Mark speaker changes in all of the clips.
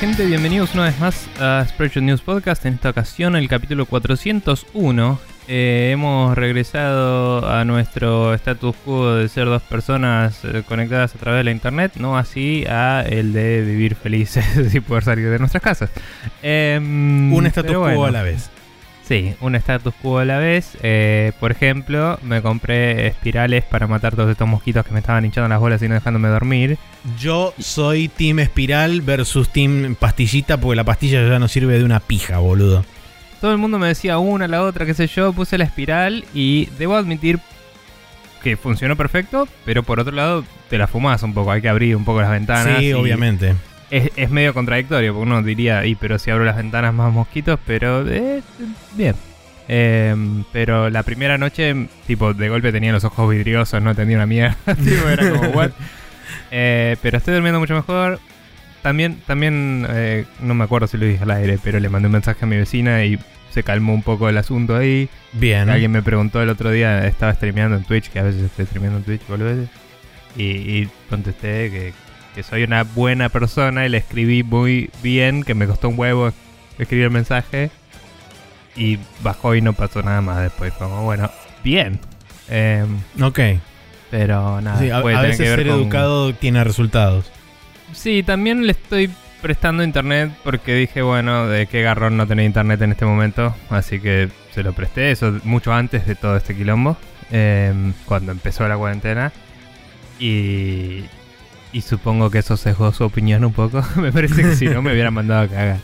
Speaker 1: Gente, bienvenidos una vez más a Spreadshot News Podcast. En esta ocasión, el capítulo 401. Eh, hemos regresado a nuestro status quo de ser dos personas eh, conectadas a través de la internet, no así a el de vivir felices y poder salir de nuestras casas. Em,
Speaker 2: Un status quo
Speaker 1: bueno.
Speaker 2: a la vez.
Speaker 1: Sí, un status quo a la vez. Eh, por ejemplo, me compré espirales para matar todos estos mosquitos que me estaban hinchando las bolas y no dejándome dormir.
Speaker 2: Yo soy Team Espiral versus Team Pastillita porque la pastilla ya no sirve de una pija, boludo.
Speaker 1: Todo el mundo me decía una, la otra, qué sé yo. Puse la espiral y debo admitir que funcionó perfecto, pero por otro lado te la fumás un poco. Hay que abrir un poco las ventanas.
Speaker 2: sí,
Speaker 1: y
Speaker 2: obviamente.
Speaker 1: Es, es medio contradictorio porque uno diría, y pero si abro las ventanas más mosquitos, pero eh, bien. Eh, pero la primera noche, tipo, de golpe tenía los ojos vidriosos, no entendía una mierda. tipo, era como, what? Eh, pero estoy durmiendo mucho mejor. También, también eh, no me acuerdo si lo dije al aire, pero le mandé un mensaje a mi vecina y se calmó un poco el asunto ahí.
Speaker 2: Bien.
Speaker 1: Alguien me preguntó el otro día, estaba streameando en Twitch, que a veces estoy streameando en Twitch, boludeces, y, y contesté que, que soy una buena persona y le escribí muy bien, que me costó un huevo escribir el mensaje, y bajó y no pasó nada más después. Como, bueno, bien. Em,
Speaker 2: Ok.
Speaker 1: pero nada,
Speaker 2: Sí, a,
Speaker 1: puede
Speaker 2: a
Speaker 1: tener
Speaker 2: veces
Speaker 1: que ver
Speaker 2: ser
Speaker 1: con-
Speaker 2: educado tiene resultados.
Speaker 1: Sí, también le estoy prestando internet porque dije, bueno, de qué garrón no tener internet en este momento. Así que se lo presté, eso mucho antes de todo este quilombo, em, cuando empezó la cuarentena. Y, y supongo que eso sesgó su opinión un poco. me parece que si no me hubiera mandado a cagar.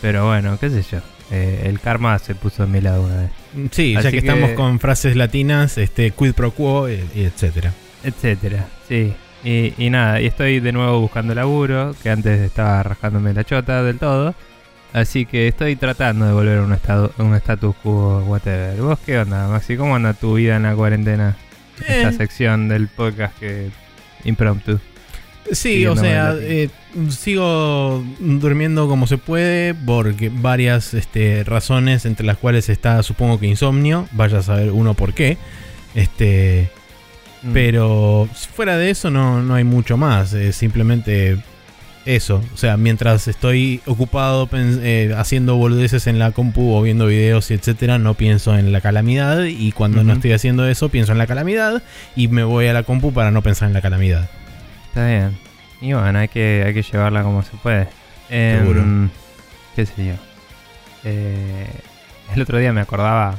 Speaker 1: Pero bueno, qué sé yo. Eh, el karma se puso en mi lado una vez.
Speaker 2: Sí, ya que,
Speaker 1: que-
Speaker 2: estamos con frases latinas, este, quid pro quo, e- y etcétera.
Speaker 1: etcétera. Sí. Y, y nada, y estoy de nuevo buscando laburo, que antes estaba rascándome la chota del todo. Así que estoy tratando de volver a un estado, un status quo, whatever. ¿Vos qué onda, Maxi? ¿Cómo anda tu vida en la cuarentena? Esta
Speaker 2: Eh.
Speaker 1: sección del podcast que impromptu.
Speaker 2: Sí, o sea, eh, sigo durmiendo como se puede por varias este, razones, entre las cuales está, supongo que insomnio, vaya a saber uno por qué. Este,
Speaker 1: Mm.
Speaker 2: pero fuera de eso no, no hay mucho más, es simplemente eso. O sea, mientras estoy ocupado eh, haciendo boludeces en la compu o viendo videos y etcétera, no pienso en la calamidad y cuando no estoy haciendo eso pienso en la calamidad y me voy a la compu para no pensar en la calamidad.
Speaker 1: Está bien. Y bueno, hay que, hay que llevarla como se puede. Em,
Speaker 2: Seguro.
Speaker 1: ¿Qué sé yo? Eh, el otro día me acordaba,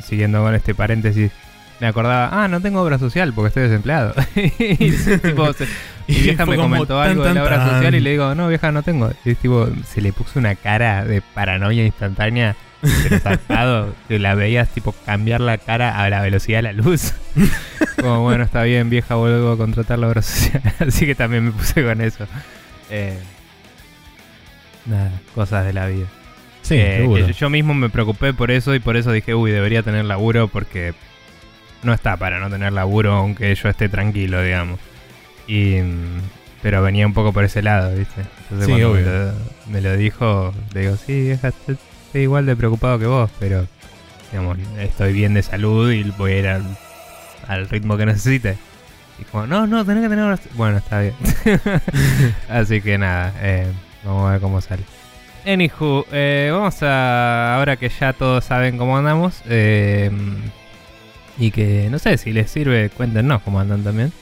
Speaker 1: siguiendo con este paréntesis, me acordaba, ah, no tengo obra social porque estoy desempleado. y tipo, se- mi vieja me comentó
Speaker 2: tan,
Speaker 1: algo de la obra
Speaker 2: tan.
Speaker 1: social y le digo, no, vieja, no tengo. Y tipo, se le puso una cara de paranoia instantánea. Pero zarpado, que la veías tipo cambiar la cara a la velocidad de la luz. Como bueno, está bien, vieja, vuelvo a contratar la obra social. Así que también me puse con eso. Eh, nada, cosas de la vida.
Speaker 2: Sí,
Speaker 1: Eh, yo mismo me preocupé por eso y por eso dije, uy, debería tener laburo porque no está para no tener laburo aunque yo esté tranquilo, digamos. Y, pero venía un poco por ese lado, ¿viste? Entonces
Speaker 2: Sí,
Speaker 1: cuando me
Speaker 2: obvio.
Speaker 1: lo, me lo dijo, le digo, sí, vieja, estoy, igual de preocupado que vos, pero digamos, estoy bien de salud y voy a ir al, al ritmo que necesite. Y como, no, no, tenés que tener... Bueno, está bien. Así que nada, eh, vamos a ver cómo sale. Anywho, eh, vamos a. Ahora que ya todos saben cómo andamos. eh, y que no sé si les sirve, cuéntenos cómo andan también.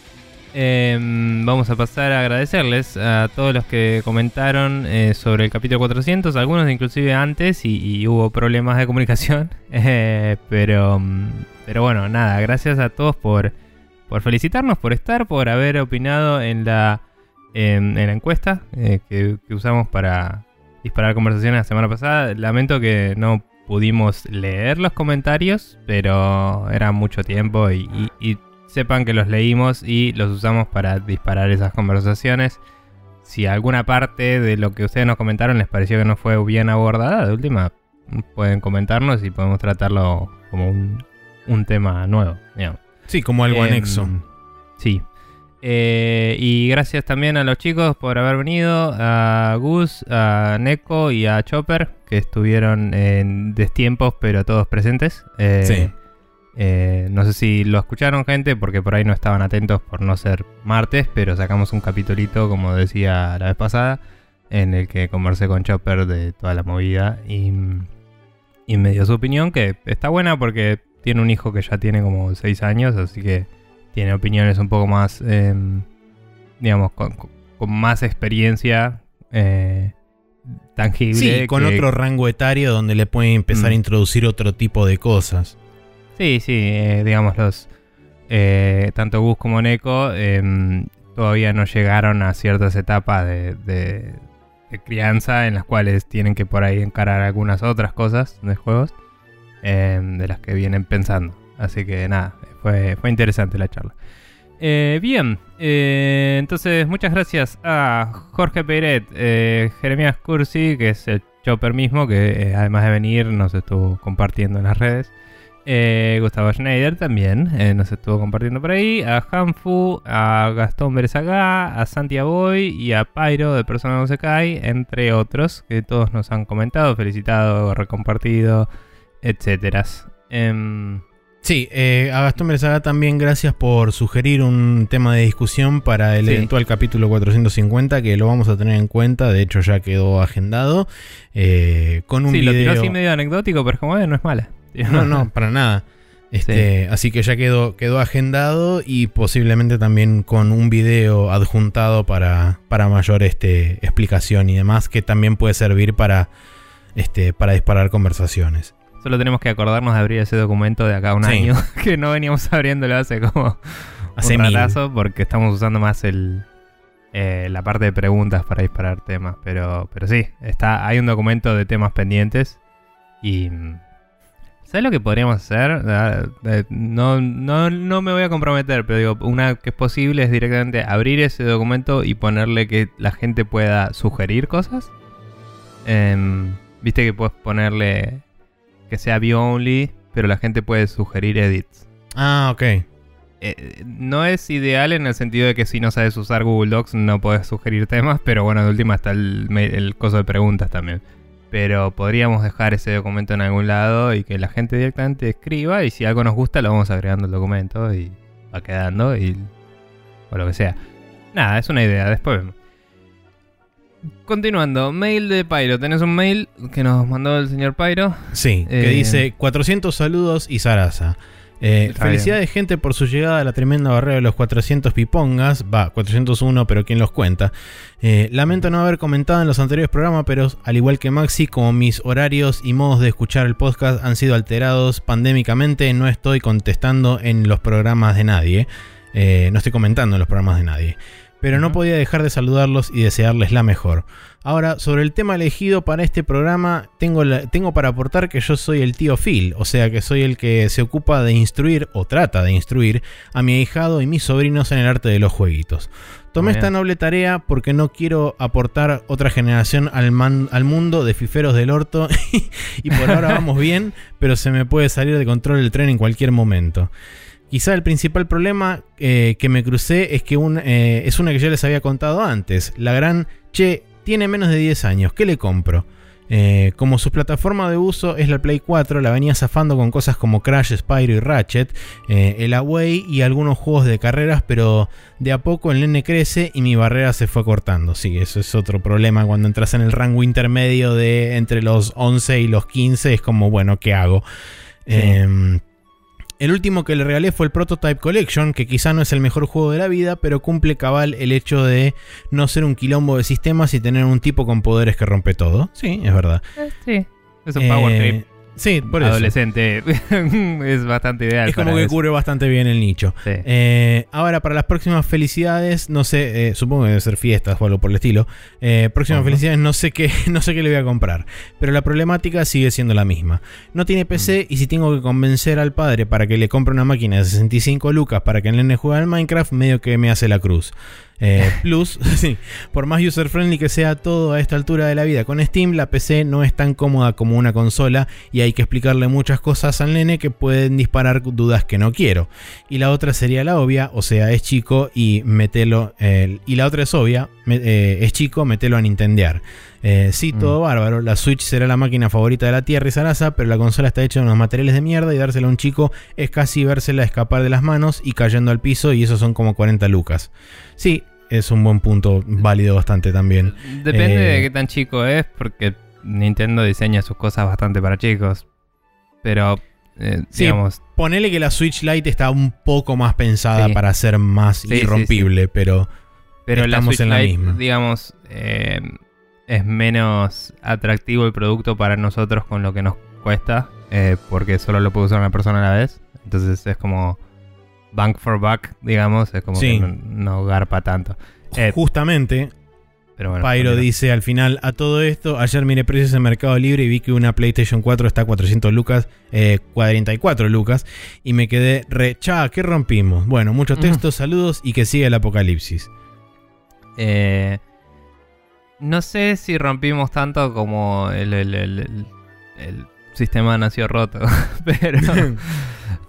Speaker 1: Eh, vamos a pasar a agradecerles a todos los que comentaron eh, sobre el capítulo 400, algunos inclusive antes y, hubo problemas de comunicación. Eh, pero, mm, pero bueno, nada, gracias a todos por, por felicitarnos, por estar, por haber opinado en la, en, en la encuesta eh, que, usamos para disparar conversaciones la semana pasada. Lamento que no pudimos leer los comentarios, pero era mucho tiempo y sepan que los leímos y los usamos para disparar esas conversaciones. Si alguna parte de lo que ustedes nos comentaron les pareció que no fue bien abordada, de última pueden comentarnos y podemos tratarlo como un, un tema nuevo, digamos.
Speaker 2: Sí, como algo
Speaker 1: Em,
Speaker 2: anexo.
Speaker 1: Sí. Eh, y gracias también a los chicos por haber venido, a Gus, a Neko y a Chopper, que estuvieron en destiempos, pero todos presentes. Eh,
Speaker 2: Sí.
Speaker 1: Eh, no sé si lo escucharon, gente, porque por ahí no estaban atentos por no ser martes, pero sacamos un capitulito, como decía la vez pasada. en el que conversé con Chopper de toda la movida y, y me dio su opinión, que está buena porque tiene un hijo que ya tiene como 6 años, así que tiene opiniones un poco más, em, digamos, con, con, más experiencia eh, tangible.
Speaker 2: Sí, con otro rango etario donde le pueden empezar a mm. introducir otro tipo de cosas.
Speaker 1: Sí, sí, eh, digamos, los eh, tanto Gus como Neko em, todavía no llegaron a ciertas etapas de, crianza en las cuales tienen que por ahí encarar algunas otras cosas de juegos em, de las que vienen pensando. Así que nada, fue, fue interesante la charla. Eh, bien, eh, entonces muchas gracias a Jorge Peret, eh, Jeremías Cursi, que es el Chopper mismo, que además de venir nos estuvo compartiendo en las redes. Gustavo Schneider también nos estuvo compartiendo por ahí. A Hanfu, a Gastón Berezaga, a Santia Boy y a Pyro de Persona No Se Cae, entre otros, que todos nos han comentado, felicitado, recompartido, etcétera. Em,
Speaker 2: Sí, eh, a Gastón Berezaga también gracias por sugerir un tema de discusión para el eventual capítulo 450 que lo vamos a tener en cuenta, de hecho ya quedó agendado eh, con un
Speaker 1: sí,
Speaker 2: lo tiró
Speaker 1: así medio anecdótico, pero como no es mala.
Speaker 2: No, no, para nada. Este, Así que ya quedó, quedó agendado y posiblemente también con un video adjuntado para, para mayor este, explicación y demás, que también puede servir para, este, para disparar conversaciones.
Speaker 1: Solo tenemos que acordarnos de abrir ese documento de acá a un año, que no veníamos abriéndolo hace como hace un ratazo, porque estamos usando más el eh, la parte de preguntas para disparar temas. Pero, pero sí, está, hay un documento de temas pendientes y... ¿Sabes lo que podríamos hacer? Ah, no, no, no me voy a comprometer, pero digo, una que es posible es directamente abrir ese documento y ponerle que la gente pueda sugerir cosas. Em, viste que puedes ponerle que sea view only, pero la gente puede sugerir edits.
Speaker 2: Ah, ok.
Speaker 1: Eh, no es ideal en el sentido de que si no sabes usar Google Docs no puedes sugerir temas, pero bueno, de última está el, el coso de preguntas también. Pero podríamos dejar ese documento en algún lado y que la gente directamente escriba y si algo nos gusta lo vamos agregando al documento y va quedando y o lo que sea. Nada, es una idea, después vemos. Continuando, mail de Pyro. ¿Tenés un mail que nos mandó el señor Pyro?
Speaker 2: Sí, que eh, dice 400 saludos y zaraza. Eh, felicidades gente por su llegada a la tremenda barrera de los 400 pipongas. Va, 401, pero ¿quién los cuenta? Eh, lamento no haber comentado en los anteriores programas, pero al igual que Maxi, como mis horarios y modos de escuchar el podcast han sido alterados pandémicamente, no estoy contestando en los programas de nadie. no estoy comentando en los programas de nadie pero no podía dejar de saludarlos y desearles la mejor. Ahora, sobre el tema elegido para este programa, tengo, tengo para aportar que yo soy el tío Phil, o sea que soy el que se ocupa de instruir o trata de instruir a mi ahijado y mis sobrinos en el arte de los jueguitos. Tomé esta noble tarea porque no quiero aportar otra generación al, al mundo de fiferos del orto y por ahora vamos bien, pero se me puede salir de control el tren en cualquier momento. Quizá el principal problema eh, que me crucé es que eh, es una que ya les había contado antes. La gran, che, tiene menos de 10 años, ¿qué le compro? Eh, como su plataforma de uso es la Play 4, la venía zafando con cosas como Crash, Spyro y Ratchet, el Away y algunos juegos de carreras, pero de a poco el nene crece y mi barrera se fue cortando. Sí, eso es otro problema cuando entras en el rango intermedio de entre los 11 y los 15, es como, bueno, ¿qué hago? Em, el último que le regalé fue el Prototype Collection, que quizá no es el mejor juego de la vida, pero cumple cabal el hecho de no ser un quilombo de sistemas y tener un tipo con poderes que rompe todo. Sí, es verdad.
Speaker 1: Eh, sí, es un power
Speaker 2: trip. Sí, por
Speaker 1: Adolescente es bastante ideal.
Speaker 2: Es como que cubre bastante bien el nicho. Eh, ahora, para las próximas felicidades, no sé, eh, supongo que debe ser fiestas o algo por el estilo. Eh, próximas felicidades, no sé, qué, no sé qué le voy a comprar. Pero la problemática sigue siendo la misma. No tiene PC mm. y si tengo que convencer al padre para que le compre una máquina de 65 lucas para que el nene juegue al Minecraft, medio que me hace la cruz. Eh, plus, por más user friendly que sea todo a esta altura de la vida con Steam, la PC no es tan cómoda como una consola y hay que explicarle muchas cosas al nene que pueden disparar dudas que no quiero. Y la otra sería la obvia, o sea, es chico y metelo. y la otra es obvia, eh, es chico, metelo a Nintendear. Eh, sí, mm. todo bárbaro. La Switch será la máquina favorita de la Tierra y Sarasa, pero la consola está hecha de unos materiales de mierda y dársela a un chico es casi vérsela escapar de las manos y cayendo al piso y eso son como 40 lucas. Sí, es un buen punto, válido bastante también.
Speaker 1: Depende
Speaker 2: Eh,
Speaker 1: de qué tan chico es, porque Nintendo diseña sus cosas bastante para chicos. Pero, eh,
Speaker 2: Sí,
Speaker 1: digamos,
Speaker 2: Ponele que la Switch Lite está un poco más pensada
Speaker 1: Sí.
Speaker 2: para ser más
Speaker 1: Sí, sí,
Speaker 2: irrompible, pero
Speaker 1: pero la
Speaker 2: estamos
Speaker 1: Switch
Speaker 2: en la
Speaker 1: Lite,
Speaker 2: misma.
Speaker 1: digamos, eh, es menos atractivo el producto para nosotros con lo que nos cuesta, eh, porque solo lo puede usar una persona a la vez. Entonces es como bank for buck, digamos, es como
Speaker 2: Sí.
Speaker 1: que no, no garpa tanto. Eh,
Speaker 2: justamente
Speaker 1: pero bueno,
Speaker 2: Pyro dice al final, a todo esto, ayer miré precios en Mercado Libre y vi que una PlayStation 4 está a 400 lucas, eh, 44 lucas, y me quedé re, cha, ¿qué rompimos? Bueno, muchos textos, saludos y que siga el apocalipsis.
Speaker 1: Eh, no sé si rompimos tanto como el, el- el- sistema nació roto, pero,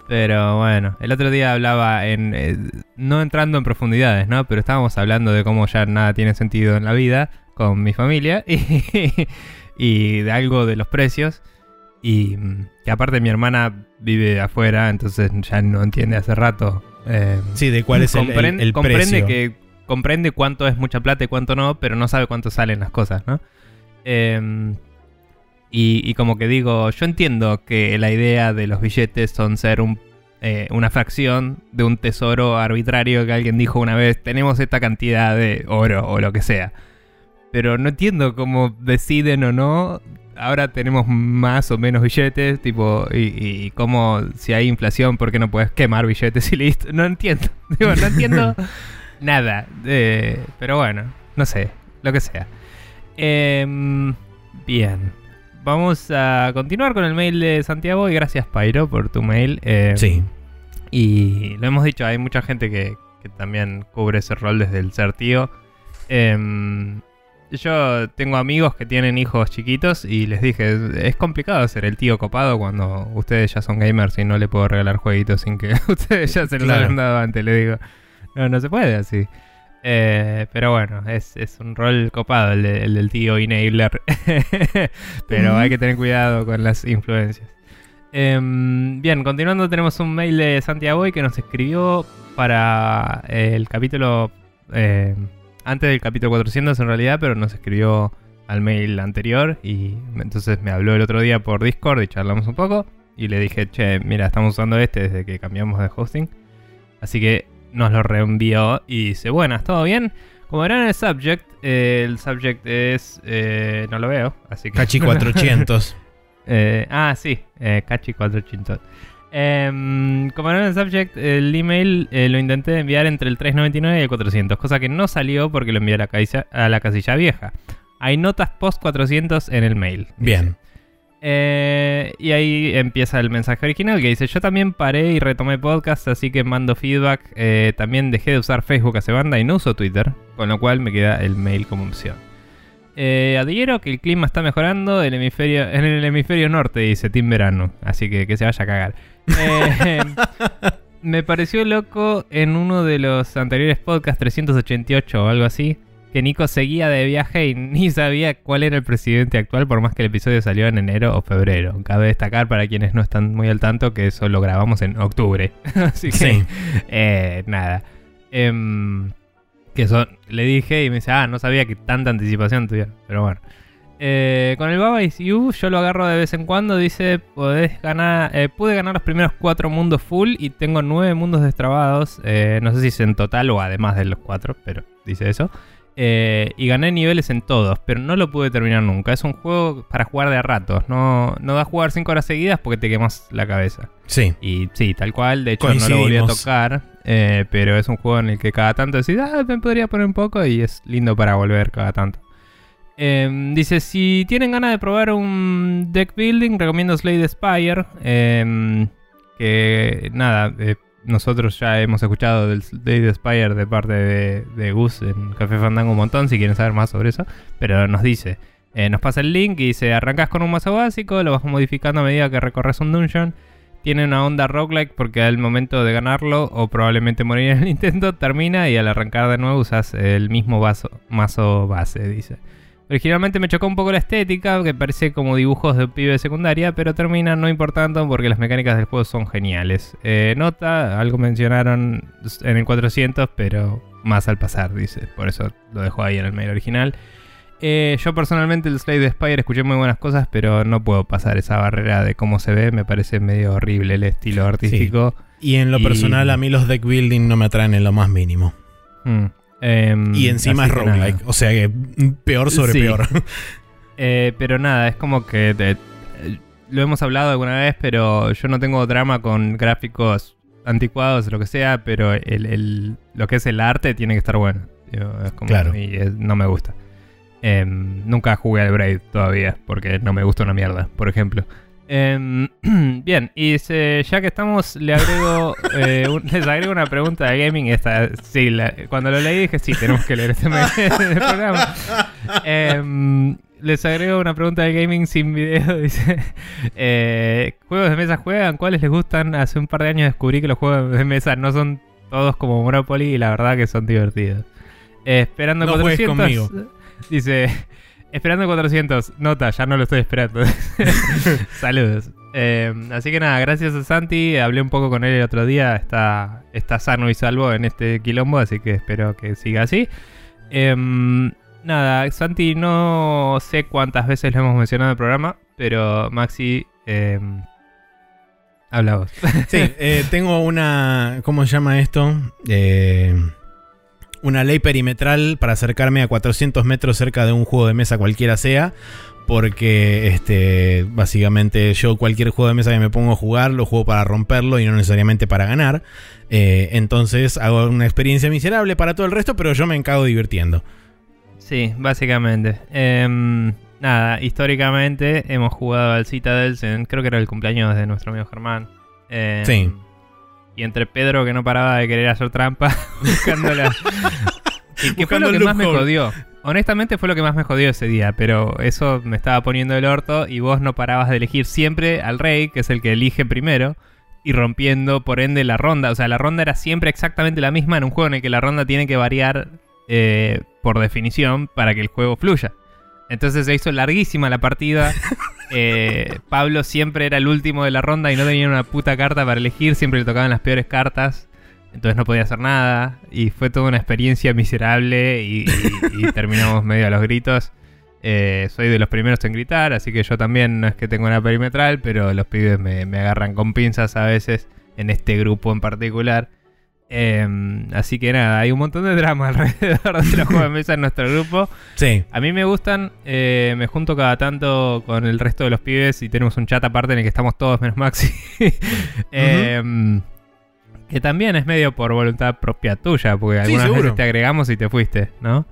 Speaker 1: pero bueno, el otro día hablaba en, eh, no entrando en profundidades, ¿no? Pero estábamos hablando de cómo ya nada tiene sentido en la vida con mi familia y, y de algo de los precios. Y mm, que aparte mi hermana vive afuera, entonces ya no entiende hace rato. eh,
Speaker 2: Sí, de cuál es el, el-
Speaker 1: Comprende-
Speaker 2: el
Speaker 1: comprende
Speaker 2: precio.
Speaker 1: que comprende cuánto es mucha plata y cuánto no, pero no sabe cuánto salen las cosas, ¿no? Em, y, y como que digo, yo entiendo que la idea de los billetes son ser un, eh, una fracción de un tesoro arbitrario que alguien dijo una vez, tenemos esta cantidad de oro o lo que sea. Pero no entiendo cómo deciden o no. Ahora tenemos más o menos billetes, tipo, y, y cómo si hay inflación, ¿por qué no puedes quemar billetes y listo? No entiendo. Digo, no entiendo nada. Eh, pero bueno, no sé, lo que sea. Em, bien. Vamos a continuar con el mail de Santiago y gracias Pyro por tu mail. Em,
Speaker 2: Sí.
Speaker 1: y lo hemos dicho, hay mucha gente que, que también cubre ese rol desde el ser tío. Em, yo tengo amigos que tienen hijos chiquitos y les dije, es, es complicado ser el tío copado cuando ustedes ya son gamers y no le puedo regalar jueguitos sin que ustedes ya se los
Speaker 2: Claro.
Speaker 1: hayan dado antes, le digo. No, no se puede así. Eh, pero bueno, es, es un rol copado el, de- el del tío enabler. pero hay que tener cuidado con las influencias. Em, bien, continuando tenemos un mail de Santiago que nos escribió para eh, el capítulo... eh, antes del capítulo 400 en realidad, pero nos escribió al mail anterior y entonces me habló el otro día por Discord y charlamos un poco y le dije, che, mira, estamos usando este desde que cambiamos de hosting. Así que nos lo reenvió y dice, buenas, ¿todo bien? Como verán en el subject, eh, el subject es... eh, no lo veo, así que...
Speaker 2: Cachi 400.
Speaker 1: Eh, ah, sí, eh, Cachi 400. Em, como no en el subject, el email eh, lo intenté enviar entre el 399 y el 400, cosa que no salió porque lo envié a la, casilla, a la casilla vieja. Hay notas post 400 en el mail.
Speaker 2: Bien.
Speaker 1: Eh, y ahí empieza el mensaje original que dice: Yo también paré y retomé podcast, así que mando feedback. Eh, también dejé de usar Facebook hace banda y no uso Twitter, con lo cual me queda el mail como opción. Eh, adhiero que el clima está mejorando el hemisferio, en el hemisferio norte, dice Team Verano, así que que se vaya a cagar. Eh, me pareció loco en uno de los anteriores podcasts, 388 o algo así, que Nico seguía de viaje y ni sabía cuál era el presidente actual, por más que el episodio salió en enero o febrero. Cabe destacar para quienes no están muy al tanto que eso lo grabamos en octubre. Así que,
Speaker 2: Sí.
Speaker 1: eh, nada. Em, que eso le dije y me dice, ah, no sabía que tanta anticipación tuvieron. Pero bueno. Eh, con el Baba Is You yo lo agarro de vez en cuando. Dice, podés ganar, eh, pude ganar los primeros cuatro mundos full y tengo nueve mundos destrabados. Eh, no sé si es en total o además de los cuatro, pero dice eso. Eh, y gané niveles en todos, pero no lo pude terminar nunca. Es un juego para jugar de a ratos. No, no da a jugar cinco horas seguidas porque te quemas la cabeza.
Speaker 2: Sí.
Speaker 1: Y sí, tal cual. De hecho, no lo volví a tocar. eh, pero es un juego en el que cada tanto decís, ah, me podría poner un poco. Y es lindo para volver cada tanto. Em, dice, si tienen ganas de probar un deck building, recomiendo Slade Spire. em, que nada, eh, nosotros ya hemos escuchado del Slade Spire de parte de, Gus en Café Fandango un montón, si quieren saber más sobre eso. Pero nos dice, eh, nos pasa el link y dice, arrancas con un mazo básico, lo vas modificando a medida que recorres un dungeon. Tiene una onda roguelike porque al momento de ganarlo o probablemente morir en el intento termina y al arrancar de nuevo usas el mismo mazo base, dice. Originalmente me chocó un poco la estética, que parece como dibujos de un pibe de secundaria, pero termina no importando porque las mecánicas del juego son geniales. Eh, nota, algo mencionaron en el 400, pero más al pasar, dice. Por eso lo dejo ahí en el mail original. Eh, yo personalmente el Slade de Spire escuché muy buenas cosas, pero no puedo pasar esa barrera de cómo se ve. Me parece medio horrible el estilo artístico.
Speaker 2: Y en lo
Speaker 1: Y-
Speaker 2: personal, a mí los deck building no me atraen en lo más mínimo.
Speaker 1: Mm. Em,
Speaker 2: Y encima es roguelike. O sea que mm, peor sobre
Speaker 1: Sí.
Speaker 2: peor.
Speaker 1: Eh, pero nada, es como que eh, lo hemos hablado alguna vez, pero yo no tengo drama con gráficos anticuados o lo que sea, pero el, el- lo que es el arte tiene que estar bueno. Digo, es como-
Speaker 2: Claro.
Speaker 1: Y es- no me gusta. Em, nunca jugué al Braid todavía, porque no me gusta una mierda, por ejemplo. Em, bien, y se- ya que estamos, le agrego, eh, un- les agrego una pregunta de gaming. Esta, sí, la- cuando lo leí dije, sí, tenemos que leer este el programa. Em, les agrego una pregunta de gaming sin video. Dice: eh, ¿Juegos de mesa juegan? ¿Cuáles les gustan? Hace un par de años descubrí que los juegos de mesa no son todos como Monopoly y la verdad que son divertidos. Eh, esperando
Speaker 2: No juegues
Speaker 1: 400.
Speaker 2: conmigo.
Speaker 1: Dice: Esperando 400. Nota, ya no lo estoy esperando. Saludos. Eh, así que nada, gracias a Santi. Hablé un poco con él el otro día. Está, está sano y salvo en este quilombo, así que espero que siga así. Em, nada, Santi, no sé cuántas veces lo hemos mencionado en el programa, pero Maxi, em, habla vos.
Speaker 2: Sí, eh, tengo una. ¿Cómo se llama esto? Eh, una ley perimetral para acercarme a 400 metros cerca de un juego de mesa cualquiera sea. Porque este, básicamente yo cualquier juego de mesa que me pongo a jugar lo juego para romperlo y no necesariamente para ganar. Eh, entonces hago una experiencia miserable para todo el resto, pero yo me encago divirtiendo.
Speaker 1: Sí, básicamente. Em, nada, históricamente hemos jugado al Citadels en, creo que era el cumpleaños de nuestro amigo Germán. Em,
Speaker 2: Sí.
Speaker 1: Y entre Pedro que no paraba de querer hacer trampa, buscándola. y que fue lo que más me jodió. Honestamente fue lo que más me jodió ese día, pero eso me estaba poniendo el orto y vos no parabas de elegir siempre al rey, que es el que elige primero, y rompiendo por ende la ronda. O sea, la ronda era siempre exactamente la misma en un juego en el que la ronda tiene que variar eh, por definición para que el juego fluya. Entonces se hizo larguísima la partida. Eh, Pablo siempre era el último de la ronda y no tenía una puta carta para elegir. Siempre le tocaban las peores cartas. Entonces no podía hacer nada. Y fue toda una experiencia miserable. Y, y- y terminamos medio a los gritos. Eh, soy de los primeros en gritar. Así que yo también no es que tengo una perimetral. Pero los pibes me, me agarran con pinzas a veces. En este grupo en particular. Eh, así que nada, hay un montón de drama alrededor de los juegos de mesa en nuestro grupo.
Speaker 2: Sí,
Speaker 1: A mí me gustan, eh, me junto cada tanto con el resto de los pibes y tenemos un chat aparte en el que estamos todos menos Maxi. Eh, que también es medio por voluntad propia tuya, porque algunas veces te agregamos y te fuiste, ¿no?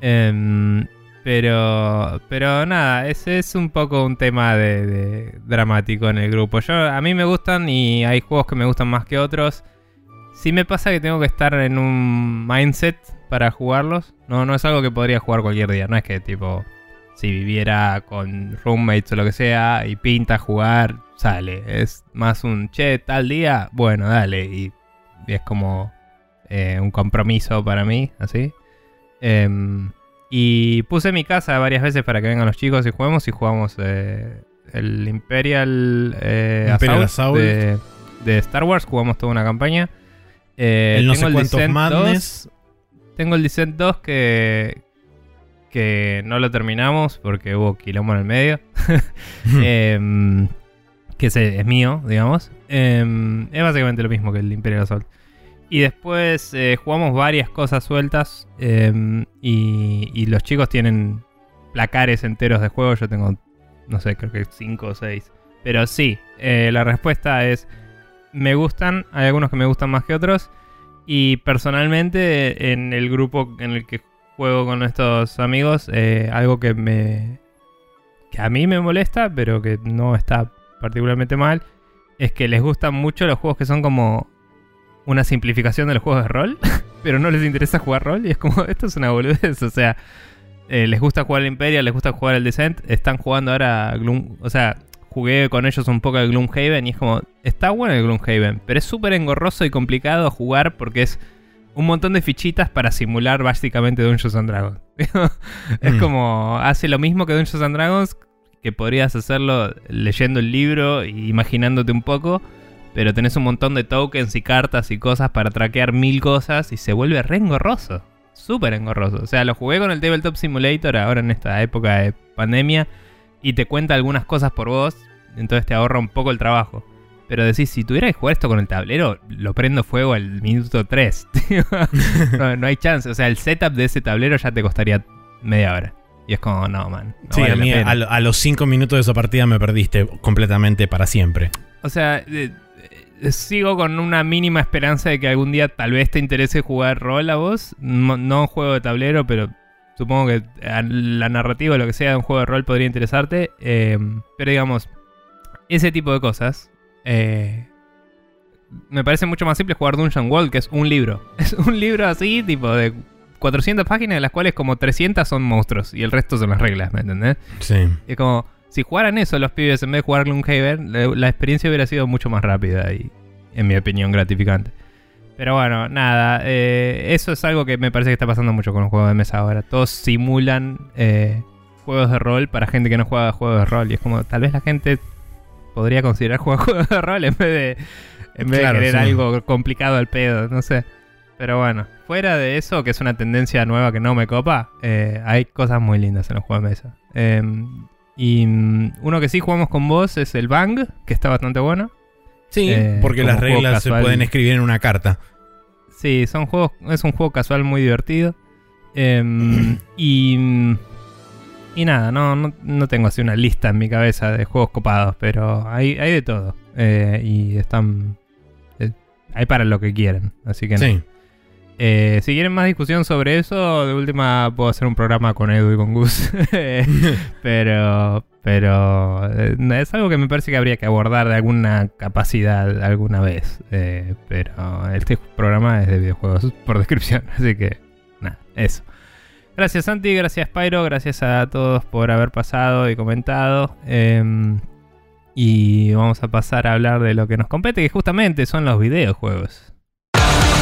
Speaker 1: Em, pero, pero nada, ese es un poco un tema de, de dramático en el grupo. Yo, a mí me gustan y hay juegos que me gustan más que otros. Sí me pasa que tengo que estar en un mindset para jugarlos. No, no es algo que podría jugar cualquier día. No es que tipo, si viviera con roommates o lo que sea y pinta jugar, sale. Es más un, che, tal día, bueno, dale. Y, y es como eh, un compromiso para mí, así. Em, y puse mi casa varias veces para que vengan los chicos y juguemos. Y jugamos eh, el Imperial, eh,
Speaker 2: Imperial
Speaker 1: Assault,
Speaker 2: Assault.
Speaker 1: De, de Star Wars. Jugamos toda una campaña. Eh,
Speaker 2: El no
Speaker 1: tengo
Speaker 2: sé cuántos
Speaker 1: Descent
Speaker 2: Madness.
Speaker 1: 2. Tengo el Descent 2 que, que no lo terminamos porque hubo quilombo en el medio. Em, que es mío, digamos. Em, es básicamente lo mismo que el Imperial Assault. Y después eh, jugamos varias cosas sueltas. em, y, y los chicos tienen placares enteros de juego. Yo tengo, no sé, creo que 5 o 6. Pero sí, eh, la respuesta es: me gustan. Hay algunos que me gustan más que otros. Y personalmente, en el grupo en el que juego con estos amigos, eh, algo que me. que a mí me molesta, pero que no está particularmente mal, es que les gustan mucho los juegos que son como una simplificación de los juegos de rol, pero no les interesa jugar rol. Y es como, esto es una boludez. O sea, eh, les gusta jugar el Imperial, les gusta jugar el Descent, están jugando ahora Gloom. O sea, jugué con ellos un poco el Gloomhaven y es como, está bueno el Gloomhaven, pero es súper engorroso y complicado jugar porque es un montón de fichitas para simular básicamente Dungeons and Dragons. es
Speaker 2: Mm.
Speaker 1: como hace lo mismo que Dungeons and Dragons, que podrías hacerlo leyendo el libro e imaginándote un poco, pero tenés un montón de tokens y cartas y cosas para traquear mil cosas y se vuelve re engorroso. Súper engorroso. O sea, lo jugué con el Tabletop Simulator ahora en esta época de pandemia y te cuenta algunas cosas por vos, entonces te ahorra un poco el trabajo. Pero decís, si tuviera que jugar esto con el tablero, lo prendo fuego al minuto 3. no, no hay chance. O sea, el setup de ese tablero ya te costaría media hora. Y es como, no, man. no
Speaker 2: sí,
Speaker 1: vale
Speaker 2: a mí a, lo- a los 5 minutos de esa partida me perdiste completamente para siempre.
Speaker 1: O sea, eh, eh, sigo con una mínima esperanza de que algún día tal vez te interese jugar rol a vos. No, no un juego de tablero, pero supongo que la narrativa o lo que sea de un juego de rol podría interesarte. Eh, pero digamos, ese tipo de cosas. eh, me parece mucho más simple jugar Dungeon World, que es un libro. Es un libro así, tipo de 400 páginas, de las cuales como 300 son monstruos y el resto son las reglas, ¿me entendés?
Speaker 2: Sí.
Speaker 1: Es como, si jugaran eso los pibes en vez de jugar Gloomhaven, la, la experiencia hubiera sido mucho más rápida y, en mi opinión, gratificante. Pero bueno, nada, eh, eso es algo que me parece que está pasando mucho con los juegos de mesa ahora. Todos simulan eh, juegos de rol para gente que no juega juegos de rol. Y es como, tal vez la gente podría considerar jugar juegos de rol en vez de, en vez
Speaker 2: Claro,
Speaker 1: de querer
Speaker 2: sí.
Speaker 1: algo complicado al pedo, no sé. Pero bueno, fuera de eso, que es una tendencia nueva que no me copa, eh, hay cosas muy lindas en los juegos de mesa. Eh, y mm, uno que sí jugamos con vos es el Bang, que está bastante bueno.
Speaker 2: Sí,
Speaker 1: Eh,
Speaker 2: porque las reglas se pueden escribir en una carta.
Speaker 1: Sí, son juegos, es un juego casual muy divertido. Em, y, y nada, no, no, no tengo así una lista en mi cabeza de juegos copados, pero hay, hay de todo. Eh, y están... eh, hay para lo que quieren, así que no.
Speaker 2: Sí.
Speaker 1: Eh, si quieren más discusión sobre eso, de última puedo hacer un programa con Edu y con Gus. pero pero eh, es algo que me parece que habría que abordar de alguna capacidad alguna vez. Eh, pero este programa es de videojuegos por descripción, así que nada, eso. Gracias Santi, gracias Pyro, gracias a todos por haber pasado y comentado. Em, y vamos a pasar a hablar de lo que nos compete, que justamente son los videojuegos.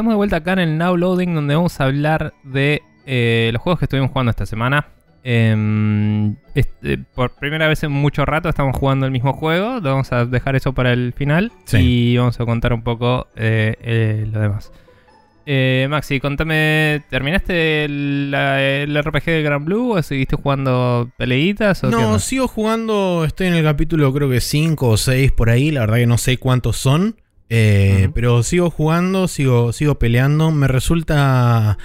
Speaker 1: Estamos de vuelta acá en el Now Loading donde vamos a hablar de eh, los juegos que estuvimos jugando esta semana. Em, este, por primera vez en mucho rato estamos jugando el mismo juego. Vamos a dejar eso para el final
Speaker 2: Sí.
Speaker 1: y vamos a contar un poco eh, eh, lo demás. Eh, Maxi, contame, ¿terminaste el, la- el RPG de Gran Blue o seguiste jugando peleitas? O
Speaker 2: No, sigo jugando, estoy en el capítulo creo que 5 o 6 por ahí, la verdad que no sé cuántos son, eh, pero sigo jugando, sigo, sigo peleando, me resulta...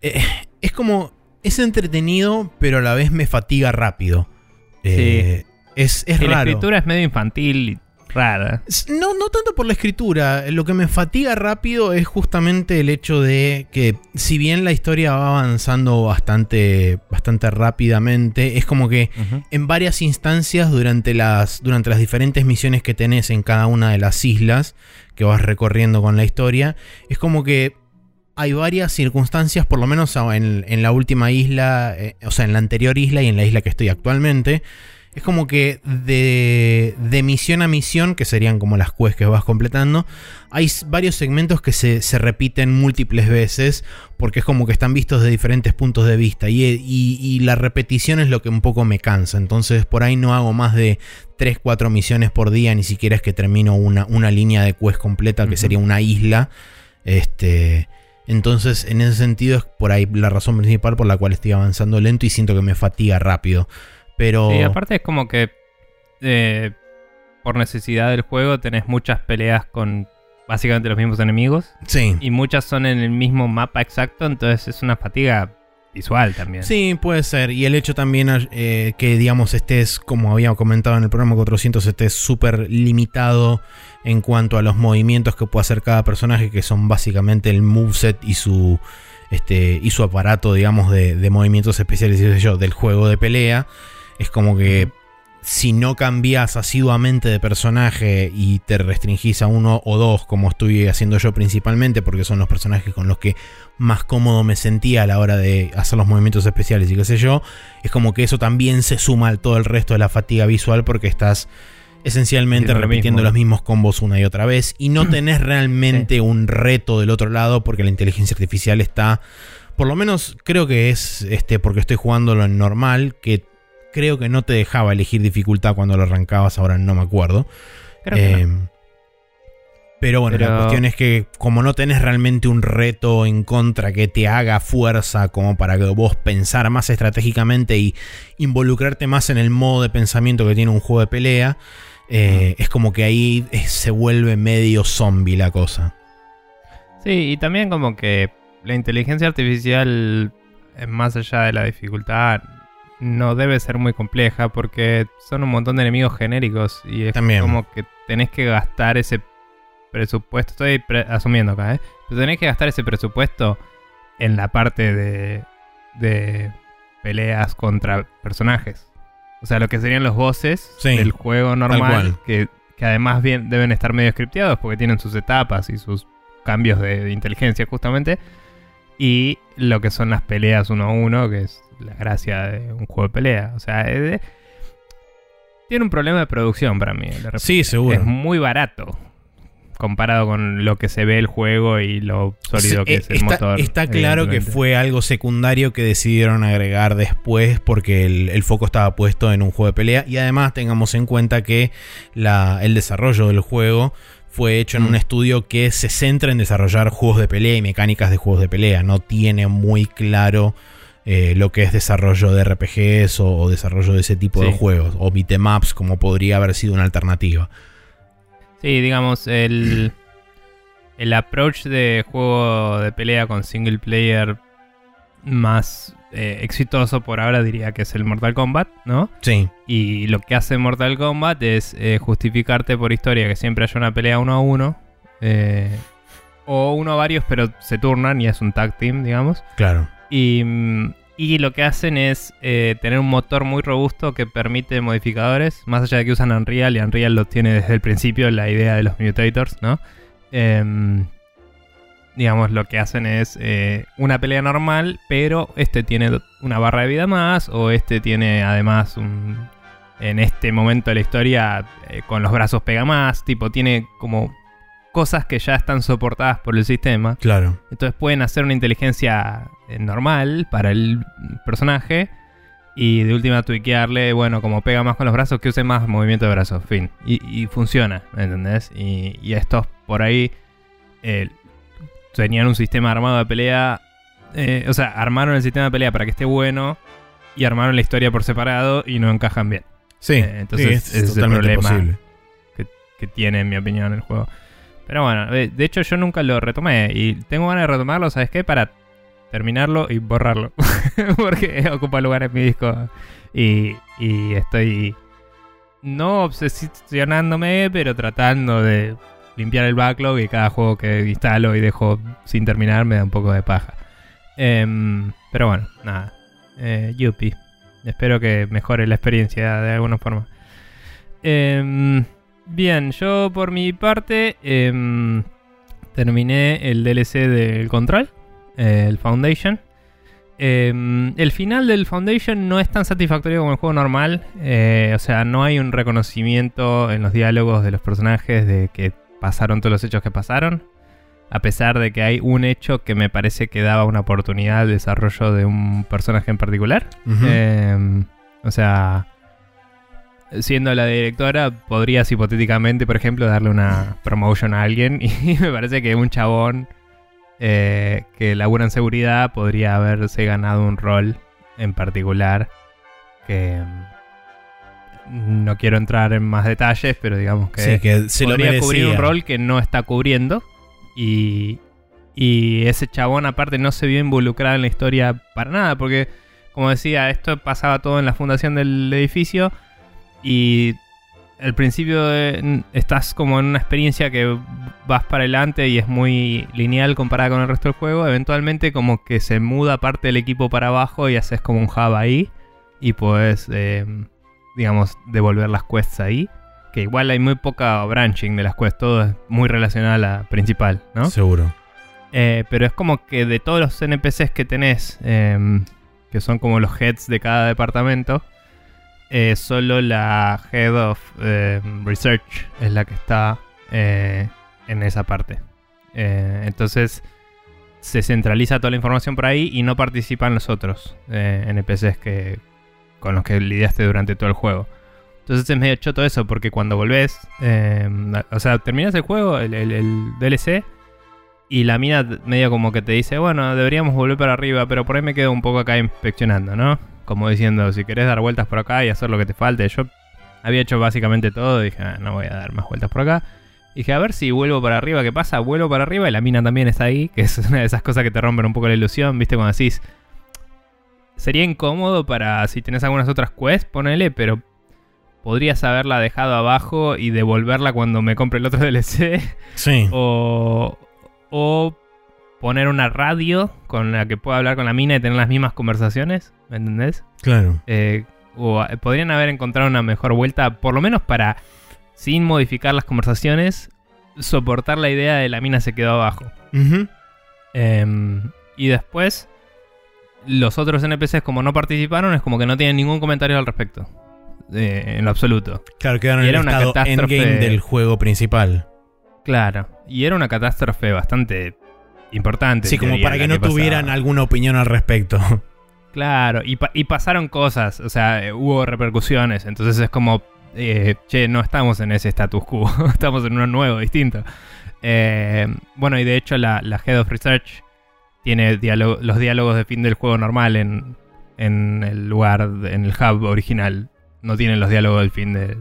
Speaker 2: eh, es como, es entretenido, pero a la vez me fatiga rápido. Eh, Es, es
Speaker 1: Sí, la
Speaker 2: raro.
Speaker 1: escritura es medio infantil y rara.
Speaker 2: No, no tanto por la escritura. Lo que me fatiga rápido es justamente el hecho de que, si bien la historia va avanzando bastante, bastante rápidamente, es como que en varias instancias durante las, durante las diferentes misiones que tenés en cada una de las islas que vas recorriendo con la historia, es como que hay varias circunstancias, por lo menos en, en la última isla, eh, o sea, en la anterior isla y en la isla que estoy actualmente, es como que de, de misión a misión, que serían como las quests que vas completando, hay varios segmentos que se, se repiten múltiples veces, porque es como que están vistos de diferentes puntos de vista, y, y- y la repetición es lo que un poco me cansa, entonces por ahí no hago más de 3, 4 misiones por día, ni siquiera es que termino una, una línea de quest completa, que sería una isla, este... Entonces, en ese sentido, es por ahí la razón principal por la cual estoy avanzando lento y siento que me fatiga rápido. Pero.
Speaker 1: Sí, aparte es como que eh, por necesidad del juego tenés muchas peleas con básicamente los mismos enemigos
Speaker 2: Sí.
Speaker 1: y muchas son en el mismo mapa exacto, entonces es una fatiga visual también.
Speaker 2: Sí, puede ser. Y el hecho también eh, que, digamos, estés, como había comentado en el programa 400, estés súper limitado en cuanto a los movimientos que puede hacer cada personaje, que son básicamente el moveset y su, este, y su aparato, digamos, de, de movimientos especiales, yo, del juego de pelea. Es como que si no cambias asiduamente de personaje y te restringís a uno o dos, como estoy haciendo yo principalmente, porque son los personajes con los que más cómodo me sentía a la hora de hacer los movimientos especiales y qué sé yo, es como que eso también se suma al todo el resto de la fatiga visual porque estás esencialmente repitiendo los mismos combos una y otra vez y no tenés realmente un reto del otro lado porque la inteligencia artificial está por lo menos creo que es este porque estoy jugándolo en normal que creo que no te dejaba elegir dificultad cuando lo arrancabas, ahora no me acuerdo. Eh, pero bueno, la cuestión es que como no tenés realmente un reto en contra que te haga fuerza como para que vos pensar más estratégicamente y involucrarte más en el modo de pensamiento que tiene un juego de pelea, eh, es como que ahí se vuelve medio zombie la cosa.
Speaker 1: Sí, y también como que la inteligencia artificial, más allá de la dificultad, no debe ser muy compleja porque son un montón de enemigos genéricos y es como que tenés que gastar ese presupuesto. Estoy asumiendo acá, ¿eh? Pero tenés que gastar ese presupuesto en la parte de, de peleas contra personajes. O sea, lo que serían los bosses del juego normal, que, además bien, deben estar medio scripteados porque tienen sus etapas y sus cambios de, de inteligencia justamente. Y lo que son las peleas uno a uno, que es la gracia de un juego de pelea. O sea, tiene un problema de producción para mí.
Speaker 2: Sí, seguro.
Speaker 1: Es muy barato comparado con lo que se ve el juego y lo sólido que es el motor.
Speaker 2: Está claro que fue algo secundario que decidieron agregar después porque el, foco estaba puesto en un juego de pelea y además tengamos en cuenta que la, el desarrollo del juego fue hecho en un mm. estudio que se centra en desarrollar juegos de pelea y mecánicas de juegos de pelea. No tiene muy claro eh, lo que es desarrollo de RPGs o, desarrollo de ese tipo de juegos, o bitemaps, como podría haber sido una alternativa.
Speaker 1: Sí, digamos, el, el approach de juego de pelea con single player más eh, exitoso por ahora diría que es el Mortal Kombat, ¿no?
Speaker 2: Sí.
Speaker 1: Y lo que hace Mortal Kombat es eh, justificarte por historia que siempre haya una pelea uno a uno. o uno a varios, pero se turnan y es un tag team, digamos.
Speaker 2: Claro.
Speaker 1: Y, lo que hacen es eh, tener un motor muy robusto que permite modificadores, más allá de que usan Unreal, y Unreal lo tiene desde el principio, la idea de los mutators, ¿no? Digamos, lo que hacen es eh, una pelea normal, pero este tiene una barra de vida más, o este tiene además un... En este momento de la historia, eh, con los brazos pega más, tipo, tiene como cosas que ya están soportadas por el sistema.
Speaker 2: Claro.
Speaker 1: Entonces pueden hacer una inteligencia eh, normal para el personaje y de última tuiquearle, bueno, como pega más con los brazos, que use más movimiento de brazos, fin. Y, funciona, ¿entendés? Y, estos por ahí eh, tenían un sistema armado de pelea, eh, o sea, armaron el sistema de pelea para que esté bueno y armaron la historia por separado y no encajan bien.
Speaker 2: Sí,
Speaker 1: entonces es, el problema que, que tiene, en mi opinión, el juego. Pero bueno, de, hecho yo nunca lo retomé y tengo ganas de retomarlo, ¿sabes qué? Para terminarlo y borrarlo. Porque ocupa lugar en mi disco y, y estoy no obsesionándome, pero tratando de limpiar el backlog y cada juego que instalo y dejo sin terminar me da un poco de paja. Em, pero bueno, nada. Eh, Yuppie. Espero que mejore la experiencia de alguna forma. Eh, Bien, yo por mi parte em, terminé el DLC del Control, el Foundation. Em, el final del Foundation no es tan satisfactorio como el juego normal. Eh, o sea, no hay un reconocimiento en los diálogos de los personajes de que pasaron todos los hechos que pasaron. A pesar de que hay un hecho que me parece que daba una oportunidad al desarrollo de un personaje en particular. Em, o sea, siendo la directora, podrías hipotéticamente, por ejemplo, darle una promotion a alguien. Y me parece que un chabón eh, que labura en seguridad podría haberse ganado un rol en particular. Que mm, no quiero entrar en más detalles, pero digamos que,
Speaker 2: se
Speaker 1: podría cubrir un rol que no está cubriendo. Y, Y ese chabón aparte no se vio involucrado en la historia para nada, porque como decía, esto pasaba todo en la fundación del edificio y al principio eh, estás como en una experiencia que vas para adelante y es muy lineal comparada con el resto del juego. Eventualmente como que se muda parte del equipo para abajo y haces como un hub ahí y puedes, eh, digamos, devolver las quests ahí. Que igual hay muy poca branching de las quests, todo es muy relacionado a la principal, ¿no?
Speaker 2: Seguro.
Speaker 1: Eh, pero es como que de todos los NPCs que tenés, em, que son como los heads de cada departamento, eh, solo la Head of em, Research es la que está eh, en esa parte. entonces se centraliza toda la información por ahí y no participan los otros NPCs que, con los que lidiaste durante todo el juego. Entonces es medio choto eso, porque cuando volvés, em, o sea, terminas el juego, el, el DLC, y la mina medio como que te dice, bueno, deberíamos volver para arriba, pero por ahí me quedo un poco acá inspeccionando, ¿no? Como diciendo, si querés dar vueltas por acá y hacer lo que te falte. Yo había hecho básicamente todo, dije, ah, no voy a dar más vueltas por acá. Dije, a ver si vuelvo para arriba, ¿qué pasa? Vuelvo para arriba y la mina también está ahí, que es una de esas cosas que te rompen un poco la ilusión, ¿viste? Cuando decís, sería incómodo para si tenés algunas otras quests, ponele, pero podrías haberla dejado abajo y devolverla cuando me compre el otro DLC.
Speaker 2: Sí.
Speaker 1: O, o poner una radio con la que pueda hablar con la mina y tener las mismas conversaciones, ¿me entendés?
Speaker 2: Claro.
Speaker 1: Eh, o eh, podrían haber encontrado una mejor vuelta, por lo menos para, sin modificar las conversaciones, soportar la idea de la mina se quedó abajo. Em, y después, los otros NPCs como no participaron, es como que no tienen ningún comentario al respecto. Eh, en lo absoluto.
Speaker 2: Claro, quedaron en el estado
Speaker 1: catástrofe.
Speaker 2: endgame del juego principal.
Speaker 1: Claro. Y era una catástrofe bastante importante.
Speaker 2: Sí, como para que no tuvieran alguna opinión al respecto.
Speaker 1: Claro, y, pa- y pasaron cosas, o sea, eh, hubo repercusiones, entonces es como, eh, che, no estamos en ese status quo, estamos en uno nuevo, distinto. Eh, bueno, y de hecho la, la Head of Research tiene diálogo- los diálogos de fin del juego normal en, en el lugar, en el hub original, no tienen los diálogos del fin de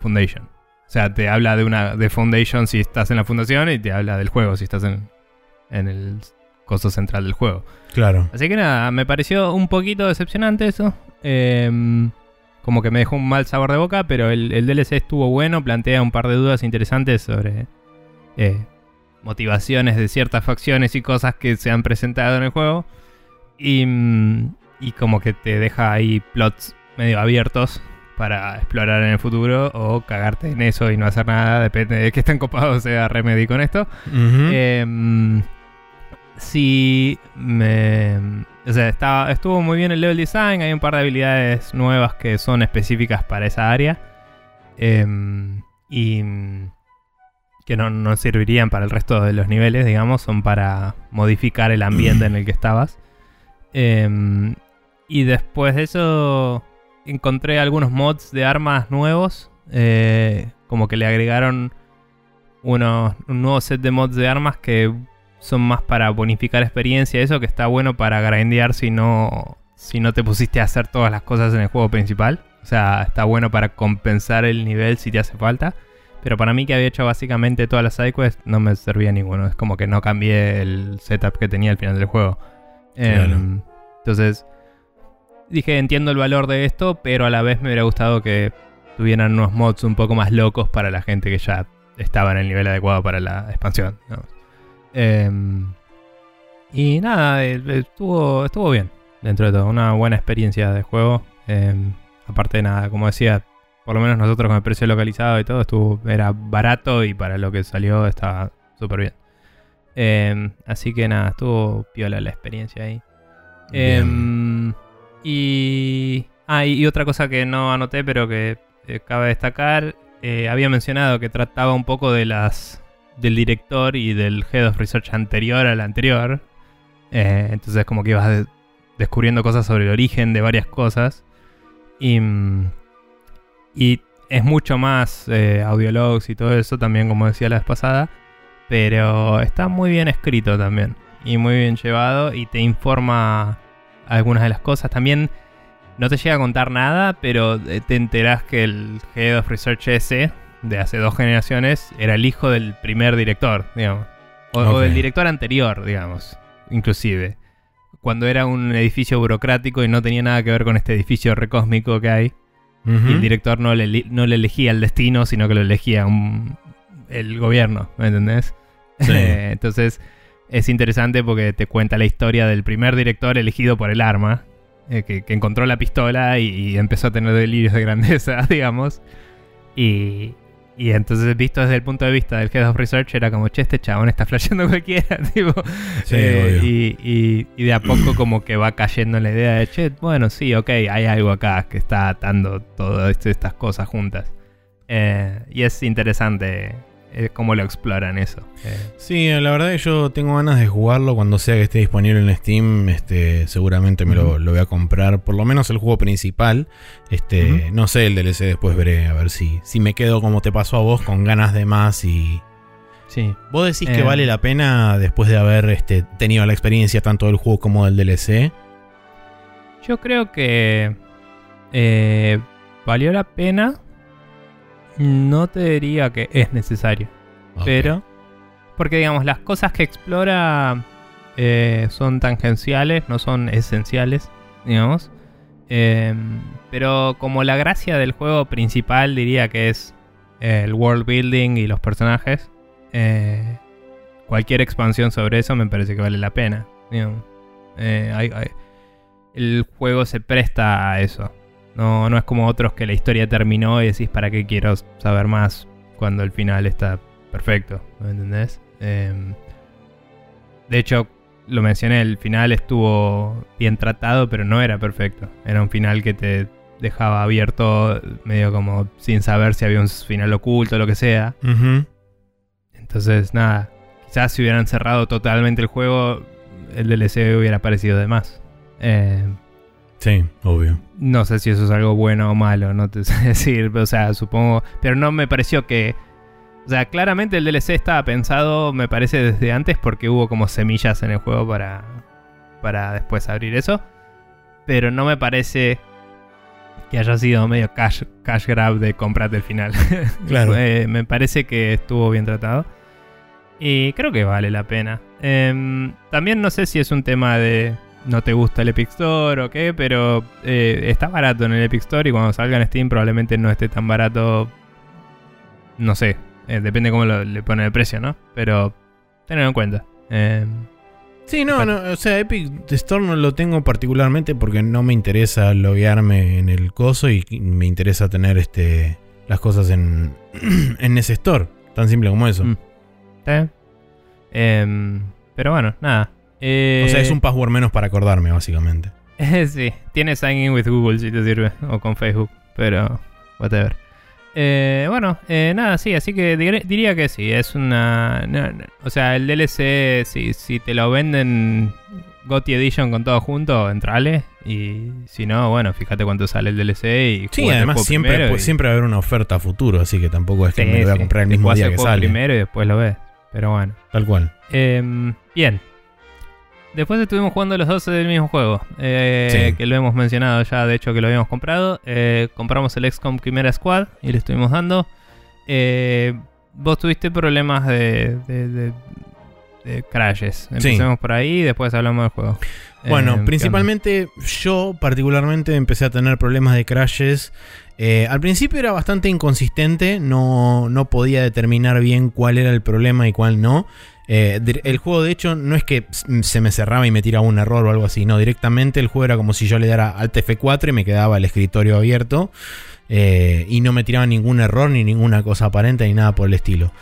Speaker 1: Foundation. O sea, te habla de una de Foundation si estás en la fundación y te habla del juego si estás en, en el costo central del juego.
Speaker 2: Claro.
Speaker 1: Así que nada, me pareció un poquito decepcionante eso. Em, como que me dejó un mal sabor de boca, pero el, el DLC estuvo bueno, plantea un par de dudas interesantes sobre eh, motivaciones de ciertas facciones y cosas que se han presentado en el juego. Y, mm, y como que te deja ahí plots medio abiertos para explorar en el futuro o cagarte en eso y no hacer nada, depende de qué tan copado sea Remedy con esto. Em, sí, me. O sea, estaba, estuvo muy bien el level design. Hay un par de habilidades nuevas que son específicas para esa área. Em, y. que no, no servirían para el resto de los niveles, digamos. Son para modificar el ambiente en el que estabas. Em, y después de eso. Encontré algunos mods de armas nuevos. eh, como que le agregaron unos, un nuevo set de mods de armas que son más para bonificar experiencia, eso que está bueno para grindear si no, si no te pusiste a hacer todas las cosas en el juego principal. O sea, está bueno para compensar el nivel si te hace falta. Pero para mí que había hecho básicamente todas las sidequests no me servía ninguno. Es como que no cambié el setup que tenía al final del juego.
Speaker 2: Claro.
Speaker 1: Em, entonces, dije, entiendo el valor de esto, pero a la vez me hubiera gustado que tuvieran unos mods un poco más locos para la gente que ya estaba en el nivel adecuado para la expansión. Em, y nada, eh, estuvo, estuvo bien dentro de todo. Una buena experiencia de juego. Em, aparte de nada, como decía, por lo menos nosotros con el precio localizado y todo, estuvo, era barato y para lo que salió estaba súper bien. Em, así que nada, estuvo piola la experiencia ahí. Em, y, ah, y y otra cosa que no anoté, pero que eh, cabe destacar, eh, había mencionado que trataba un poco de las del director y del head of research anterior al anterior. Eh, entonces como que ibas de- descubriendo cosas sobre el origen de varias cosas. Y, mm, y es mucho más eh, audiologs y todo eso también, como decía la vez pasada. Pero está muy bien escrito también. Y muy bien llevado. Y te informa algunas de las cosas. También no te llega a contar nada, pero eh, te enterás que el Head of Research ese, de hace dos generaciones, era el hijo del primer director, digamos. O, o del director anterior, digamos, inclusive. Cuando era un edificio burocrático y no tenía nada que ver con este edificio recósmico que hay. Y el director no le, no le elegía el destino, sino que lo elegía un- el gobierno, ¿me entendés?
Speaker 2: Sí.
Speaker 1: Entonces es interesante porque te cuenta la historia del primer director elegido por el arma, eh, que, que encontró la pistola y, y empezó a tener delirios de grandeza, digamos. Y, y entonces visto desde el punto de vista del Head of Research era como, che, este chabón está flasheando cualquiera, tipo.
Speaker 2: Sí,
Speaker 1: Eh, y, y- y de a poco como que va cayendo en la idea de, che, bueno, sí, ok, hay algo acá que está atando todas estas cosas juntas. Eh, y es interesante eh, cómo lo exploran eso. Eh,
Speaker 2: Sí, la verdad que yo tengo ganas de jugarlo cuando sea que esté disponible en Steam. Este, seguramente me lo, lo voy a comprar. Por lo menos el juego principal. Este, no sé, el DLC después veré a ver si, si me quedo como te pasó a vos con ganas de más y.
Speaker 1: sí.
Speaker 2: ¿Vos decís que
Speaker 1: Eh.
Speaker 2: vale la pena después de haber este, tenido la experiencia tanto del juego como del DLC?
Speaker 1: Yo creo que eh, valió la pena. No te diría que es necesario. Pero, porque digamos, las cosas que explora eh, son tangenciales, no son esenciales, digamos. Eh, pero como la gracia del juego principal diría que es el world building y los personajes, eh, cualquier expansión sobre eso me parece que vale la pena. digamos. Eh, hay- hay- el juego se presta a eso. No, no es como otros que la historia terminó y decís para qué quiero saber más cuando el final está perfecto, ¿me entendés? Em, de hecho, lo mencioné, el final estuvo bien tratado, pero no era perfecto. Era un final que te dejaba abierto, medio como sin saber si había un final oculto o lo que sea. Entonces, nada, quizás si hubieran cerrado totalmente el juego, el DLC hubiera parecido de más. Em,
Speaker 2: Sí, obvio.
Speaker 1: no sé si eso es algo bueno o malo, no te sé decir, o sea, supongo, pero no me pareció que, o sea, claramente el DLC estaba pensado, me parece, desde antes porque hubo como semillas en el juego para, para después abrir eso, pero no me parece que haya sido medio cash, cash grab de comprarte el final.
Speaker 2: Claro.
Speaker 1: Eh, me parece que estuvo bien tratado. Y creo que vale la pena. Em, también no sé si es un tema de no te gusta el Epic Store o qué, pero eh, está barato en el Epic Store y cuando salga en Steam probablemente no esté tan barato. No sé, eh, depende cómo lo- le ponen el precio, ¿no? Pero tenedlo en cuenta. Em,
Speaker 2: Sí, no, no, o sea, Epic Store no lo tengo particularmente porque no me interesa loguearme en el coso y me interesa tener este las cosas en, en ese store. Tan simple como eso.
Speaker 1: Mm. ¿está bien? Em, pero bueno, nada. Eh,
Speaker 2: O sea, es un password menos para acordarme, básicamente.
Speaker 1: sí, tiene sign in with Google si te sirve, o con Facebook, pero whatever. Eh, bueno, eh, nada, sí, así que dir- diría que sí, es una... no, no, o sea, el DLC, si, si te lo venden GOTY Edition con todo junto, entrale. Y si no, bueno, fíjate cuánto sale el DLC y
Speaker 2: Sí, además siempre, pues,
Speaker 1: y-
Speaker 2: siempre va a haber una oferta a futuro, así que tampoco es que
Speaker 1: Sí,
Speaker 2: me lo voy a
Speaker 1: sí,
Speaker 2: comprar el mismo día
Speaker 1: el
Speaker 2: que sale.
Speaker 1: primero y después lo ves, pero bueno.
Speaker 2: Tal cual.
Speaker 1: Em, bien. Después estuvimos jugando los 12 del mismo juego. eh,
Speaker 2: Sí.
Speaker 1: Que lo hemos mencionado ya, de hecho que lo habíamos comprado. Eh, compramos el XCOM Chimera Squad y le estuvimos dando. Eh, vos tuviste problemas de, de, de- de crashes. Empecemos por ahí y después hablamos del juego.
Speaker 2: Bueno,
Speaker 1: Eh, ¿qué
Speaker 2: principalmente yo particularmente empecé a tener problemas de crashes. Al principio era bastante inconsistente, no, no podía determinar bien cuál era el problema y cuál no. Eh, el juego de hecho no es que se me cerraba y me tiraba un error o algo así, no, directamente el juego era como si yo le diera Alt F4 y me quedaba el escritorio abierto eh, y no me tiraba ningún error ni ninguna cosa aparente ni nada por el estilo.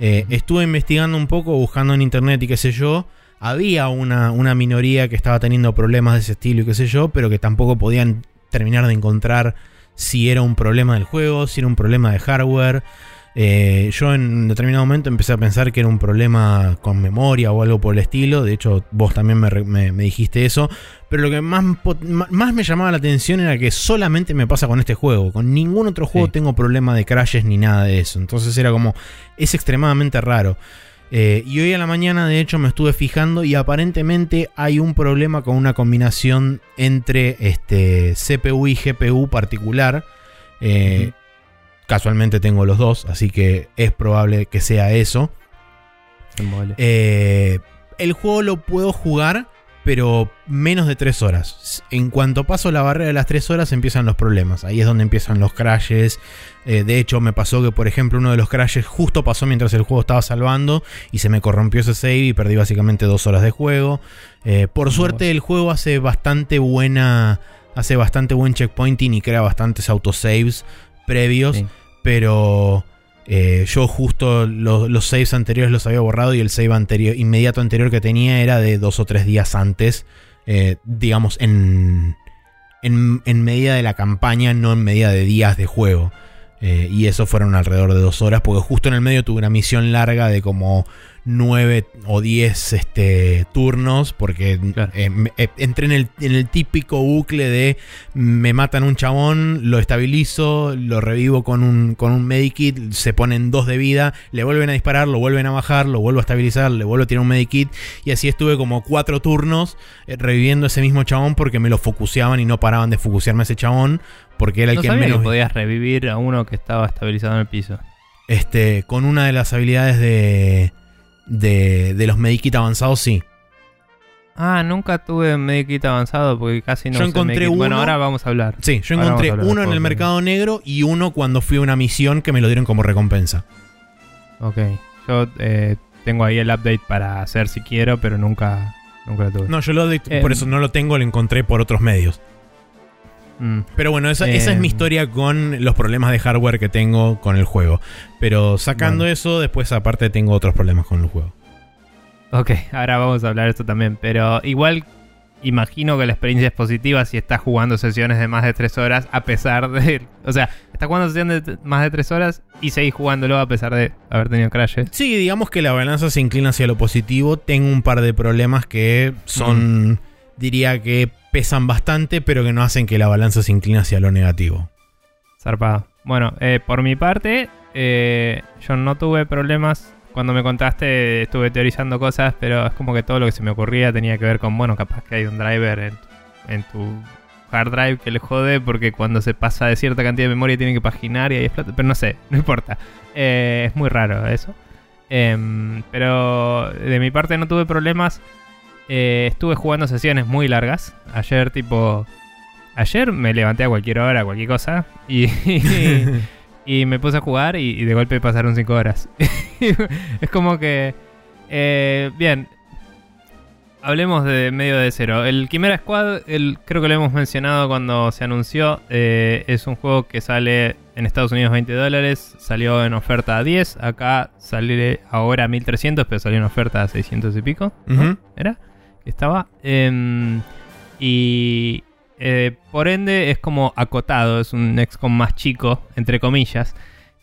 Speaker 2: Eh, estuve investigando un poco, buscando en internet y qué sé yo. Había una, una minoría que estaba teniendo problemas de ese estilo y qué sé yo, pero que tampoco podían terminar de encontrar si era un problema del juego, si era un problema de hardware. Eh, yo en determinado momento empecé a pensar que era un problema con memoria o algo por el estilo. De hecho, vos también me, me- me dijiste eso. Pero lo que más, más me llamaba la atención era que solamente me pasa con este juego. Con ningún otro juego
Speaker 1: Sí.
Speaker 2: tengo problema de crashes ni nada de eso. Entonces era como, es extremadamente raro. Eh, y hoy a la mañana, de hecho, me estuve fijando y aparentemente hay un problema con una combinación entre este, CPU y GPU particular. Eh. Casualmente tengo los dos, así que es probable que sea eso. Eh, el juego lo puedo jugar, pero menos de 3 horas. En cuanto paso la barrera de las 3 horas empiezan los problemas. Ahí es donde empiezan los crashes. Eh, de hecho, me pasó que, por ejemplo, uno de los crashes justo pasó mientras el juego estaba salvando y se me corrompió ese save y perdí básicamente 2 horas de juego. Eh, por suerte, el juego hace bastante buena. Hace bastante buen checkpointing y crea bastantes autosaves previos.
Speaker 1: Sí.
Speaker 2: Pero eh, yo justo lo- los saves anteriores los había borrado y el save anterior, inmediato anterior que tenía era de dos o tres días antes. eh, digamos, en, en, en medida de la campaña, no en medida de días de juego. Eh, y eso fueron alrededor de dos horas, porque justo en el medio tuve una misión larga de como nueve o diez este, turnos, porque
Speaker 1: Claro.
Speaker 2: eh, eh, entré en el, en el típico bucle de me matan un chabón, lo estabilizo, lo revivo con un, con un medikit, se ponen dos de vida, le vuelven a disparar, lo vuelven a bajar, lo vuelvo a estabilizar, le vuelvo a tirar un medikit, y así estuve como cuatro turnos eh, reviviendo ese mismo chabón porque me lo focuseaban y no paraban de focusearme a ese chabón, porque era el
Speaker 1: no
Speaker 2: que
Speaker 1: sabía
Speaker 2: menos...
Speaker 1: que podías revivir a uno que estaba estabilizado en el piso.
Speaker 2: Este, con una de las habilidades de, de, de los medikit avanzados, sí.
Speaker 1: Ah, nunca tuve medikit avanzado porque casi no
Speaker 2: Yo
Speaker 1: usé
Speaker 2: encontré
Speaker 1: medikit. Bueno,
Speaker 2: uno-
Speaker 1: ahora vamos a hablar.
Speaker 2: Sí, yo
Speaker 1: Ahora
Speaker 2: encontré uno en el mercado negro y uno cuando fui a una misión que me lo dieron como recompensa.
Speaker 1: Ok. Yo eh, tengo ahí el update para hacer si quiero, pero nunca, nunca lo tuve.
Speaker 2: No, yo lo de-
Speaker 1: Eh,
Speaker 2: por eso no lo tengo, lo encontré por otros medios.
Speaker 1: Mm.
Speaker 2: Pero bueno, esa, esa es mi historia con los problemas de hardware que tengo con el juego. Pero sacando
Speaker 1: Bueno.
Speaker 2: eso, después aparte tengo otros problemas con el juego.
Speaker 1: Ok, ahora vamos a hablar de esto también. Pero igual imagino que la experiencia es positiva si estás jugando sesiones de más de 3 horas a pesar de... O sea, estás jugando sesiones de más de 3 horas y seguís jugándolo a pesar de haber tenido crashes.
Speaker 2: Sí, digamos que la balanza se inclina hacia lo positivo. Tengo un par de problemas que son, diría que pesan bastante, pero que no hacen que la balanza se incline hacia lo negativo.
Speaker 1: Zarpado. Bueno, eh, por mi parte, eh, yo no tuve problemas. Cuando me contaste, estuve teorizando cosas, pero es como que todo lo que se me ocurría tenía que ver con, bueno, capaz que hay un driver en, en tu hard drive que le jode porque cuando se pasa de cierta cantidad de memoria tiene que paginar y ahí explota. Pero no sé, no importa. Eh, es muy raro eso. Em, pero de mi parte no tuve problemas. Eh, estuve jugando sesiones muy largas. Ayer, tipo. Ayer me levanté a cualquier hora, cualquier cosa. Y, y me puse a jugar y, y de golpe pasaron 5 horas. es como que. eh, bien. Hablemos de medio de cero. El Chimera Squad, el, creo que lo hemos mencionado cuando se anunció. eh, es un juego que sale en Estados Unidos 20 dólares. Salió en oferta a 10. Acá sale ahora a 1300, pero salió en oferta a 600 y pico.
Speaker 2: Ujú.
Speaker 1: ¿Era? Estaba. Em, y eh, por ende es como acotado, es un XCOM más chico, entre comillas.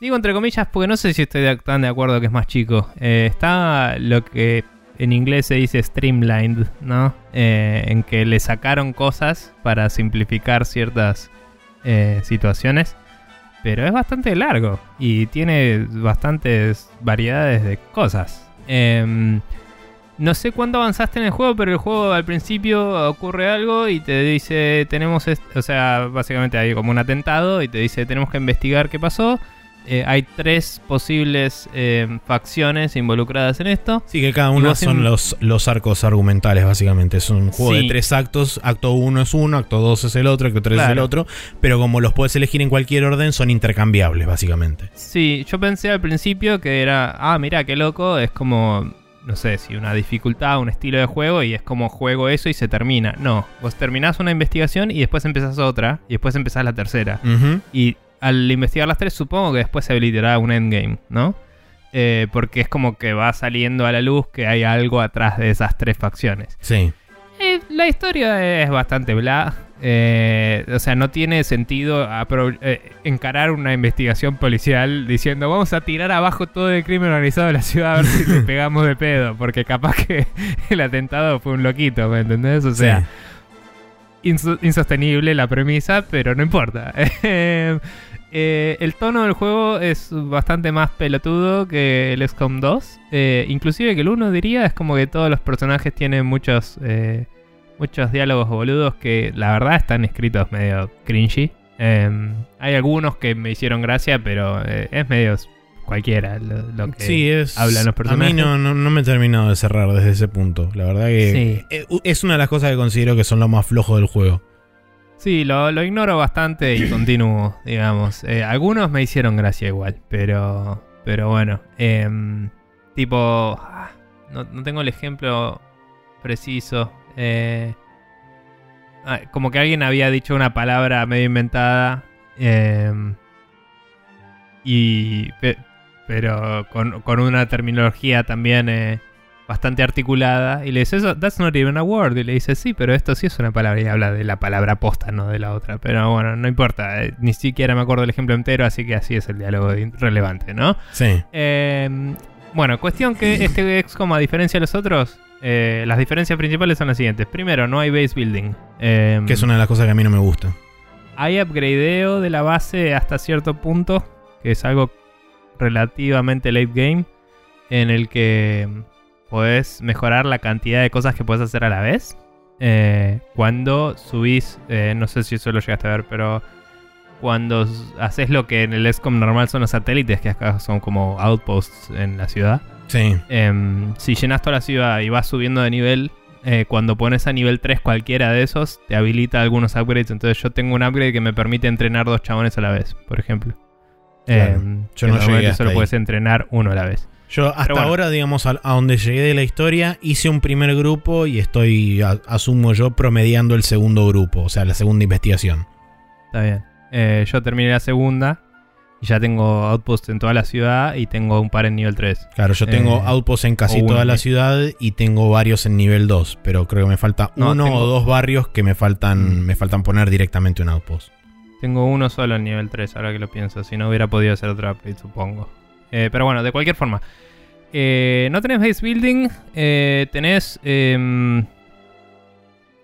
Speaker 1: Digo entre comillas porque no sé si estoy tan de acuerdo que es más chico. Eh, está lo que en inglés se dice streamlined, ¿no? Eh, en que le sacaron cosas para simplificar ciertas situaciones. Pero es bastante largo y tiene bastantes variedades de cosas. Em, no sé cuánto avanzaste en el juego, pero el juego al principio ocurre algo y te dice, tenemos, o sea, básicamente hay como un atentado y te dice, tenemos que investigar qué pasó. Eh, hay tres posibles eh, facciones involucradas en esto.
Speaker 2: Sí, que cada una son los, los arcos argumentales, básicamente. Es un juego
Speaker 1: Sí.
Speaker 2: de tres actos. Acto 1 es uno, acto 2 es el otro, acto 3 es el otro. Pero como los puedes elegir en cualquier orden, son intercambiables, básicamente.
Speaker 1: Sí, yo pensé al principio que era, ah, mira, qué loco, es como, no sé, si una dificultad, un estilo de juego y es como juego eso y se termina. No, vos terminás una investigación y después empezás otra y después empezás la tercera. Y al investigar las tres, supongo que después se habilitará un endgame, ¿no? Eh, porque es como que va saliendo a la luz que hay algo atrás de esas tres facciones.
Speaker 2: Sí.
Speaker 1: Eh, la historia es bastante bla. Eh, o sea, no tiene sentido eh, encarar una investigación policial diciendo vamos a tirar abajo todo el crimen organizado de la ciudad a ver si le pegamos de pedo. Porque capaz que el atentado fue un loquito, ¿me entendés? O sea, inso- insostenible la premisa, pero no importa. Eh, el tono del juego es bastante más pelotudo que el XCOM 2. Eh, inclusive que el 1 diría es como que todos los personajes tienen muchos, eh, muchos diálogos boludos que la verdad están escritos medio cringy. Eh, hay algunos que me hicieron gracia, pero eh, es medio cualquiera lo, lo que
Speaker 2: Sí, es.
Speaker 1: hablan los
Speaker 2: A
Speaker 1: personajes.
Speaker 2: mí no, no, no me he terminado de cerrar desde ese punto. La verdad que
Speaker 1: Sí.
Speaker 2: eh, es una de las cosas que considero que son lo más flojo del juego.
Speaker 1: Sí, lo, lo ignoro bastante y continúo, digamos. Eh, algunos me hicieron gracia igual, pero, pero bueno. em, tipo, ah, no, no tengo el ejemplo preciso. Eh, ah, como que alguien había dicho una palabra medio inventada. em, y, pe- pero con, con una terminología también eh, bastante articulada. Y le dice, eso, that's not even a word. Y le dice, sí, pero esto sí es una palabra. Y habla de la palabra posta, no de la otra. Pero bueno, no importa. eh, ni siquiera me acuerdo el ejemplo entero, así que así es el diálogo relevante, ¿no?
Speaker 2: Sí.
Speaker 1: Eh, bueno, cuestión que este XCOM, a diferencia de los otros, eh, las diferencias principales son las siguientes. Primero, no hay base building. Eh,
Speaker 2: Que es una de las cosas que a mí no me gusta.
Speaker 1: hay upgradeo de la base hasta cierto punto, que es algo relativamente late game, en el que podés mejorar la cantidad de cosas que puedes hacer a la vez. Eh, cuando subís, eh, no sé si eso lo llegaste a ver, pero cuando haces lo que en el ESCOM normal son los satélites, que acá son como outposts en la ciudad.
Speaker 2: Sí.
Speaker 1: Em, si llenas toda la ciudad y vas subiendo de nivel, eh, cuando pones a nivel 3 cualquiera de esos, te habilita algunos upgrades. Entonces yo tengo un upgrade que me permite entrenar dos chabones a la vez, por ejemplo.
Speaker 2: Claro.
Speaker 1: Em,
Speaker 2: Yo no llegué hasta
Speaker 1: solo
Speaker 2: ahí.
Speaker 1: puedes entrenar uno a la vez.
Speaker 2: Yo hasta
Speaker 1: bueno.
Speaker 2: ahora, digamos, a, a donde llegué de la historia, hice un primer grupo y estoy, a- asumo yo, promediando el segundo grupo, o sea, la segunda investigación.
Speaker 1: Está bien. Eh, yo terminé la segunda y ya tengo outposts en toda la ciudad y tengo un par en nivel 3.
Speaker 2: Claro, yo tengo
Speaker 1: Eh,
Speaker 2: outposts en casi toda la ciudad y tengo varios en nivel 2, pero creo que me falta
Speaker 1: No,
Speaker 2: uno
Speaker 1: tengo-
Speaker 2: o dos barrios que me faltan,
Speaker 1: Mm.
Speaker 2: me faltan poner directamente un outpost.
Speaker 1: Tengo uno solo en nivel 3, ahora que lo pienso. Si no hubiera podido hacer otro upgrade, supongo. Eh, pero bueno, de cualquier forma. Eh, no tenés base building. tenés em,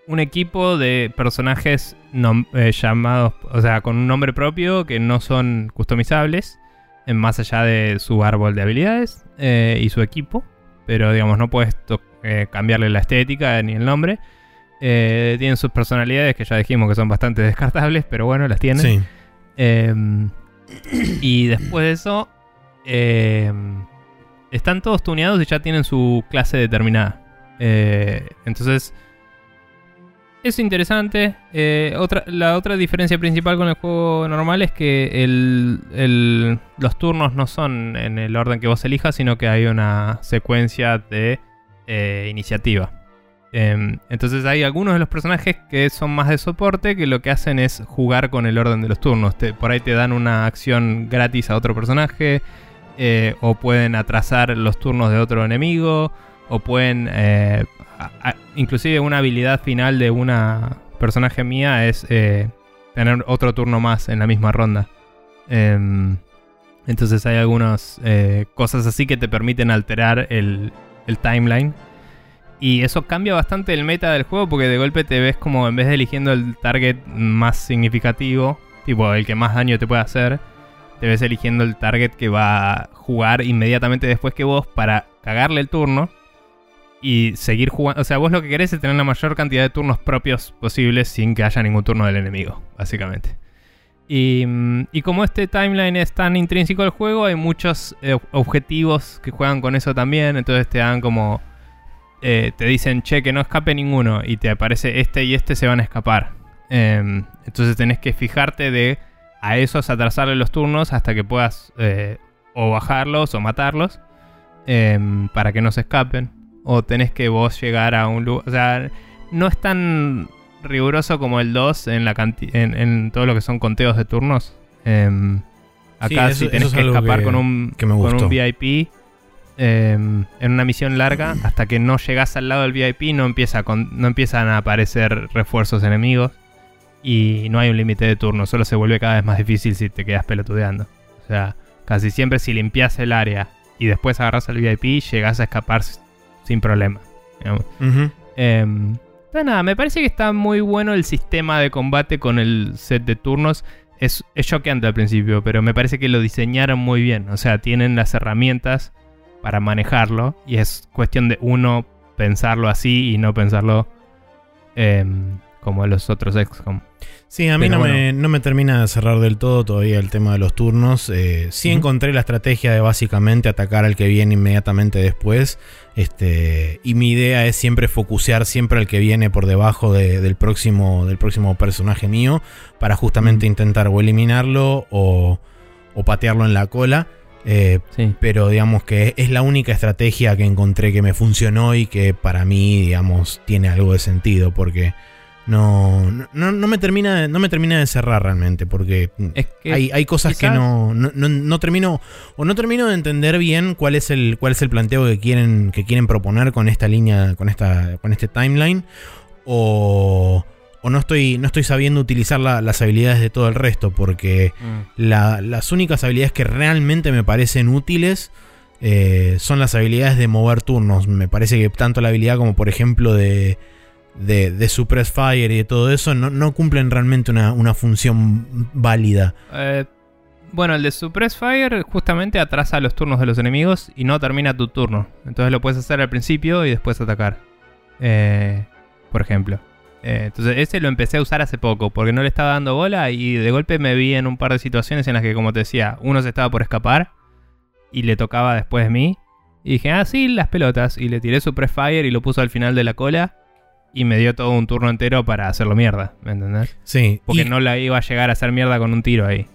Speaker 1: un equipo de personajes eh, llamados, o sea, con un nombre propio que no son customizables. más allá de su árbol de habilidades eh, y su equipo. Pero digamos, no puedes eh, cambiarle la estética ni el nombre. Tienen sus personalidades que ya dijimos que son bastante descartables, pero bueno, las tienen.
Speaker 2: Sí.
Speaker 1: Em, y después de eso, em, están todos tuneados y ya tienen su clase determinada. Entonces, es interesante. Eh, otra, la otra diferencia principal con el juego normal es que los turnos no son en el orden que vos elijas, sino que hay una secuencia de eh, iniciativa. Em, entonces hay algunos de los personajes que son más de soporte que lo que hacen es jugar con el orden de los turnos. Por ahí te dan una acción gratis a otro personaje, eh, o pueden atrasar los turnos de otro enemigo, o pueden... inclusive una habilidad final de una personaje mía es eh, tener otro turno más en la misma ronda. Em, entonces hay algunas eh, cosas así que te permiten alterar el, el timeline. Y eso cambia bastante el meta del juego porque de golpe te ves como en vez de eligiendo el target más significativo, tipo el que más daño te puede hacer, te ves eligiendo el target que va a jugar inmediatamente después que vos para cagarle el turno y seguir jugando. O sea, vos lo que querés es tener la mayor cantidad de turnos propios posibles sin que haya ningún turno del enemigo, básicamente. Y, mm, y como este timeline es tan intrínseco al juego, hay muchos eh, objetivos que juegan con eso también. Entonces te dan como. eh, te dicen, che, que no escape ninguno. Y te aparece este y este se van a escapar. Em, entonces tenés que fijarte de a esos atrasarle los turnos hasta que puedas eh, o bajarlos o matarlos. em, para que no se escapen. O tenés que vos llegar a un lugar. O sea, no es tan riguroso como el 2 en, la canti- en, en todo lo que son conteos de turnos. Em, acá
Speaker 2: eso-
Speaker 1: si tenés
Speaker 2: es
Speaker 1: que escapar
Speaker 2: que-
Speaker 1: con, un,
Speaker 2: que me
Speaker 1: con un VIP em, en una misión larga, hasta que no llegas al lado del VIP no, empieza con- no empiezan a aparecer refuerzos enemigos. Y no hay un límite de turnos, solo se vuelve cada vez más difícil si te quedas pelotudeando. O sea, casi siempre si limpias el área y después agarras al VIP, llegas a escapar sin problema. Em, pero nada, me parece que está muy bueno el sistema de combate con el set de turnos. Es, es choqueante al principio, pero me parece que lo diseñaron muy bien. O sea, tienen las herramientas para manejarlo. Y es cuestión de uno pensarlo así y no pensarlo em, como los otros XCOM.
Speaker 2: Sí, a mí no,
Speaker 1: bueno.
Speaker 2: me, no me termina de cerrar del todo todavía el tema de los turnos. Eh, sí encontré la estrategia de básicamente atacar al que viene inmediatamente después. Este, y mi idea es siempre focusear siempre al que viene por debajo de- del, próximo, del próximo personaje mío. Para justamente intentar o eliminarlo o, o patearlo en la cola. Eh,
Speaker 1: Sí.
Speaker 2: pero digamos que es la única estrategia que encontré que me funcionó y que para mí, digamos, tiene algo de sentido. Porque no, no, no me, termina, de- no me termina de cerrar realmente. Porque
Speaker 1: Es que
Speaker 2: hay, hay cosas que no, no, no- no termino. O no termino de entender bien cuál es el, cuál es el planteo que quieren, que quieren proponer con esta línea, con esta, con este timeline. O. O no estoy, no estoy sabiendo utilizar la- las habilidades de todo el resto. Porque
Speaker 1: Mm.
Speaker 2: la- las únicas habilidades que realmente me parecen útiles eh, son las habilidades de mover turnos. Me parece que tanto la habilidad como por ejemplo de, de, de Suppress Fire y de todo eso no, no cumplen realmente una, una función válida.
Speaker 1: Eh, bueno, el de Suppress Fire justamente atrasa los turnos de los enemigos y no termina tu turno. Entonces lo puedes hacer al principio y después atacar. Eh, por ejemplo. Eh, entonces ese lo empecé a usar hace poco porque no le estaba dando bola y de golpe me vi en un par de situaciones en las que, como te decía, uno se estaba por escapar y le tocaba después de mí. Y dije, ah, sí, las pelotas. Y le tiré Suppress Fire y lo puso al final de la cola. Y me dio todo un turno entero para hacerlo mierda. ¿Me entendés?
Speaker 2: Sí,
Speaker 1: Porque
Speaker 2: y-
Speaker 1: no la iba a llegar a hacer mierda con un tiro ahí.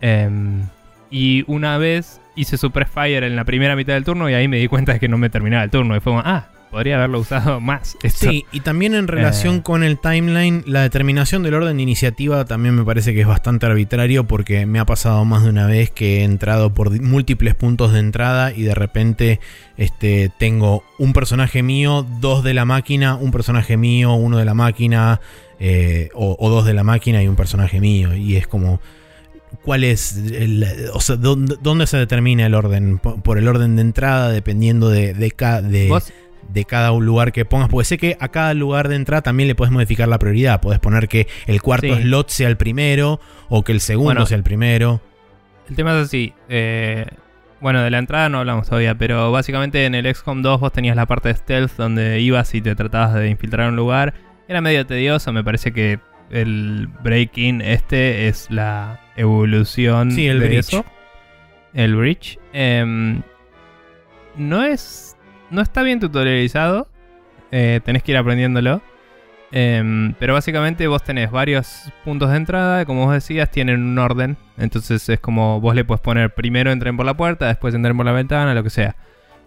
Speaker 1: Em, y una vez hice Super Fire en la primera mitad del turno y ahí me di cuenta de que no me terminaba el turno. Y fue como, ah, podría haberlo usado más. esto".
Speaker 2: Sí, y también en relación
Speaker 1: Eh.
Speaker 2: con el timeline, la determinación del orden de iniciativa también me parece que es bastante arbitrario porque me ha pasado más de una vez que he entrado por múltiples puntos de entrada y de repente este, tengo un personaje mío, dos de la máquina, un personaje mío, uno de la máquina, eh, o, o dos de la máquina y un personaje mío. Y es como... ¿Cuál es el, o sea, dónde, dónde se determina el orden? Por, por el orden de entrada, dependiendo de, de, de,
Speaker 1: Vos,
Speaker 2: de cada lugar que pongas. Porque sé que a cada lugar de entrada también le puedes modificar la prioridad. Puedes poner que el cuarto
Speaker 1: Sí.
Speaker 2: slot sea el primero o que el segundo
Speaker 1: Bueno.
Speaker 2: sea el primero.
Speaker 1: el tema es así. eh, bueno, de la entrada no hablamos todavía, pero básicamente en el XCOM 2 vos tenías la parte de stealth donde ibas y te tratabas de infiltrar un lugar. Era medio tedioso, me parece que el break-in este es la evolución
Speaker 2: Sí, el
Speaker 1: de
Speaker 2: bridge.
Speaker 1: eso. El bridge. Em, no es. No está bien tutorializado. eh, tenés que ir aprendiéndolo. Em, pero básicamente vos tenés varios puntos de entrada. Como vos decías, tienen un orden. Entonces es como vos le puedes poner primero entren por la puerta, después entren por la ventana, lo que sea.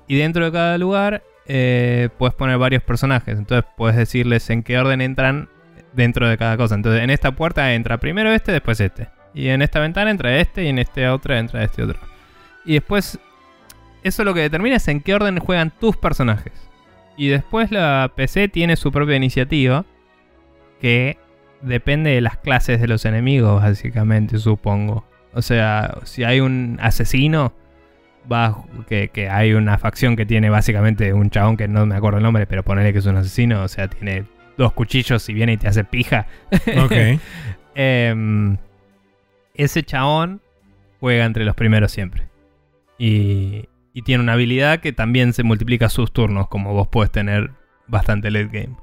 Speaker 1: Y dentro de cada lugar eh, puedes poner varios personajes. Entonces puedes decirles en qué orden entran dentro de cada cosa. Entonces en esta puerta entra primero este, después este. Y en esta ventana entra este y en esta otra entra este otro. Y después eso lo que determina es en qué orden juegan tus personajes. Y después la PC tiene su propia iniciativa que depende de las clases de los enemigos, básicamente, supongo. O sea, si hay un asesino, va que, que hay una facción que tiene básicamente un chabón que no me acuerdo el nombre, pero ponele que es un asesino, o sea, tiene dos cuchillos y viene y te hace pija.
Speaker 2: Ok.
Speaker 1: Em, ese chabón juega entre los primeros siempre. Y, y tiene una habilidad que también se multiplica sus turnos, como vos puedes tener bastante late game.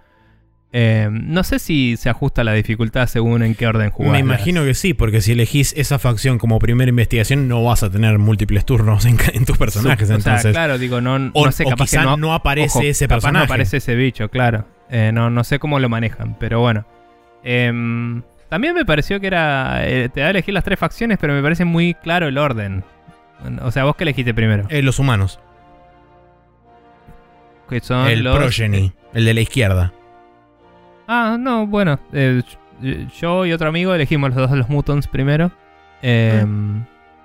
Speaker 1: Em, no sé si se ajusta la dificultad según en qué orden jugás.
Speaker 2: Me imagino que sí, porque si elegís esa facción como primera investigación, no vas a tener múltiples turnos en, tus personajes.
Speaker 1: O sea,
Speaker 2: entonces,
Speaker 1: claro, digo, no,
Speaker 2: o,
Speaker 1: no sé, capaz que no,
Speaker 2: no, aparece
Speaker 1: ojo,
Speaker 2: ese personaje.
Speaker 1: no aparece ese bicho, claro. Eh, no, no sé cómo lo manejan, pero bueno. Em, también me pareció que era. eh, te da a elegir las tres facciones, pero me parece muy claro el orden. O sea, vos que elegiste primero.
Speaker 2: Eh, los humanos.
Speaker 1: Que son
Speaker 2: el
Speaker 1: los.
Speaker 2: progeny, el de la izquierda.
Speaker 1: Ah, no, bueno. eh, yo y otro amigo elegimos los dos de los mutants primero. Em,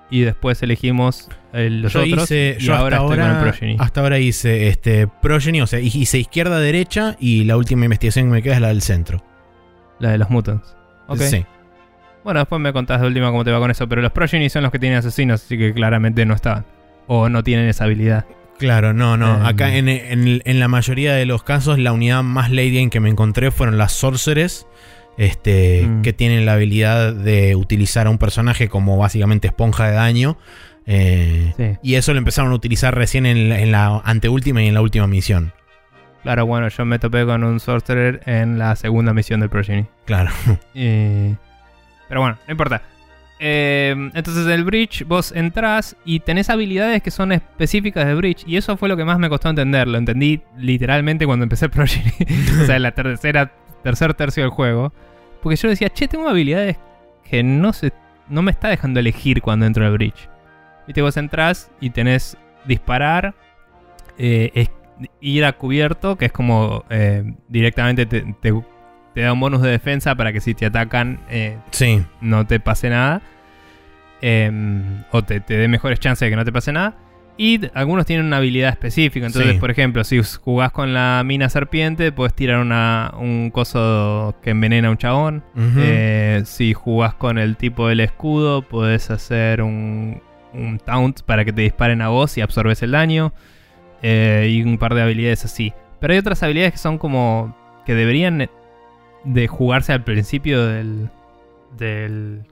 Speaker 1: Y después elegimos eh, los
Speaker 2: yo
Speaker 1: otros.
Speaker 2: hice,
Speaker 1: y
Speaker 2: yo
Speaker 1: ahora
Speaker 2: hasta
Speaker 1: estoy
Speaker 2: ahora,
Speaker 1: con el Progeny.
Speaker 2: hasta ahora hice este Progeny, o sea, hice izquierda, derecha y la última investigación que me queda es la del centro.
Speaker 1: La de los mutants. Ok.
Speaker 2: Sí.
Speaker 1: Bueno, después me contás de última cómo te va con eso. Pero los Progeny son los que tienen asesinos, así que claramente no estaban. O no tienen esa habilidad.
Speaker 2: Claro, no, no.
Speaker 1: Em.
Speaker 2: Acá en, en- en la mayoría de los casos, la unidad más lady game que me encontré fueron las sorceres. Este,
Speaker 1: Mm.
Speaker 2: que tienen la habilidad de utilizar a un personaje como básicamente esponja de daño. Eh,
Speaker 1: Sí.
Speaker 2: Y eso lo empezaron a utilizar recién en la, en la anteúltima y en la última misión.
Speaker 1: Claro, bueno, yo me topé con un sorcerer en la segunda misión del Progeny.
Speaker 2: Claro.
Speaker 1: Eh, pero bueno, no importa. Eh, entonces el Bridge vos entrás y tenés habilidades que son específicas de Bridge. Y eso fue lo que más me costó entender. Lo entendí literalmente cuando empecé el Progeny. o sea, en la tercera, tercer tercio del juego. Porque yo decía, che, tengo habilidades que no, se, no me está dejando elegir cuando entro al Bridge. Viste, vos entrás y tenés disparar, eh, ir a cubierto, que es como eh, directamente te, te- te da un bonus de defensa para que si te atacan eh,
Speaker 2: Sí.
Speaker 1: no te pase nada. Em, o te, te dé mejores chances de que no te pase nada. Y algunos tienen una habilidad específica. Entonces,
Speaker 2: Sí.
Speaker 1: por ejemplo, si jugás con la mina serpiente, puedes tirar una, un coso que envenena a un chabón. Eh, si jugás con el tipo del escudo, puedes hacer un, un taunt para que te disparen a vos y absorbes el daño. Eh, y un par de habilidades así. Pero hay otras habilidades que son como. que deberían de jugarse al principio del. del.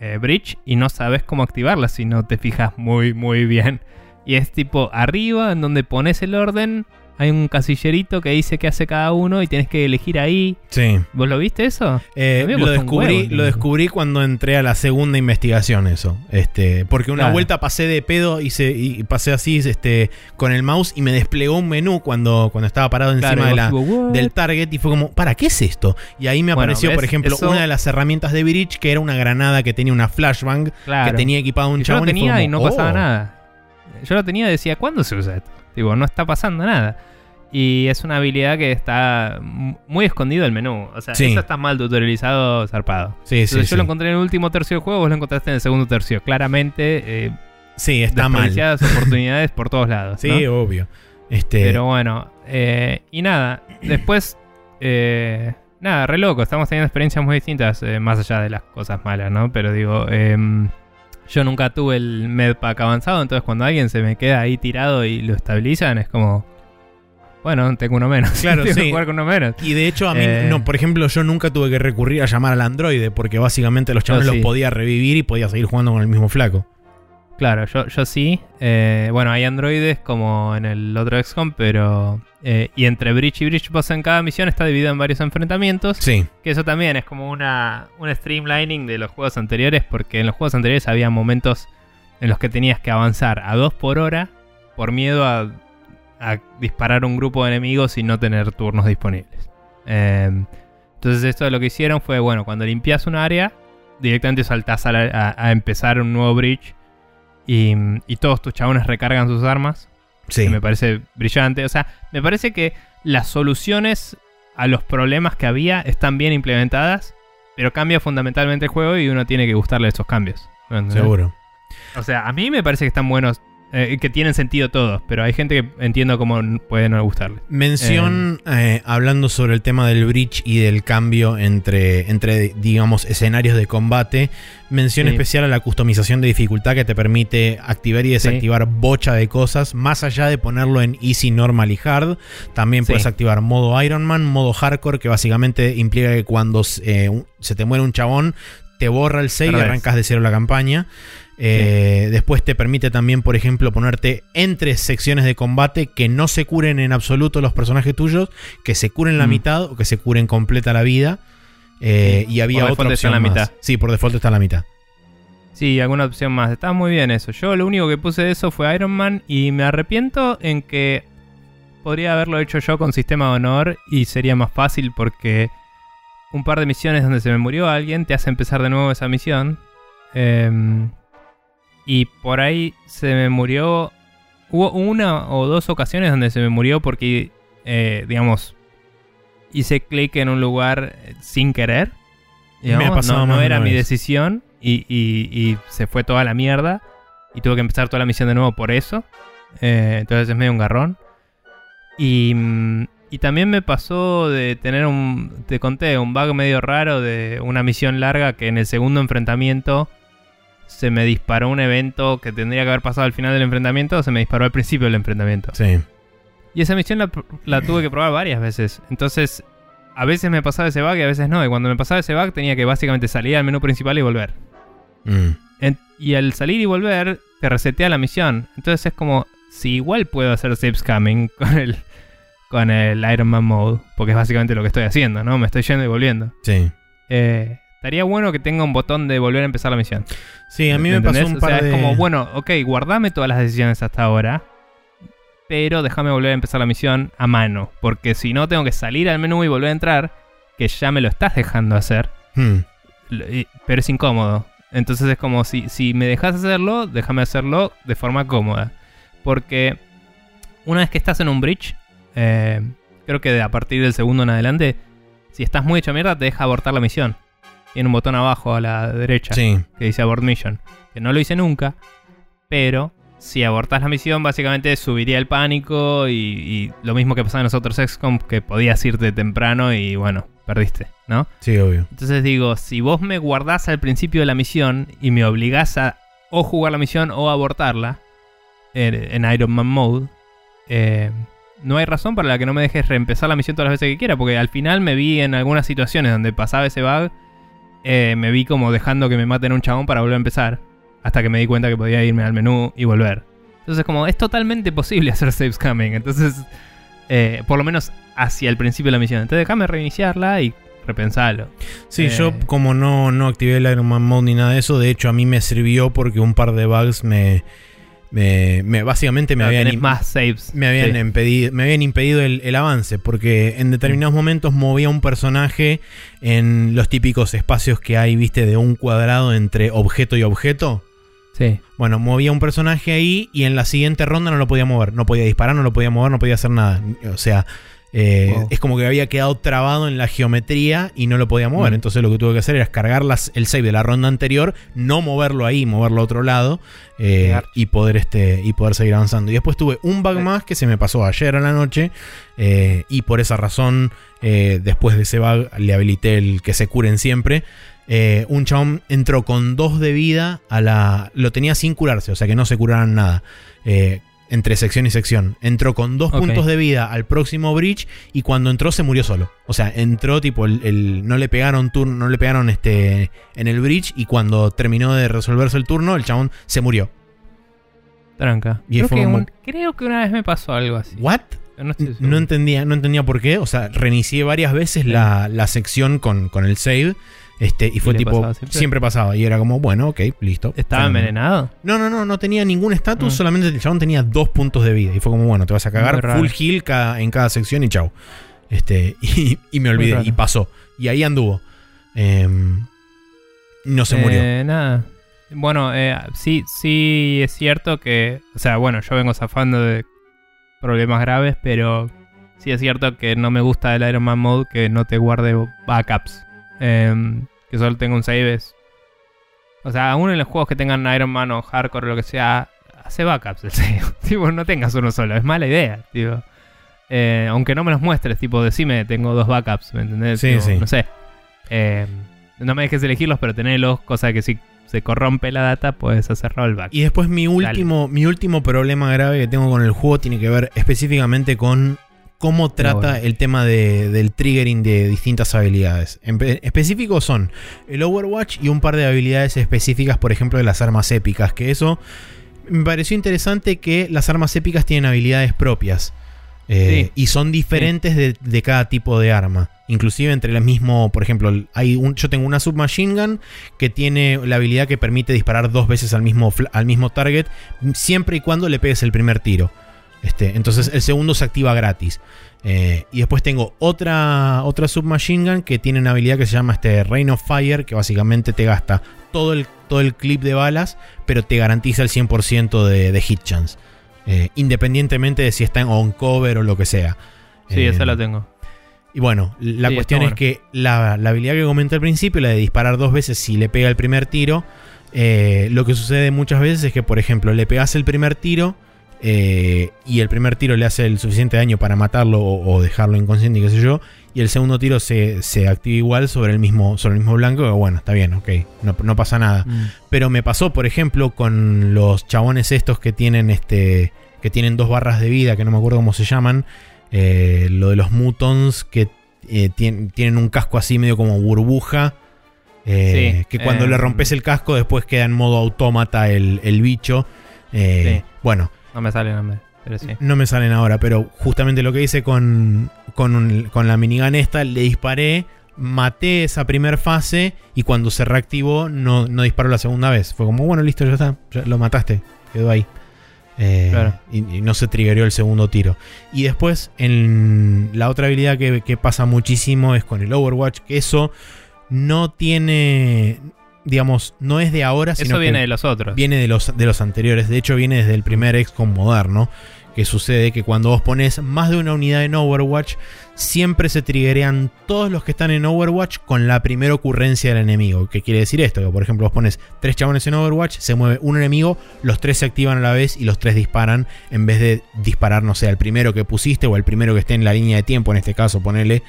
Speaker 1: eh, bridge y no sabes cómo activarlas si no te fijas muy, muy bien. Y es tipo arriba, en donde pones el orden, hay un casillerito que dice qué hace cada uno y tienes que elegir ahí.
Speaker 2: Sí.
Speaker 1: ¿Vos lo viste eso?
Speaker 2: Eh, lo descubrí,
Speaker 1: huevo,
Speaker 2: lo
Speaker 1: ¿no?
Speaker 2: descubrí cuando entré a la segunda investigación eso. Este, porque una
Speaker 1: Claro.
Speaker 2: vuelta pasé de pedo y, se- y pasé así este, con el mouse y me desplegó un menú cuando, cuando estaba parado encima
Speaker 1: Claro,
Speaker 2: de
Speaker 1: y
Speaker 2: la, del target y fue como, ¿para qué es esto? Y ahí me
Speaker 1: Bueno,
Speaker 2: apareció, por ejemplo,
Speaker 1: Eso-
Speaker 2: una de las herramientas de Bridge que era una granada que tenía una flashbang
Speaker 1: Claro.
Speaker 2: que tenía equipado un
Speaker 1: Y yo lo
Speaker 2: chabón y
Speaker 1: tenía y,
Speaker 2: como,
Speaker 1: no pasaba
Speaker 2: "Oh".
Speaker 1: nada. Yo lo tenía y decía, ¿cuándo se usa esto? Digo, no está pasando nada. Y es una habilidad que está muy escondido del menú. O sea,
Speaker 2: Sí.
Speaker 1: eso está mal tutorializado, zarpado.
Speaker 2: Sí, sí,
Speaker 1: yo lo encontré en el último tercio del juego, vos lo encontraste en el segundo tercio. Claramente, eh,
Speaker 2: Sí, está mal.
Speaker 1: oportunidades por todos lados.
Speaker 2: Sí,
Speaker 1: ¿no?
Speaker 2: obvio. Este,
Speaker 1: Pero bueno, eh, y nada, después, eh, nada, re loco, estamos teniendo experiencias muy distintas, eh, más allá de las cosas malas, ¿no? Pero digo, em, yo nunca tuve el medpack avanzado, entonces cuando alguien se me queda ahí tirado y lo estabilizan, es como, bueno, tengo uno menos.
Speaker 2: Claro,
Speaker 1: tengo que
Speaker 2: sí.
Speaker 1: jugar con uno menos.
Speaker 2: Y de hecho, a mí,
Speaker 1: Eh.
Speaker 2: no, por ejemplo, yo nunca tuve que recurrir a llamar al androide porque básicamente los chavales
Speaker 1: sí.
Speaker 2: los podía revivir y podía seguir jugando con el mismo flaco.
Speaker 1: Claro, yo, yo sí. eh, bueno, hay androides como en el otro XCOM, pero... eh, y entre Bridge y Bridge Boss en cada misión está dividido en varios enfrentamientos.
Speaker 2: Sí,
Speaker 1: Que eso también es como una, un streamlining de los juegos anteriores, porque en los juegos anteriores había momentos en los que tenías que avanzar a 2 por hora por miedo a, a disparar un grupo de enemigos y no tener turnos disponibles. Eh, entonces esto lo que hicieron fue, bueno, cuando limpias un área, directamente saltás a, la- a- a empezar un nuevo bridge y, y todos tus chabones recargan sus armas
Speaker 2: sí.
Speaker 1: que me parece brillante. O sea, me parece que las soluciones a los problemas que había están bien implementadas, pero cambia fundamentalmente el juego y uno tiene que gustarle esos cambios.
Speaker 2: Seguro.
Speaker 1: O sea, a mí me parece que están buenos, eh, que tienen sentido todos, pero hay gente que entiendo cómo puede no gustarle.
Speaker 2: Mención eh, hablando sobre el tema del bridge y del cambio entre, entre digamos, escenarios de combate. Mención
Speaker 1: Sí.
Speaker 2: especial a la customización de dificultad que te permite activar y desactivar bocha de cosas. Más allá de ponerlo en easy, normal y hard. También
Speaker 1: Sí.
Speaker 2: puedes activar modo Iron Man, modo hardcore, que básicamente implica que cuando eh, se te muere un chabón, te borra el save y arrancas de cero la campaña. Eh, Después te permite también, por ejemplo, ponerte entre secciones de combate que no se curen en absoluto los personajes tuyos, que se curen la
Speaker 1: Mm.
Speaker 2: mitad o que se curen completa la vida. Eh, y había
Speaker 1: Por
Speaker 2: otra
Speaker 1: default está
Speaker 2: opción
Speaker 1: en la
Speaker 2: más.
Speaker 1: mitad.
Speaker 2: Sí, por default está en la mitad.
Speaker 1: Sí, alguna opción más. Está muy bien eso. Yo lo único que puse de eso fue Iron Man y me arrepiento en que podría haberlo hecho yo con sistema de honor y sería más fácil porque un par de misiones donde se me murió alguien te hace empezar de nuevo esa misión. Em, y por ahí se me murió... Hubo una o dos ocasiones donde se me murió porque, eh, digamos, hice clic en un lugar eh, sin querer.
Speaker 2: Me ha
Speaker 1: Digamos,
Speaker 2: pasado
Speaker 1: no, era mi
Speaker 2: vez.
Speaker 1: decisión y, y- y se fue toda la mierda. Y tuve que empezar toda la misión de nuevo por eso. Eh, entonces es medio un garrón. Y, mm, y también me pasó de tener un. Te conté, un bug medio raro de una misión larga que en el segundo enfrentamiento se me disparó un evento que tendría que haber pasado al final del enfrentamiento. Se me disparó al principio del enfrentamiento.
Speaker 2: Sí.
Speaker 1: Y esa misión la, la tuve que probar varias veces. Entonces, a veces me pasaba ese bug y a veces no. Y cuando me pasaba ese bug tenía que básicamente salir al menú principal y volver.
Speaker 2: Mm.
Speaker 1: En- y al salir y volver, te resetea la misión. Entonces es como, si igual puedo hacer save scamming con el, con el Iron Man Mode, porque es básicamente lo que estoy haciendo, ¿no? Me estoy yendo y volviendo.
Speaker 2: Sí.
Speaker 1: Eh, estaría bueno que tenga un botón de volver a empezar la misión.
Speaker 2: Sí, a mí me
Speaker 1: ¿Entendés?
Speaker 2: pasó un
Speaker 1: O
Speaker 2: par
Speaker 1: sea,
Speaker 2: de.
Speaker 1: es como, bueno, ok, guardame todas las decisiones hasta ahora, pero déjame volver a empezar la misión a mano, porque si no tengo que salir al menú y volver a entrar, que ya me lo estás dejando hacer,
Speaker 2: Hmm.
Speaker 1: Pero es incómodo. Entonces es como si, si me dejas hacerlo, déjame hacerlo de forma cómoda. Porque una vez que estás en un bridge, eh, creo que a partir del segundo en adelante, si estás muy hecho mierda, te deja abortar la misión. Tiene un botón abajo a la derecha
Speaker 2: Sí.
Speaker 1: que dice Abort Mission. Que no lo hice nunca, pero si abortas la misión, básicamente subiría el pánico y, y lo mismo que pasaba en los otros XCOM, que podías irte temprano y bueno, perdiste, ¿no?
Speaker 2: Sí, obvio.
Speaker 1: Entonces digo, si vos me guardás al principio de la misión y me obligás a o jugar la misión o abortarla en, en Iron Man Mode, eh, no hay razón para la que no me dejes reempezar la misión todas las veces que quiera, porque al final me vi en algunas situaciones donde pasaba ese bug, eh, me vi como dejando que me maten a un chabón para volver a empezar, hasta que me di cuenta que podía irme al menú y volver. Entonces como es totalmente posible hacer save scamming, entonces eh, por lo menos hacia el principio de la misión. Entonces déjame reiniciarla y repensarlo.
Speaker 2: Sí,
Speaker 1: Eh.
Speaker 2: yo como no, no activé el Iron Man Mode ni nada de eso, de hecho a mí me sirvió porque un par de bugs me, me, me- básicamente me habían,
Speaker 1: tenés
Speaker 2: im-
Speaker 1: más saves.
Speaker 2: me habían
Speaker 1: Sí.
Speaker 2: impedido, me habían impedido el, el avance porque en determinados momentos movía un personaje en los típicos espacios que hay, viste, de un cuadrado entre objeto y objeto.
Speaker 1: Sí.
Speaker 2: Bueno, movía un personaje ahí y en la siguiente ronda no lo podía mover. No podía disparar, no lo podía mover, no podía hacer nada. O sea, eh,
Speaker 1: Wow.
Speaker 2: es como que había quedado trabado en la geometría y no lo podía mover.
Speaker 1: Mm.
Speaker 2: Entonces lo que tuve que hacer era cargar las- el save de la ronda anterior, no moverlo ahí, moverlo a otro lado eh, y, poder este, y poder seguir avanzando. Y después tuve un bug más que se me pasó ayer a la noche eh, y por esa razón, después de ese bug, le habilité el que se curen siempre. Eh, un chabón entró con dos de vida a la. Lo tenía sin curarse, o sea que no se curaran nada. eh, entre sección y sección. Entró con dos puntos de vida al próximo bridge y cuando entró se murió solo. O sea, entró tipo el, el- no le pegaron turno, no le pegaron este en el bridge y cuando terminó de resolverse el turno, el chabón se murió.
Speaker 1: Tranca.
Speaker 2: Y
Speaker 1: creo,
Speaker 2: fue
Speaker 1: que
Speaker 2: como-
Speaker 1: un- creo que una vez me pasó algo así.
Speaker 2: ¿What?
Speaker 1: No, estoy
Speaker 2: No
Speaker 1: seguro.
Speaker 2: entendía, no entendía por qué. O sea, reinicié varias veces
Speaker 1: Sí.
Speaker 2: la, la sección con, con el save. Este, y fue tipo.
Speaker 1: pasaba
Speaker 2: Siempre?
Speaker 1: siempre?
Speaker 2: pasaba. Y era como, bueno, ok, listo.
Speaker 1: ¿Estaba envenenado?
Speaker 2: No, no, no, no tenía ningún estatus,
Speaker 1: Mm.
Speaker 2: solamente el chabón tenía dos puntos de vida. Y fue como, bueno, te vas a cagar full heal cada- en cada sección y chau. Este, y, y me olvidé, y pasó. Y ahí anduvo. Em, no se murió.
Speaker 1: Eh, nada. Bueno, eh, sí, sí es cierto que. O sea, bueno, yo vengo zafando de problemas graves, pero sí es cierto que no me gusta el Iron Man Mode que no te guarde backups. Em, que solo tenga un save. es- O sea, aún en los juegos que tengan Iron Man o Hardcore o lo que sea, hace backups el save. tipo, no tengas uno solo, es mala idea, tipo. Eh, aunque no me los muestres, tipo, decime, tengo dos backups, ¿me entendés?
Speaker 2: Sí,
Speaker 1: Tipo,
Speaker 2: sí.
Speaker 1: No sé. Eh, no me dejes elegirlos, pero tenerlos, cosa que si se corrompe la data, puedes hacer rollback.
Speaker 2: Y después mi último, mi último problema grave que tengo con el juego tiene que ver específicamente con cómo trata
Speaker 1: bueno.
Speaker 2: el tema de- del triggering de distintas habilidades. En pe- específico son el Overwatch y un par de habilidades específicas, por ejemplo, de las armas épicas, que eso me pareció interesante que las armas épicas tienen habilidades propias. eh,
Speaker 1: Sí.
Speaker 2: Y son diferentes de, de cada tipo de arma. Inclusive entre el mismo, por ejemplo, hay un, yo tengo una submachine gun que tiene la habilidad que permite disparar dos veces al mismo, al mismo target, siempre y cuando le pegues el primer tiro. Este, entonces el segundo se activa gratis. Eh, y después tengo otra, otra submachine gun que tiene una habilidad que se llama este Rain of Fire, que básicamente te gasta todo el, todo el clip de balas, pero te garantiza el 100% de, de hit chance. Eh, independientemente de si está en on cover o lo que sea.
Speaker 1: Sí,
Speaker 2: Eh,
Speaker 1: esa la tengo.
Speaker 2: y bueno, la
Speaker 1: Sí,
Speaker 2: cuestión es que la, la habilidad que comenté al principio, la de disparar dos veces si le pega el primer tiro, eh, lo que sucede muchas veces es que, por ejemplo, le pegas el primer tiro eh, y el primer tiro le hace el suficiente daño para matarlo o, o dejarlo inconsciente, y qué sé yo, y el segundo tiro se, se activa igual sobre el mismo, sobre el mismo blanco, bueno, está bien, ok, no, no pasa nada.
Speaker 1: Mm.
Speaker 2: Pero me pasó, por ejemplo, con los chabones estos que tienen este. que tienen dos barras de vida, que no me acuerdo cómo se llaman. eh, lo de los mutons que eh, tien- tienen un casco así medio como burbuja. eh,
Speaker 1: Sí,
Speaker 2: que cuando
Speaker 1: eh,
Speaker 2: le rompes el casco, después queda en modo autómata el, el bicho. Eh,
Speaker 1: Sí.
Speaker 2: Bueno,
Speaker 1: No me sale el nombre. Pero sí.
Speaker 2: No me salen ahora, pero justamente lo que hice con, con, un- con la minigun esta, le disparé, maté esa primera fase y cuando se reactivó no, no disparó la segunda vez. Fue como, bueno, listo, ya está, ya lo mataste, quedó ahí. Eh,
Speaker 1: Claro.
Speaker 2: y, y no se triggerió el segundo tiro. Y después, en la otra habilidad que, que pasa muchísimo es con el Overwatch, que eso no tiene, digamos, no es de ahora, sino
Speaker 1: Eso viene
Speaker 2: que
Speaker 1: de los otros.
Speaker 2: viene de los, de los anteriores. De hecho, viene desde el primer XCOM moderno. Que sucede que cuando vos pones más de una unidad en Overwatch, siempre se triggerean todos los que están en Overwatch con la primera ocurrencia del enemigo. ¿Qué quiere decir esto? Que por ejemplo, vos pones tres chabones en Overwatch, se mueve un enemigo, los tres se activan a la vez y los tres disparan. En vez de disparar, no sé, al primero que pusiste o al primero que esté en la línea de tiempo, en este caso, ponele.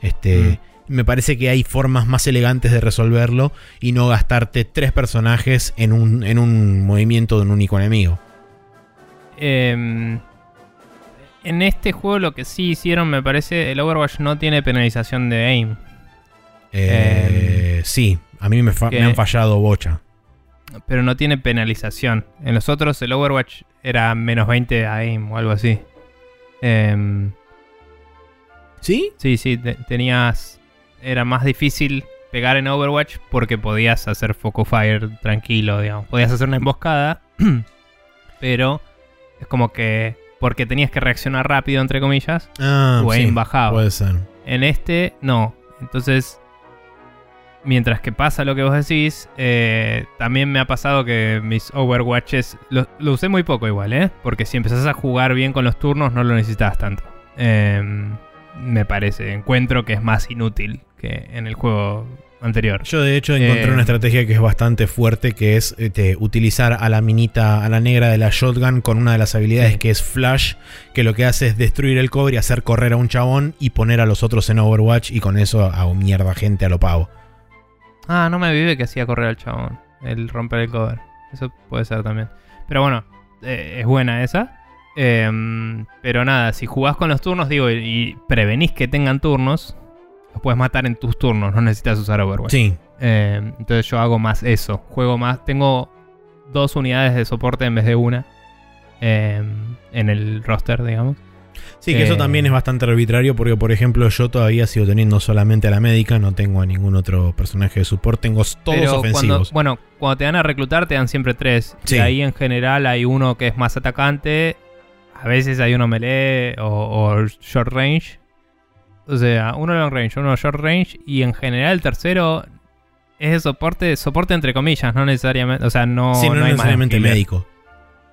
Speaker 2: Este. Me parece que hay formas más elegantes de resolverlo y no gastarte tres personajes en un, en un movimiento de un único enemigo.
Speaker 1: Em, en este juego lo que sí hicieron, me parece, el Overwatch no tiene penalización de aim.
Speaker 2: Eh, sí, a mí me, fa-
Speaker 1: ¿qué?
Speaker 2: me han fallado bocha.
Speaker 1: Pero no tiene penalización. En los otros el Overwatch era menos 20 a aim o algo así. Em,
Speaker 2: ¿Sí?
Speaker 1: sí, sí, te- tenías... Era más difícil pegar en Overwatch porque podías hacer Foco Fire tranquilo, digamos. Podías hacer una emboscada, pero es como que... Porque tenías que reaccionar rápido, entre comillas,
Speaker 2: Ah,
Speaker 1: tu
Speaker 2: sí,
Speaker 1: aim bajaba.
Speaker 2: puede ser.
Speaker 1: En este, no. Entonces, mientras que pasa lo que vos decís, eh, también me ha pasado que mis Overwatches. Lo, lo usé muy poco igual, ¿eh? Porque si empezás a jugar bien con los turnos, no lo necesitabas tanto. Em, me parece. Encuentro que es más inútil que en el juego anterior.
Speaker 2: Yo de hecho encontré
Speaker 1: Eh,
Speaker 2: una estrategia que es bastante fuerte, que es este, utilizar a la minita, a la negra de la shotgun con una de las habilidades
Speaker 1: Sí.
Speaker 2: que es flash, que lo que hace es destruir el cover y hacer correr a un chabón y poner a los otros en Overwatch y con eso hago mierda gente a lo pavo.
Speaker 1: Ah, no me vive que hacía correr al chabón. El romper el cover. Eso puede ser también. Pero bueno, eh, es buena esa. Em, pero nada, si jugás con los turnos, digo, y prevenís que tengan turnos, los puedes matar en tus turnos, no necesitas usar Overwatch.
Speaker 2: Sí,
Speaker 1: Em, entonces yo hago más eso. Juego más. Tengo dos unidades de soporte en vez de una. em, en el roster, digamos.
Speaker 2: Sí, que eso
Speaker 1: Eh,
Speaker 2: también es bastante arbitrario porque, por ejemplo, yo todavía sigo teniendo solamente a la médica, no tengo a ningún otro personaje de support, tengo todos
Speaker 1: Pero cuando,
Speaker 2: ofensivos.
Speaker 1: bueno, cuando te dan a reclutar te dan siempre tres.
Speaker 2: Sí.
Speaker 1: Y ahí en general hay uno que es más atacante. A veces hay uno melee o, o short range. O sea, uno long range, uno short range. Y en general el tercero es de soporte, soporte entre comillas, no necesariamente. O sea, no,
Speaker 2: sí, no,
Speaker 1: no hay más de un
Speaker 2: necesariamente
Speaker 1: healer.
Speaker 2: médico.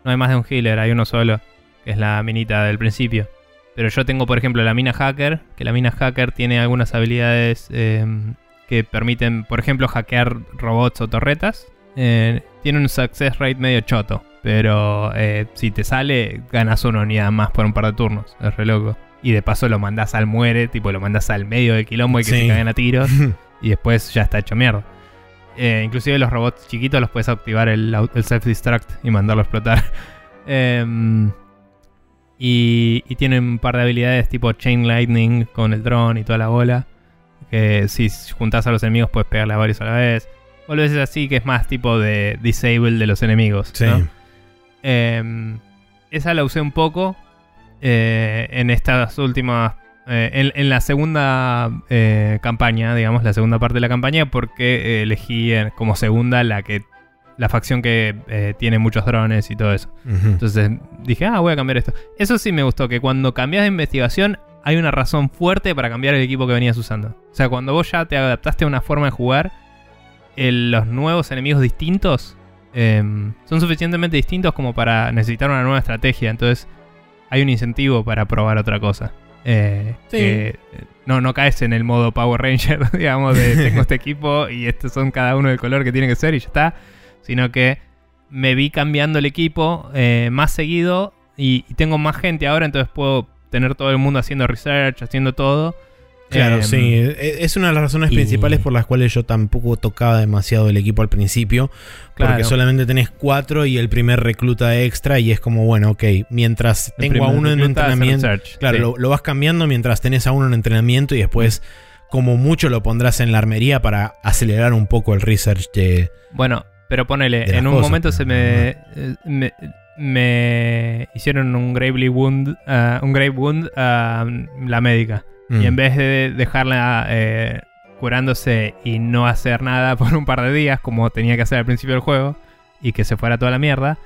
Speaker 1: No hay más de un healer, hay uno solo, que es la minita del principio. Pero yo tengo, por ejemplo, la mina hacker, que la mina hacker tiene algunas habilidades eh, que permiten, por ejemplo, hackear robots o torretas. Eh, tiene un success rate medio choto, pero eh, si te sale, ganas una unidad más por un par de turnos. Es re loco. Y de paso lo mandás al muere, tipo lo mandás al medio del quilombo y que
Speaker 2: Sí.
Speaker 1: se caguen a tiros. y después ya está hecho mierda. Eh, inclusive los robots chiquitos los puedes activar el, self-destruct y mandarlo a explotar. Em, y, y tiene un par de habilidades tipo Chain Lightning con el dron y toda la bola. Que si juntás a los enemigos puedes pegarle a varios a la vez. O lo veces así que es más tipo de disable de los enemigos.
Speaker 2: Sí.
Speaker 1: ¿no? Em, esa la usé un poco eh, en estas últimas. eh, en, en la segunda eh, campaña, digamos, la segunda parte de la campaña, porque elegí como segunda la que. La facción que tiene muchos drones y todo eso. Entonces dije, ah, voy a cambiar esto. Eso sí me gustó, que cuando cambias de investigación hay una razón fuerte para cambiar el equipo que venías usando. O sea, cuando vos ya te adaptaste a una forma de jugar, el- los nuevos enemigos distintos em, son suficientemente distintos como para necesitar una nueva estrategia. Entonces hay un incentivo para probar otra cosa. Eh,
Speaker 2: Sí.
Speaker 1: que, eh, no, no caes en el modo Power Ranger, digamos, de tengo este equipo y estos son cada uno del color que tiene que ser y ya está. Sino que me vi cambiando el equipo eh, más seguido y, y tengo más gente ahora, entonces puedo tener todo el mundo haciendo research, haciendo todo.
Speaker 2: Claro,
Speaker 1: Em,
Speaker 2: sí. E- Es una de las razones
Speaker 1: y-
Speaker 2: principales por las cuales yo tampoco tocaba demasiado el equipo al principio. Porque solamente tenés cuatro y el primer recluta extra. Y es como, bueno, ok, mientras
Speaker 1: el
Speaker 2: tengo a uno en entrenamiento. Claro,
Speaker 1: sí.
Speaker 2: lo, lo vas cambiando mientras tenés a uno en entrenamiento y después, como mucho, lo pondrás en la armería para acelerar un poco el research de.
Speaker 1: Bueno, pero ponele, en un
Speaker 2: cosas,
Speaker 1: momento se me, me- me hicieron un Gravely Wound, ah, un Grave Wound a la médica.
Speaker 2: Mm.
Speaker 1: Y en vez de dejarla eh, curándose y no hacer nada por un par de días, como tenía que hacer al principio del juego, y que se fuera toda la mierda,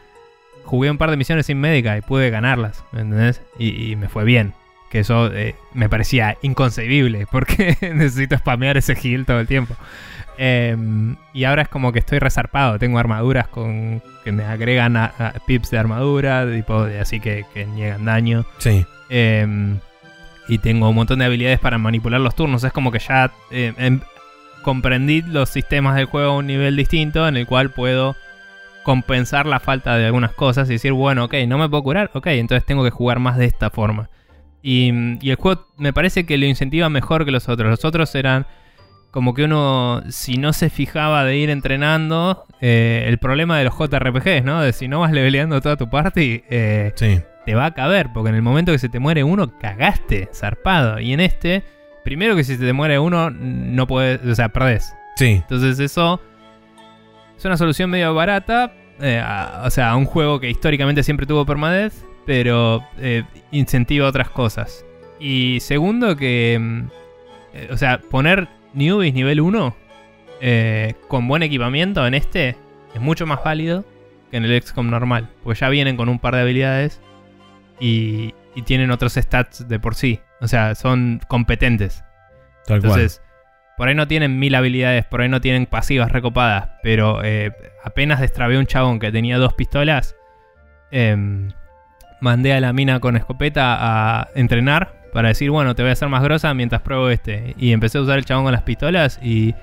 Speaker 1: jugué un par de misiones sin médica y pude ganarlas, ¿me entendés? Y, y me fue bien. Que eso eh, me parecía inconcebible, porque necesito spamear ese heal todo el tiempo. Em, y ahora es como que estoy resarpado. Tengo armaduras con que me agregan a- a pips de armadura, tipo de, así que, que niegan daño.
Speaker 2: Sí.
Speaker 1: Em, y tengo un montón de habilidades para manipular los turnos. Es como que ya eh, em- comprendí los sistemas del juego a un nivel distinto en el cual puedo compensar la falta de algunas cosas y decir, bueno, ok, no me puedo curar, ok, entonces tengo que jugar más de esta forma. Y, y el juego me parece que lo incentiva mejor que los otros. Los otros eran como que uno, si no se fijaba de ir entrenando, eh, el problema de los JRPGs, ¿no? De si no vas leveleando toda tu party, eh,
Speaker 2: Sí.
Speaker 1: Te va a caber, porque en el momento que se te muere uno, cagaste, zarpado. Y en este, primero que si se te muere uno, no puedes, o sea, perdés.
Speaker 2: Sí.
Speaker 1: Entonces eso es una solución medio barata, eh, a- o sea, a un juego que históricamente siempre tuvo permadez, pero eh, incentiva otras cosas. Y segundo que, mm, eh, o sea, poner newbies nivel 1 eh, con buen equipamiento en este es mucho más válido que en el XCOM normal, porque ya vienen con un par de habilidades y, y tienen otros stats de por sí, o sea, son competentes.
Speaker 2: Tal
Speaker 1: Entonces, por ahí no tienen mil habilidades, por ahí no tienen pasivas recopadas, pero eh, apenas destrabé un chabón que tenía dos pistolas, em, mandé a la mina con escopeta a entrenar para decir, bueno, te voy a hacer más grosa mientras pruebo este. Y empecé a usar el chabón con las pistolas y...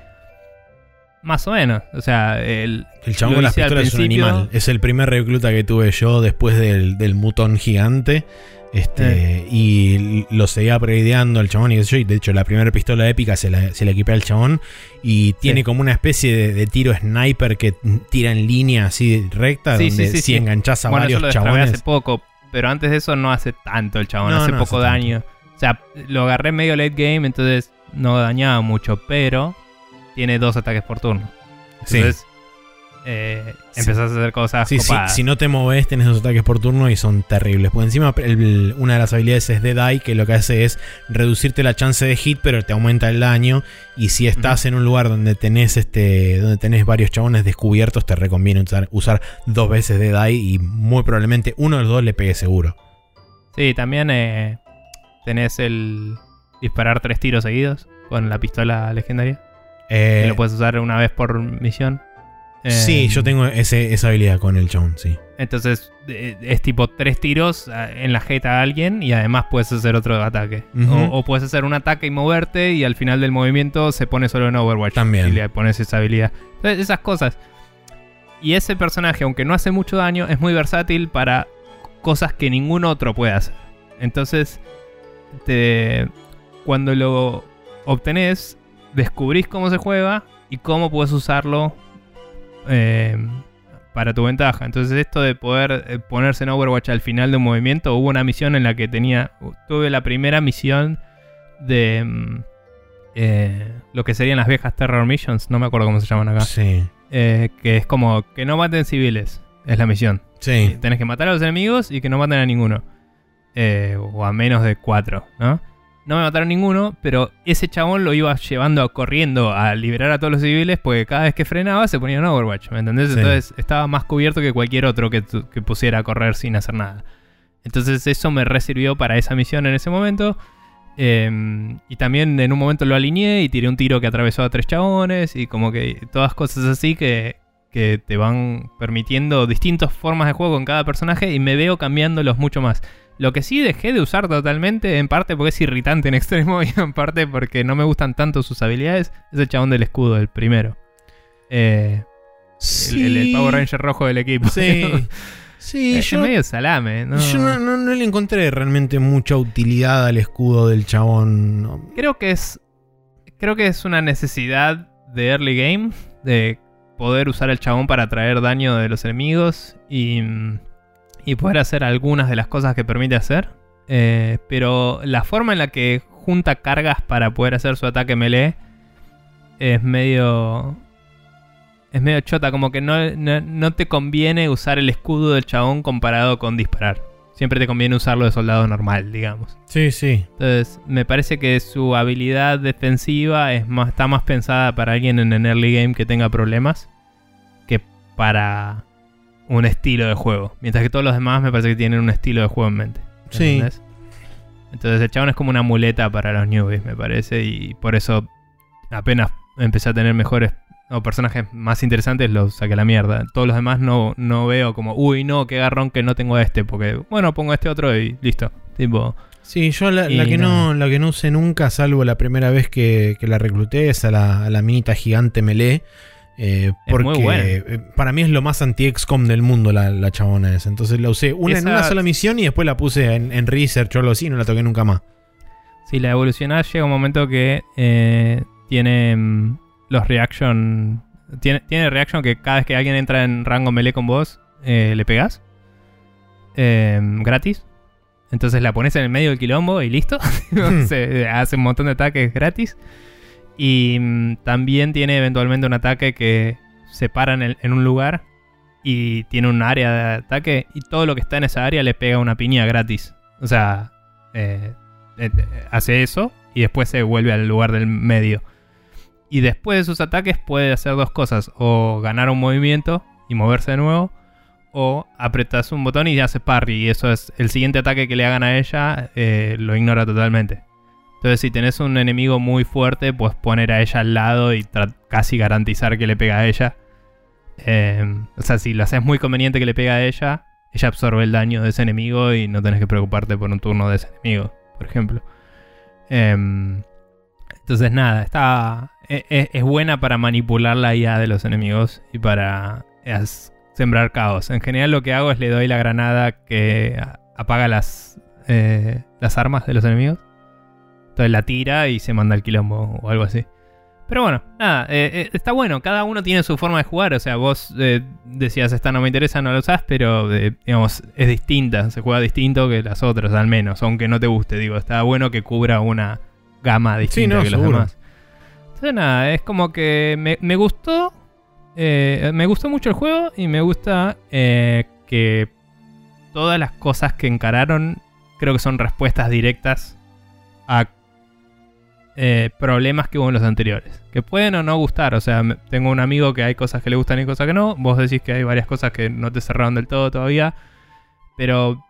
Speaker 1: Más o menos, o sea, el.
Speaker 2: El chabón con las pistolas es un animal. Es el primer recluta que tuve yo después del, del mutón gigante. Este, Y lo seguía upgradeando al chabón y qué sé yo. Y de hecho, la primera pistola épica se la, se la equipé al chabón. Y tiene como una especie de, de tiro sniper que tira en línea así recta.
Speaker 1: Sí,
Speaker 2: donde
Speaker 1: sí,
Speaker 2: si
Speaker 1: sí.
Speaker 2: enganchás a
Speaker 1: bueno,
Speaker 2: varios
Speaker 1: lo
Speaker 2: chabones.
Speaker 1: hace poco, pero antes de eso no hace tanto el chabón,
Speaker 2: No,
Speaker 1: hace
Speaker 2: no
Speaker 1: poco
Speaker 2: hace tanto.
Speaker 1: daño. O sea, lo agarré medio late game, entonces no dañaba mucho, pero tiene dos ataques por turno.
Speaker 2: Sí.
Speaker 1: Entonces, eh,
Speaker 2: Sí.
Speaker 1: empezás a hacer cosas
Speaker 2: Sí,
Speaker 1: copadas.
Speaker 2: si no te moves, tenés dos ataques por turno y son terribles. Pues encima, el- una de las habilidades es Dead Eye, que lo que hace es reducirte la chance de hit, pero te aumenta el daño. Y si estás en un lugar donde tenés este. donde tenés varios chabones descubiertos, te reconviene usar, usar dos veces Dead Eye y muy probablemente uno de los dos le pegue seguro.
Speaker 1: Sí, también eh, tenés el disparar tres tiros seguidos con la pistola legendaria.
Speaker 2: Eh,
Speaker 1: lo puedes usar una vez por misión.
Speaker 2: sí,
Speaker 1: Eh,
Speaker 2: yo tengo ese- esa habilidad con el chabón, sí.
Speaker 1: Entonces es tipo tres tiros eh, en la jeta a alguien y además puedes hacer otro ataque. O puedes hacer un ataque y moverte y al final del movimiento se pone solo en Overwatch.
Speaker 2: También.
Speaker 1: Y le pones esa habilidad. Entonces, esas cosas. Y ese personaje, aunque no hace mucho daño, es muy versátil para cosas que ningún otro puede hacer. Entonces, te, cuando lo obtenés, descubrís cómo se juega y cómo puedes usarlo eh, para tu ventaja. Entonces esto de poder eh, ponerse en Overwatch al final de un movimiento, hubo una misión en la que tenía, tuve la primera misión de mm, eh, lo que serían las viejas Terror Missions, no me acuerdo cómo se llaman acá,
Speaker 2: Sí.
Speaker 1: eh, que es como que no maten civiles, es la misión.
Speaker 2: Sí.
Speaker 1: Tenés que matar a los enemigos y que no maten a ninguno. O a menos de cuatro, ¿no? No me mataron ninguno, pero ese chabón lo iba llevando a- corriendo a liberar a todos los civiles porque cada vez que frenaba se ponía en Overwatch, ¿me entendés?
Speaker 2: Sí.
Speaker 1: Entonces estaba más cubierto que cualquier otro que, pusiera a correr sin hacer nada. Entonces eso me resirvió para esa misión en ese momento. Eh, y también en un momento lo alineé y tiré un tiro que atravesó a tres chabones y como que todas cosas así que, que te van permitiendo distintas formas de juego con cada personaje y me veo cambiándolos mucho más. Lo que sí dejé de usar totalmente, en parte porque es irritante en extremo y en parte porque no me gustan tanto sus habilidades, es el chabón del escudo, el primero. Eh, el, el- el Power Ranger rojo del equipo.
Speaker 2: Sí. Sí,
Speaker 1: es
Speaker 2: yo,
Speaker 1: medio salame, ¿no?
Speaker 2: yo no, no- no le encontré realmente mucha utilidad al escudo del chabón.
Speaker 1: Creo que es. Creo que es una necesidad de early game. De poder usar el chabón para traer daño de los enemigos. Y. Y poder hacer algunas de las cosas que permite hacer. Eh, pero la forma en la que junta cargas para poder hacer su ataque melee. Es medio. es medio chota, como que no, no, no te conviene usar el escudo del chabón comparado con disparar. Siempre te conviene usarlo de soldado normal, digamos.
Speaker 2: Sí, sí.
Speaker 1: Entonces, me parece que su habilidad defensiva es más, está más pensada para alguien en el early game que tenga problemas que para un estilo de juego. Mientras que todos los demás me parece que tienen un estilo de juego en mente.
Speaker 2: Sí.
Speaker 1: ¿entendés? Entonces el chabón es como una muleta para los newbies, me parece. Y por eso apenas empecé a tener mejores o personajes más interesantes, los saqué a la mierda. Todos los demás no, no veo como, uy, no, qué garrón que no tengo este. Porque, bueno, pongo este otro y listo. Tipo,
Speaker 2: Sí, yo la, la que no, la que no usé nunca, salvo la primera vez que, que la recluté, es a la, a la minita gigante melee. Eh,
Speaker 1: muy
Speaker 2: porque eh, para mí es lo más anti-XCOM del mundo la, la chabona esa. Entonces la usé una en una sola misión y después la puse en, en research o algo así y no la toqué nunca más.
Speaker 1: Si la evolucionás, llega un momento que eh, tiene mm, los reaction. Tiene, tiene reaction que cada vez que alguien entra en rango melee con vos, eh, le pegas. eh, gratis. Entonces la pones en el medio del quilombo y listo. Se hace un montón de ataques gratis. Y mm, también tiene eventualmente un ataque que se para en, un lugar y tiene un área de ataque y todo lo que está en esa área le pega una piña gratis. O sea, eh, eh, hace eso y después se vuelve al lugar del medio. Y después de sus ataques puede hacer dos cosas. O ganar un movimiento y moverse de nuevo. O apretas un botón y hace parry. Y eso es el siguiente ataque que le hagan a ella. eh, lo ignora totalmente. Entonces si tenés un enemigo muy fuerte, puedes poner a ella al lado y casi garantizar que le pega a ella. Eh, o sea, si lo haces muy conveniente que le pega a ella, ella absorbe el daño de ese enemigo y no tenés que preocuparte por un turno de ese enemigo, por ejemplo. Em, entonces, nada, está. e- e- Es, buena para manipular la IA de los enemigos y para as- sembrar caos. En general, lo que hago es le doy la granada que apaga las, eh, las armas de los enemigos. Entonces la tira y se manda el quilombo o algo así. Pero bueno, nada, eh, eh, está bueno. Cada uno tiene su forma de jugar. O sea, vos eh, decías, esta no me interesa, no la usás, pero eh, digamos, es distinta. Se juega distinto que las otras, al menos. Aunque no te guste, digo, está bueno que cubra una gama distinta
Speaker 2: no,
Speaker 1: que los
Speaker 2: seguro.
Speaker 1: demás. Entonces, nada, es como que me, me gustó. me gustó mucho el juego y me gusta que todas las cosas que encararon creo que son respuestas directas a eh, problemas que hubo en los anteriores. Que pueden o no gustar. O sea, tengo un amigo que hay cosas que le gustan y cosas que no. Vos decís que hay varias cosas que no te cerraron del todo todavía. Pero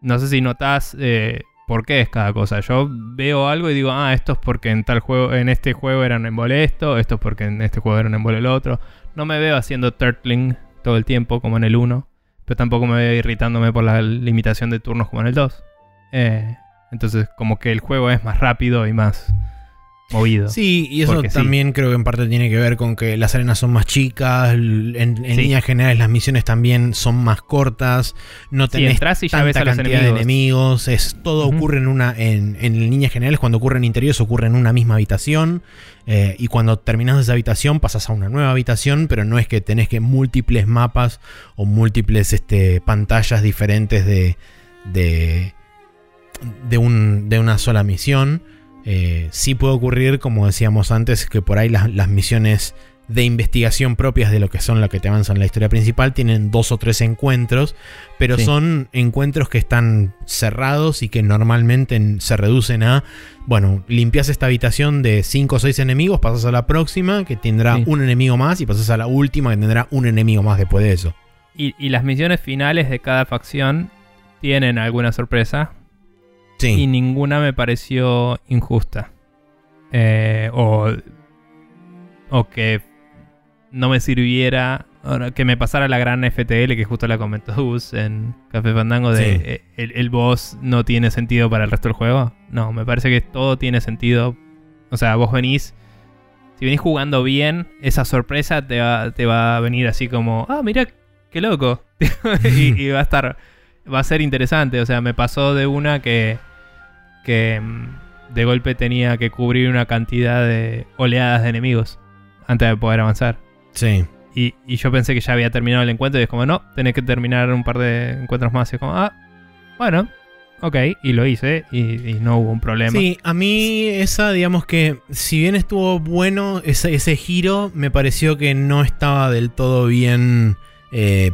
Speaker 1: no sé si notás eh, por qué es cada cosa. Yo veo algo y digo, ah, esto es porque en tal juego, en este juego era un esto, esto es porque en este juego era un el otro. No me veo haciendo turtling todo el tiempo como en el 1. Pero tampoco me veo irritándome por la limitación de turnos como en el 2. Eh, entonces, como que el juego es más rápido y más movido.
Speaker 2: Sí, y eso
Speaker 1: sí.
Speaker 2: también creo que en parte tiene que ver con que las arenas son más chicas, en, en
Speaker 1: Sí.
Speaker 2: líneas generales las misiones también son más cortas, no
Speaker 1: Sí,
Speaker 2: tenés
Speaker 1: entras y ya
Speaker 2: tanta
Speaker 1: ves a los
Speaker 2: cantidad
Speaker 1: enemigos.
Speaker 2: de enemigos, es, todo ocurre en una en, en líneas generales, cuando ocurre en interiores ocurre en una misma habitación, eh, y cuando terminas esa habitación pasas a una nueva habitación, pero no es que tenés que múltiples mapas o múltiples este, pantallas diferentes de, de, de, un- de una sola misión. Eh, sí puede ocurrir, como decíamos antes, que por ahí las, las misiones de investigación propias de lo que son las que te avanzan en la historia principal tienen dos o tres encuentros, pero
Speaker 1: Sí.
Speaker 2: son encuentros que están cerrados y que normalmente en- se reducen a, bueno, limpias esta habitación de cinco o seis enemigos, pasas a la próxima que tendrá
Speaker 1: Sí.
Speaker 2: un enemigo más y pasas a la última que tendrá un enemigo más después de eso.
Speaker 1: Y, y las misiones finales de cada facción tienen alguna sorpresa.
Speaker 2: Sí.
Speaker 1: Y ninguna me pareció injusta. Eh, o, o que no me sirviera. que me pasara la gran FTL que justo la comentó Gus en Café Fandango de
Speaker 2: Sí.
Speaker 1: eh, el, el boss no tiene sentido para el resto del juego. No, me parece que todo tiene sentido. O sea, vos venís. Si venís jugando bien, esa sorpresa te va, te va a venir así como. Ah, mira, qué loco. y, y va a estar. Va a ser interesante. O sea, me pasó de una que. Que mm, de golpe tenía que cubrir una cantidad de oleadas de enemigos. Antes de poder avanzar.
Speaker 2: Sí.
Speaker 1: Y, y yo pensé que ya había terminado el encuentro y es como, no, tenés que terminar un par de encuentros más. Y es como, ah, bueno, ok, y lo hice y, y no hubo un problema.
Speaker 2: Sí, a mí esa, digamos que, si bien estuvo bueno, ese, ese giro me pareció que no estaba del todo bien eh,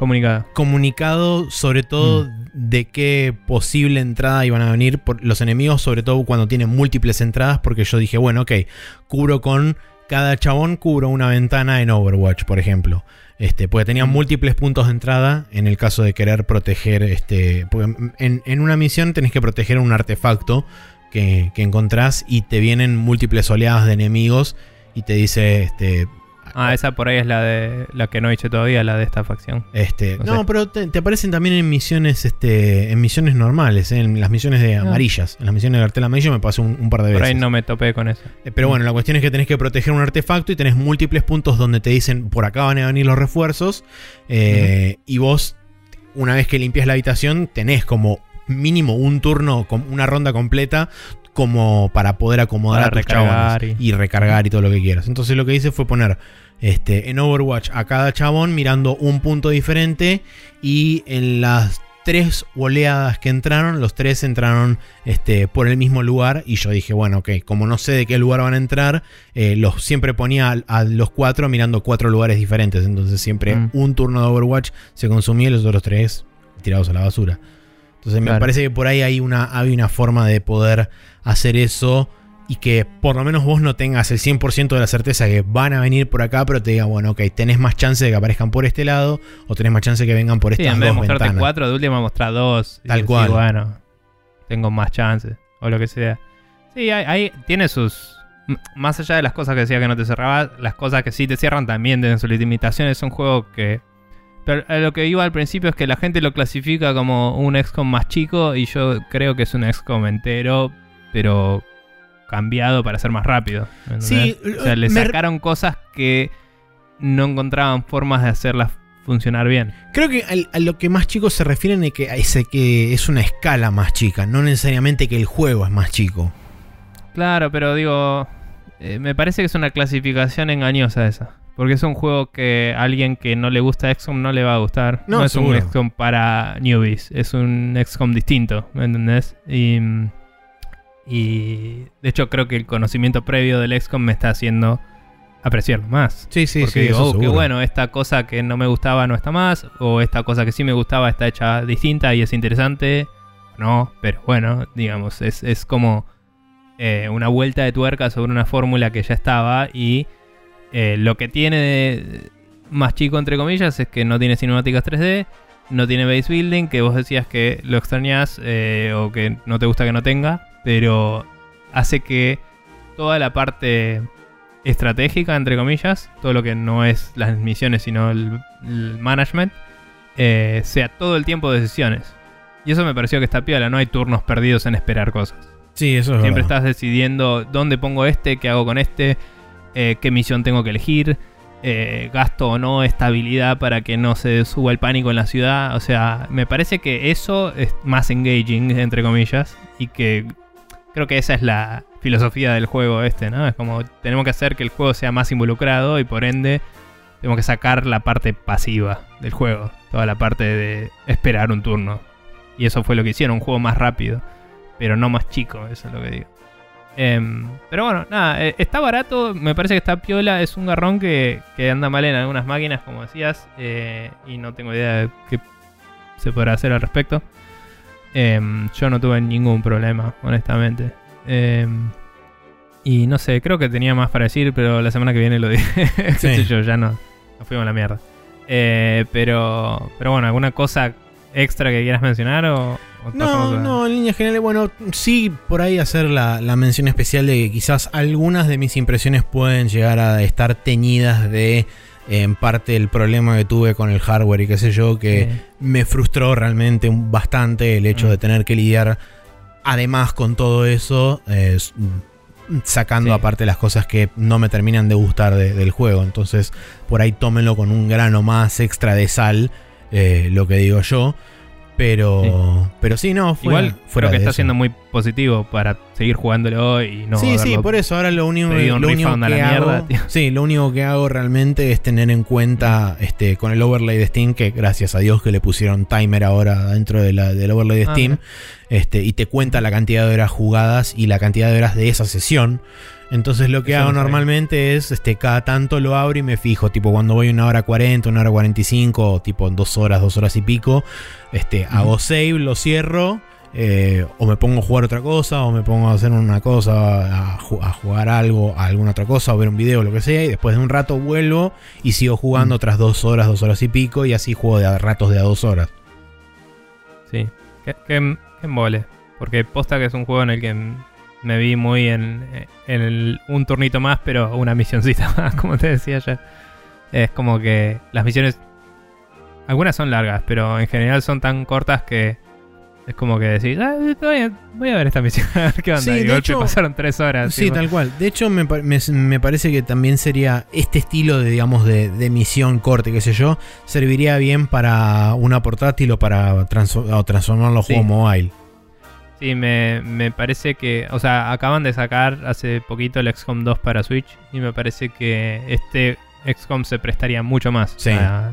Speaker 2: comunicado, sobre todo de qué posible entrada iban a venir por los enemigos, sobre todo cuando tienen múltiples entradas, porque yo dije, bueno, ok, cubro con cada chabón, cubro una ventana en Overwatch, por ejemplo. Este, porque tenían
Speaker 1: Mm.
Speaker 2: múltiples puntos de entrada en el caso de querer proteger. Este, porque en, en una misión tenés que proteger un artefacto que, que encontrás y te vienen múltiples oleadas de enemigos y te dice este,
Speaker 1: Ah, esa por ahí es la de la que no hice todavía, la de esta facción.
Speaker 2: Este,
Speaker 1: No
Speaker 2: pero te, te aparecen también en misiones, este, en misiones normales, ¿eh? en las misiones de
Speaker 1: Ah.
Speaker 2: amarillas. En las misiones de cartel amarillo me pasó un, un par de
Speaker 1: Por
Speaker 2: veces.
Speaker 1: ahí no me topé con eso.
Speaker 2: Eh, Pero bueno, la cuestión es que tenés que proteger un artefacto y tenés múltiples puntos donde te dicen por acá van a venir los refuerzos. eh, Y vos, una vez que limpias la habitación, tenés como mínimo un turno, una ronda completa, como para poder acomodar
Speaker 1: Para
Speaker 2: a tus
Speaker 1: recargar y-
Speaker 2: y... recargar y todo lo que quieras. Entonces lo que hice fue poner este, en Overwatch a cada chabón mirando un punto diferente y en las tres oleadas que entraron, los tres entraron este, por el mismo lugar y yo dije, bueno, ok, como no sé de qué lugar van a entrar, eh, los, siempre ponía a, a los cuatro mirando cuatro lugares diferentes, entonces siempre
Speaker 1: Mm.
Speaker 2: un turno de Overwatch se consumía y los otros tres tirados a la basura. Entonces me parece que por ahí hay una, hay una forma de poder hacer eso y que por lo menos vos no tengas el 100% de la certeza que van a venir por acá, pero te diga, bueno, ok, tenés más chance de que aparezcan por este lado o tenés más chance de que vengan por
Speaker 1: Sí,
Speaker 2: estas
Speaker 1: en vez de mostrarte
Speaker 2: ventanas.
Speaker 1: cuatro, de última mostrar dos.
Speaker 2: Tal cual.
Speaker 1: Bueno, tengo más chances. O lo que sea. Sí, hay- tiene sus. Más allá de las cosas que decía que no te cerraba, las cosas que sí te cierran también tienen sus limitaciones. Es un juego que. Pero a lo que iba al principio es que la gente lo clasifica como un XCOM más chico y yo creo que es un XCOM entero, pero cambiado para ser más rápido. ¿entendés?
Speaker 2: Sí,
Speaker 1: o sea, le sacaron cosas que no encontraban formas de hacerlas funcionar bien.
Speaker 2: Creo que a, lo que más chicos se refieren es que, es que es una escala más chica, no necesariamente que el juego es más chico.
Speaker 1: Claro, pero digo, eh, me parece que es una clasificación engañosa esa. Porque es un juego que a alguien que no le gusta XCOM no le va a gustar.
Speaker 2: No,
Speaker 1: No, es
Speaker 2: seguro.
Speaker 1: un XCOM para newbies, es un XCOM distinto, ¿me entendés? Y, y de hecho creo que el conocimiento previo del XCOM me está haciendo apreciarlo más.
Speaker 2: Sí, sí,
Speaker 1: Porque digo, oh, qué bueno, esta cosa que no me gustaba no está más, o esta cosa que sí me gustaba está hecha distinta y es interesante. No, pero bueno, digamos, es, es como eh, una vuelta de tuerca sobre una fórmula que ya estaba y eh, lo que tiene de más chico, entre comillas, es que no tiene cinemáticas 3D, no tiene base building, que vos decías que lo extrañas eh, o que no te gusta que no tenga, pero hace que toda la parte estratégica, entre comillas, todo lo que no es las misiones, sino el, el management, eh, sea todo el tiempo de decisiones. Y eso me pareció que está piola, no hay turnos perdidos en esperar cosas.
Speaker 2: Sí, eso es
Speaker 1: Siempre
Speaker 2: verdad.
Speaker 1: estás decidiendo dónde pongo este, qué hago con este, eh, qué misión tengo que elegir, eh, gasto o no estabilidad para que no se suba el pánico en la ciudad. O sea, me parece que eso es más engaging, entre comillas, y que creo que esa es la filosofía del juego este, ¿no? Es como tenemos que hacer que el juego sea más involucrado y por ende tenemos que sacar la parte pasiva del juego, toda la parte de esperar un turno. Y eso fue lo que hicieron, un juego más rápido pero no más chico, eso es lo que digo. Em, pero bueno, nada, eh, está barato, me parece que está piola, es un garrón que, que anda mal en algunas máquinas, como decías, eh, y no tengo idea de qué se podrá hacer al respecto. Em, yo no tuve ningún problema, honestamente. Em, y no sé, creo que tenía más para decir, pero la semana que viene lo dije. Qué
Speaker 2: Sí.
Speaker 1: sé yo, ya no, nos fuimos a la mierda. Eh, pero, pero bueno, ¿alguna cosa extra que quieras mencionar o, o
Speaker 2: No, no, en líneas generales, bueno, sí por ahí hacer la, la mención especial de que quizás algunas de mis impresiones pueden llegar a estar teñidas de en parte el problema que tuve con el hardware y qué sé yo, que
Speaker 1: Sí.
Speaker 2: me frustró realmente bastante el hecho
Speaker 1: Mm.
Speaker 2: de tener que lidiar además con todo eso, eh, s- sacando
Speaker 1: Sí.
Speaker 2: aparte las cosas que no me terminan de gustar de- del juego. Entonces, por ahí tómenlo con un grano más extra de sal, eh, lo que digo yo. Pero, pero sí, no,
Speaker 1: Igual
Speaker 2: fuera
Speaker 1: creo que está
Speaker 2: eso.
Speaker 1: siendo muy positivo para seguir jugándolo y no.
Speaker 2: sí, sí, por eso ahora lo único, lo único que
Speaker 1: la
Speaker 2: hago,
Speaker 1: mierda, tío.
Speaker 2: sí, lo único que hago realmente es tener en cuenta este con el overlay de Steam que gracias a Dios que le pusieron timer ahora dentro de la, del overlay de
Speaker 1: Ah,
Speaker 2: Steam este y te cuenta la cantidad de horas jugadas y la cantidad de horas de esa sesión. Entonces lo que
Speaker 1: Eso
Speaker 2: hago
Speaker 1: no
Speaker 2: normalmente es este cada tanto lo abro y me fijo, tipo cuando voy una hora 40, una hora 45, o tipo en dos horas, dos horas y pico, este hago save, lo cierro eh, o me pongo a jugar otra cosa, o me pongo a hacer una cosa, a, ju- a jugar algo, a alguna otra cosa, o ver un video, lo que sea, y después de un rato vuelvo y sigo jugando
Speaker 1: Mm.
Speaker 2: otras dos horas, dos horas y pico, y así juego de a ratos de a dos horas.
Speaker 1: Sí. Que, que, que embole. Porque posta que es un juego en el que me vi muy en, en el- un turnito más, pero una misioncita más, como te decía ayer. Es como que las misiones. Algunas son largas, pero en general son tan cortas que. Es como que decís, ah, está bien, voy a ver esta misión, a ver qué onda.
Speaker 2: Sí,
Speaker 1: y
Speaker 2: de
Speaker 1: golpe
Speaker 2: hecho-
Speaker 1: pasaron tres horas.
Speaker 2: Sí,
Speaker 1: tipo,
Speaker 2: tal cual. De hecho, me, me- me parece que también sería este estilo de, digamos, de, de misión corte, qué sé yo, serviría bien para una portátil o para transfo- o transformarlo a
Speaker 1: Sí.
Speaker 2: juego mobile.
Speaker 1: Sí, me, me parece que. O sea, acaban de sacar hace poquito el XCOM 2 para Switch. Y me parece que este XCOM se prestaría mucho más
Speaker 2: Sí.
Speaker 1: a,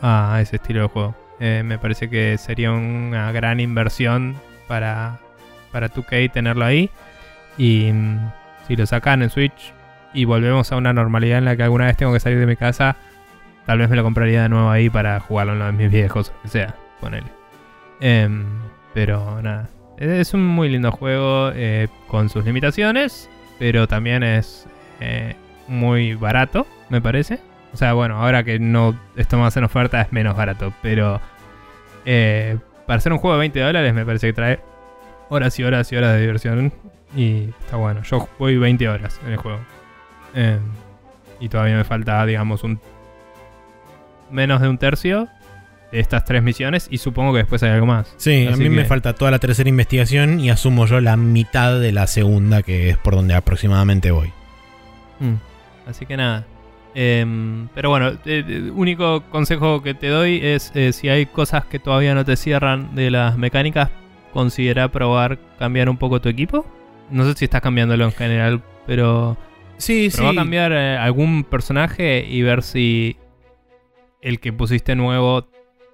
Speaker 1: a ese estilo de juego. Eh, me parece que sería una gran inversión para, para 2K tenerlo ahí. Y mm, si lo sacan en Switch y volvemos a una normalidad en la que alguna vez tengo que salir de mi casa, tal vez me lo compraría de nuevo ahí para jugarlo en de mis viejos, o sea, ponele. Em, pero nada, es un muy lindo juego eh, con sus limitaciones, pero también es eh, muy barato, me parece. O sea, bueno, ahora que no está más en oferta es menos barato, pero eh, para ser un juego de 20 dólares me parece que trae horas y horas y horas de diversión y está bueno. Yo voy 20 horas en el juego. Em, y todavía me falta, digamos, un menos de un tercio de estas tres misiones y supongo que después hay algo más.
Speaker 2: Sí, a mí me falta toda la tercera investigación y asumo yo la mitad de la segunda, que es por donde aproximadamente voy.
Speaker 1: Mm. Así que nada. Em, pero bueno, eh, eh, único consejo que te doy es eh, si hay cosas que todavía no te cierran de las mecánicas, considera probar cambiar un poco tu equipo. No sé si estás cambiándolo en general, pero
Speaker 2: Sí,
Speaker 1: Pero va a cambiar eh, algún personaje y ver si el que pusiste nuevo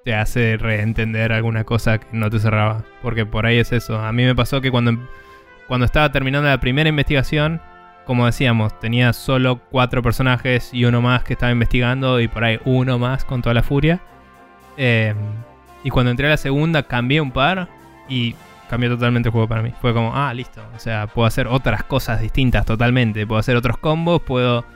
Speaker 1: te hace reentender alguna cosa que no te cerraba. Porque por ahí es eso. A mí me pasó que cuando, cuando estaba terminando la primera investigación, como decíamos, tenía solo cuatro personajes y uno más que estaba investigando y por ahí uno más con toda la furia. Eh, y cuando entré a la segunda cambié un par y cambió totalmente el juego para mí. Fue como, ah, listo. O sea, puedo hacer otras cosas distintas totalmente. Puedo hacer otros combos, puedo...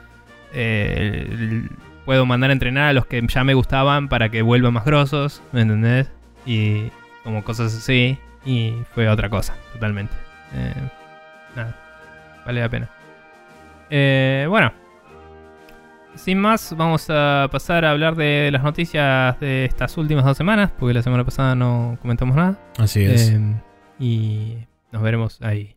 Speaker 1: eh, puedo mandar a entrenar a los que ya me gustaban para que vuelvan más grosos, ¿me entendés? Y como cosas así. Y fue otra cosa, totalmente. Eh, nada, vale la pena. Eh, bueno, sin más, vamos a pasar a hablar de las noticias de estas últimas dos semanas, porque la semana pasada no comentamos nada.
Speaker 2: Así es.
Speaker 1: Eh, y nos veremos ahí.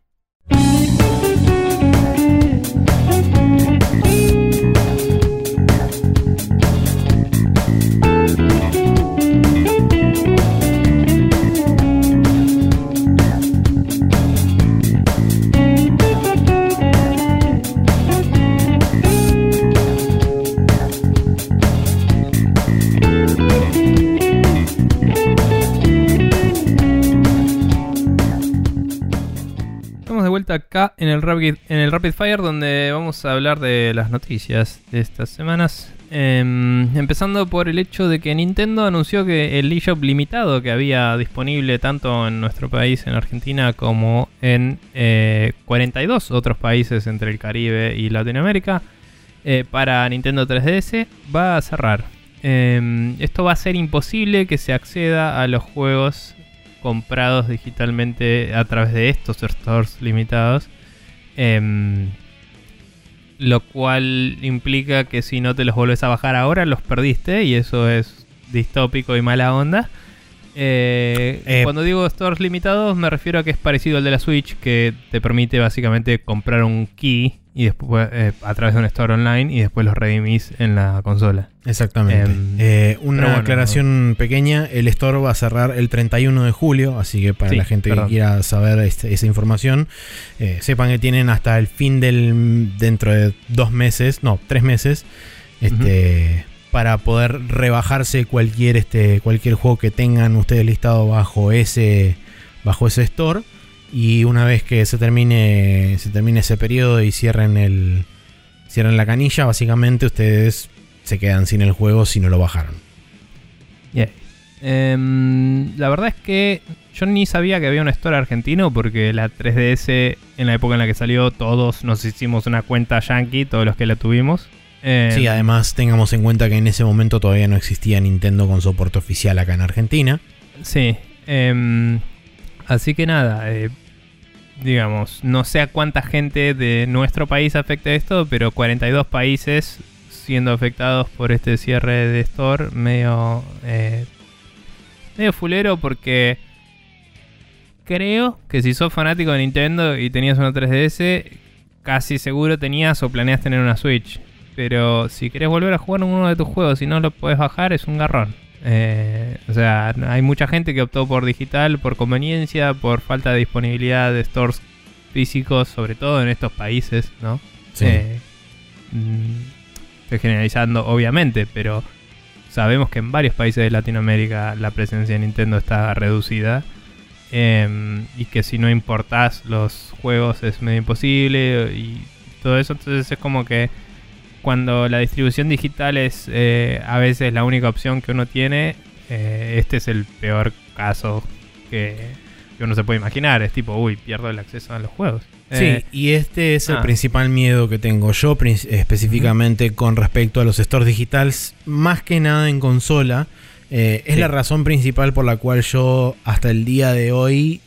Speaker 1: Acá en el Rapid, Fire donde vamos a hablar de las noticias de estas semanas. Em, empezando por el hecho de que Nintendo anunció que el eShop limitado que había disponible tanto en nuestro país, en Argentina, como en eh, 42 otros países entre el Caribe y Latinoamérica, eh, para Nintendo 3DS, va a cerrar. Em, esto va a ser imposible que se acceda a los juegos comprados digitalmente a través de estos stores limitados. Em, lo cual implica que si no te los volvés a bajar ahora, los perdiste. Y eso es distópico y mala onda. Eh,
Speaker 2: Eh,
Speaker 1: cuando digo stores limitados, me refiero a que es parecido al de la Switch, que te permite básicamente comprar un key y después eh, a través de un store online y después los redimís en la consola.
Speaker 2: Exactamente.
Speaker 1: Em,
Speaker 2: Eh, una
Speaker 1: bueno,
Speaker 2: aclaración pequeña, el store va a cerrar el 31 de julio, así que para
Speaker 1: Sí,
Speaker 2: la gente
Speaker 1: perdón.
Speaker 2: que quiera saber este- esa información, eh, sepan que tienen hasta el fin del, dentro de dos meses, no, tres meses, este, para poder rebajarse cualquier, este, cualquier juego que tengan ustedes listado bajo ese, bajo ese store. Y una vez que se termine, se termine ese periodo y cierren el, cierren la canilla, básicamente ustedes se quedan sin el juego si no lo bajaron.
Speaker 1: Yeah. Em, la verdad es que yo ni sabía que había un store argentino porque la 3DS en la época en la que salió todos nos hicimos una cuenta yankee, todos los que la tuvimos. Em,
Speaker 2: Sí, además tengamos en cuenta que en ese momento todavía no existía Nintendo con soporte oficial acá en Argentina.
Speaker 1: Sí. em, así que nada, eh, digamos, no sé a cuánta gente de nuestro país afecta esto, pero 42 países siendo afectados por este cierre de store medio, eh, medio fulero porque creo que si sos fanático de Nintendo y tenías una 3DS, casi seguro tenías o planeas tener una Switch. Pero si querés volver a jugar uno de tus juegos y no lo puedes bajar, es un garrón. Eh, o sea, hay mucha gente que optó por digital por conveniencia, por falta de disponibilidad de stores físicos, sobre todo en estos países, ¿no?
Speaker 2: Sí.
Speaker 1: Eh, mm, estoy generalizando, obviamente, pero sabemos que en varios países de Latinoamérica la presencia de Nintendo está reducida. em, y que si no importás los juegos es medio imposible y todo eso. Entonces es como que cuando la distribución digital es eh, a veces la única opción que uno tiene, eh, este es el peor caso que, que uno se puede imaginar. Es tipo, uy, pierdo el acceso a los juegos.
Speaker 2: Sí,
Speaker 1: Eh,
Speaker 2: y este es el
Speaker 1: ah.
Speaker 2: principal miedo que tengo yo específicamente con respecto a los stores digitales, más que nada en consola. Es
Speaker 1: Sí.
Speaker 2: la razón principal por la cual yo hasta el día de hoy,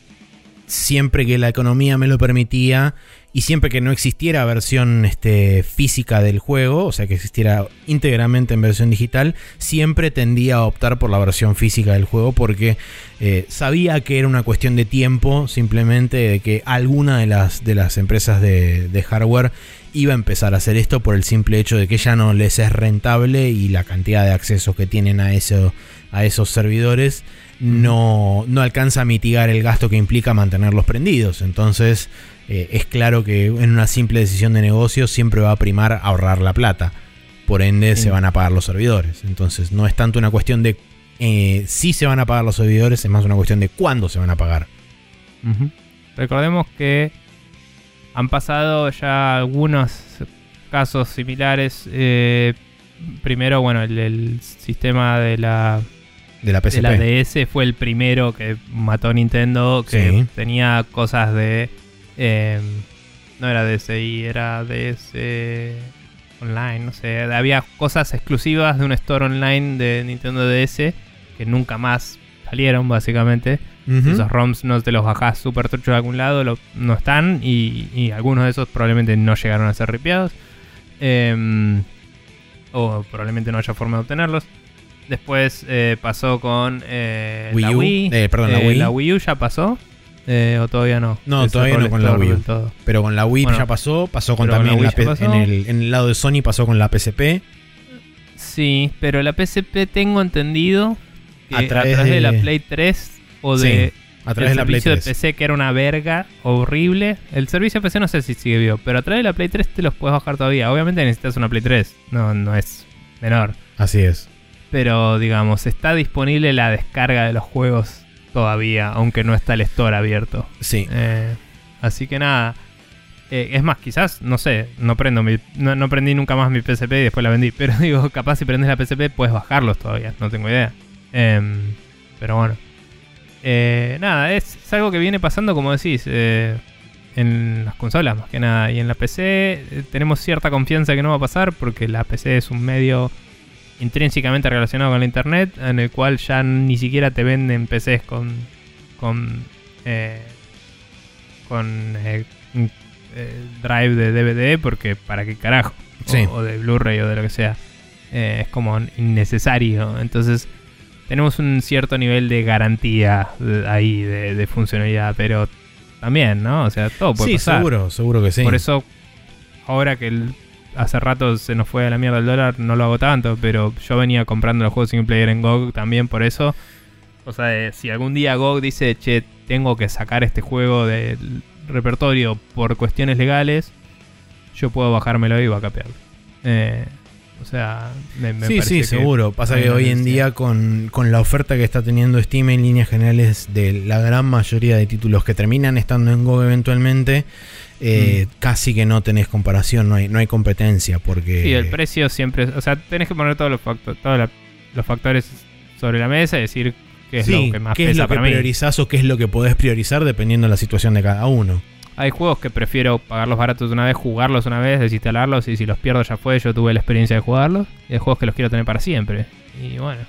Speaker 2: siempre que la economía me lo permitía y siempre que no existiera versión este, física del juego, o sea que existiera íntegramente en versión digital, siempre tendía a optar por la versión física del juego porque eh, sabía que era una cuestión de tiempo, simplemente de que alguna de las, de las empresas de, de hardware iba a empezar a hacer esto por el simple hecho de que ya no les es rentable y la cantidad de accesos que tienen a, eso, a esos servidores no, no alcanza a mitigar el gasto que implica mantenerlos prendidos. Entonces eh, es claro que en una simple decisión de negocio siempre va a primar ahorrar la plata. Por ende
Speaker 1: Sí.
Speaker 2: se van a pagar los servidores. Entonces no es tanto una cuestión de eh, si se van a pagar los servidores, es más una cuestión de cuándo se van a pagar.
Speaker 1: Recordemos que han pasado ya algunos casos similares. eh, primero, bueno, el, el sistema de la,
Speaker 2: De la
Speaker 1: de
Speaker 2: PSP.
Speaker 1: la DS fue el primero que mató Nintendo, que
Speaker 2: Sí.
Speaker 1: tenía cosas de... eh, no era DSi, era DS Online, no sé. Había cosas exclusivas de un store online de Nintendo DS que nunca más salieron, básicamente. Esos ROMs no te los bajás super trucho de algún lado, lo- no están y, y algunos de esos probablemente no llegaron a ser ripiados. Em, o probablemente no haya forma de obtenerlos. Después eh, pasó con eh,
Speaker 2: Wii
Speaker 1: la
Speaker 2: U,
Speaker 1: Wii.
Speaker 2: eh, perdón, la
Speaker 1: Eh,
Speaker 2: Wii.
Speaker 1: ¿La Wii U ya pasó? Eh, ¿O todavía no?
Speaker 2: No, todavía no con la Wii
Speaker 1: todo.
Speaker 2: Pero con la Wii
Speaker 1: Bueno,
Speaker 2: ya pasó, pasó con también
Speaker 1: la
Speaker 2: la
Speaker 1: pasó.
Speaker 2: en, el, en el lado de Sony pasó con la PSP.
Speaker 1: Sí, pero la PSP tengo entendido que
Speaker 2: A
Speaker 1: a
Speaker 2: través
Speaker 1: través, de... la
Speaker 2: de-
Speaker 1: Play 3 o
Speaker 2: Sí,
Speaker 1: de
Speaker 2: A través de
Speaker 1: el
Speaker 2: la Play
Speaker 1: servicio
Speaker 2: 3.
Speaker 1: de PC que era una verga horrible. El servicio de PC no sé si sigue vivo, pero a través de la Play 3 te los puedes bajar todavía. Obviamente necesitas una Play 3, no, no es menor.
Speaker 2: Así es.
Speaker 1: Pero digamos, está disponible la descarga de los juegos todavía, aunque no está el store abierto.
Speaker 2: Sí.
Speaker 1: Eh, así que nada. Eh, es más, quizás, no sé, no prendo mi, no, no prendí nunca más mi PSP y después la vendí. Pero digo, capaz si prendes la PSP puedes bajarlos todavía, no tengo idea. Em, pero bueno. Eh, nada, es, es algo que viene pasando, como decís, eh, en las consolas más que nada. Y en la PC eh, tenemos cierta confianza que no va a pasar porque la PC es un medio intrínsecamente relacionado con la internet, en el cual ya ni siquiera te venden PCs con con eh, con drive de DVD porque para qué carajo O-
Speaker 2: Sí.
Speaker 1: o, de Blu-ray o de lo que sea es como innecesario entonces tenemos un cierto nivel de garantía de- ahí de, de funcionalidad pero también no o sea todo puede
Speaker 2: Sí,
Speaker 1: pasar
Speaker 2: seguro, seguro que sí.
Speaker 1: por eso ahora que el- hace rato se nos fue a la mierda el dólar, no lo hago tanto, pero yo venía comprando los juegos single player en GOG también por eso. O sea, de- si algún día GOG dice, che, tengo que sacar este juego del repertorio por cuestiones legales, yo puedo bajármelo y backupearlo. Eh, o sea, me, me
Speaker 2: sí, sí, seguro. Pasa que hoy en día con, con la oferta que está teniendo Steam en líneas generales de la gran mayoría de títulos que terminan estando en Go eventualmente, eh,
Speaker 1: Mm.
Speaker 2: casi que no tenés comparación, no hay, no hay competencia porque...
Speaker 1: Sí, el precio siempre. O sea, tenés que poner todos los, facto- todos la- los factores sobre la mesa y decir qué es
Speaker 2: Sí,
Speaker 1: lo que más
Speaker 2: qué es lo que
Speaker 1: para mí.
Speaker 2: priorizás o qué es lo que podés priorizar dependiendo de la situación de cada uno.
Speaker 1: Hay juegos que prefiero pagarlos baratos una vez, jugarlos una vez, desinstalarlos y si los pierdo ya fue, yo tuve la experiencia de jugarlos. Y hay juegos que los quiero tener para siempre. Y bueno,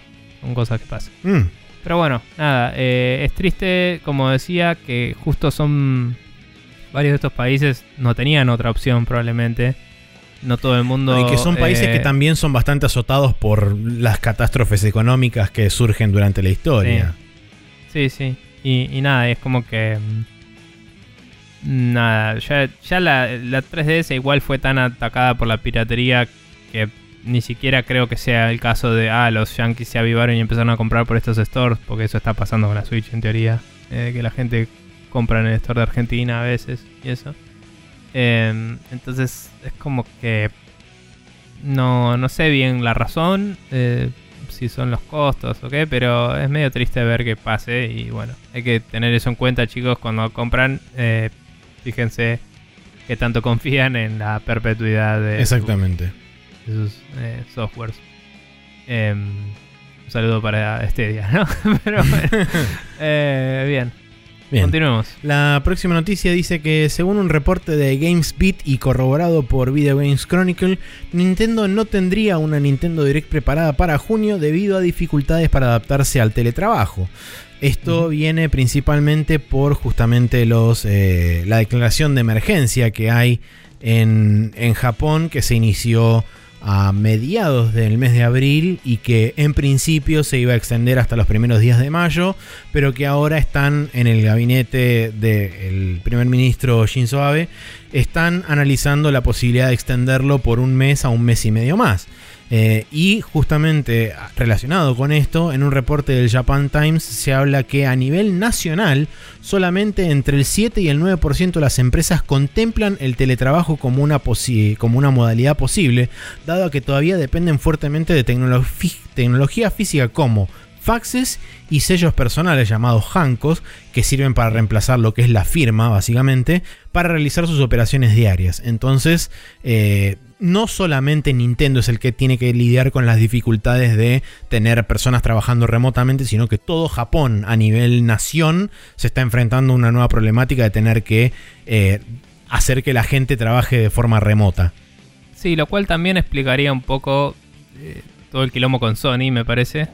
Speaker 1: son cosas que pasan.
Speaker 2: Mm,
Speaker 1: Pero bueno, nada, eh, es triste, como decía, que justo son varios de estos países no tenían otra opción probablemente. No todo el mundo...
Speaker 2: y que son países
Speaker 1: eh,
Speaker 2: que también son bastante azotados por las catástrofes económicas que surgen durante la historia.
Speaker 1: Sí, sí. Y, y nada, es como que. Nada, ya, ya la, la 3DS igual fue tan atacada por la piratería que ni siquiera creo que sea el caso de. Ah, los yankees se avivaron y empezaron a comprar por estos stores, porque eso está pasando con la Switch en teoría. eh, que la gente compra en el store de Argentina a veces y eso. Em, entonces es como que. No, no sé bien la razón. eh, si son los costos o qué, pero es medio triste ver que pase y bueno, hay que tener eso en cuenta chicos cuando compran, eh, fíjense que tanto confían en la perpetuidad de,
Speaker 2: Exactamente.
Speaker 1: de sus eh, softwares. Em, un saludo para Stadia, ¿no? pero bueno, eh, bien,
Speaker 2: Bien.
Speaker 1: continuemos.
Speaker 2: La próxima noticia dice que según un reporte de GamesBeat y corroborado por Video Games Chronicle, Nintendo no tendría una Nintendo Direct preparada para junio debido a dificultades para adaptarse al teletrabajo. Esto viene principalmente por justamente los, eh, la declaración de emergencia que hay en, en Japón que se inició a mediados del mes de abril y que en principio se iba a extender hasta los primeros días de mayo, pero que ahora están en el gabinete del primer ministro Shinzo Abe, están analizando la posibilidad de extenderlo por un mes a un mes y medio más. Eh, y justamente relacionado con esto, en un reporte del Japan Times se habla que a nivel nacional solamente entre el 7 y el 9% de las empresas contemplan el teletrabajo como una, como una modalidad posible, dado que todavía dependen fuertemente de tecnologi- tecnología física como faxes y sellos personales llamados Hancos, que sirven para reemplazar lo que es la firma, básicamente, para realizar sus operaciones diarias. Entonces, eh, no solamente Nintendo es el que tiene que lidiar con las dificultades de tener personas trabajando remotamente, sino que todo Japón a nivel nación se está enfrentando a una nueva problemática de tener que eh, hacer que la gente trabaje de forma remota.
Speaker 1: Sí, lo cual también explicaría un poco eh, todo el quilombo con Sony, me parece.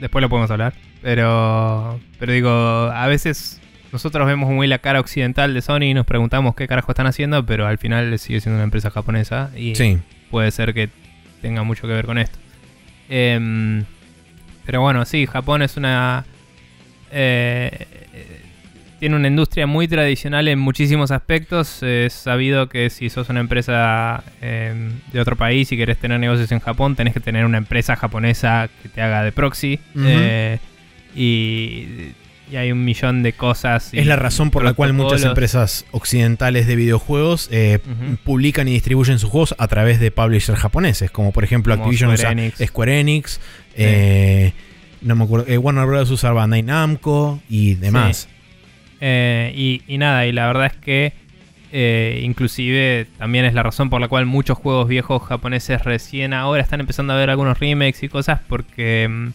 Speaker 1: Después lo podemos hablar. Pero, pero digo, a veces nosotros vemos muy la cara occidental de Sony y nos preguntamos qué carajo están haciendo, pero al final sigue siendo una empresa japonesa y
Speaker 2: Sí.
Speaker 1: puede ser que tenga mucho que ver con esto. Em, pero bueno, sí, Japón es una... eh, tiene una industria muy tradicional en muchísimos aspectos. Es sabido que si sos una empresa em, de otro país y querés tener negocios en Japón, tenés que tener una empresa japonesa que te haga de proxy. Eh, y, y hay un millón de cosas.
Speaker 2: Es la razón por la cual muchas empresas occidentales de videojuegos eh, publican y distribuyen sus juegos a través de publishers japoneses, como por ejemplo
Speaker 1: Como
Speaker 2: Activision
Speaker 1: Square
Speaker 2: usa
Speaker 1: Enix.
Speaker 2: Square Enix, eh, no me acuerdo, eh, Warner Bros. usa Bandai Namco y demás.
Speaker 1: Eh, y, y nada, y la verdad es que eh, inclusive también es la razón por la cual muchos juegos viejos japoneses recién ahora están empezando a ver algunos remakes y cosas porque... mm,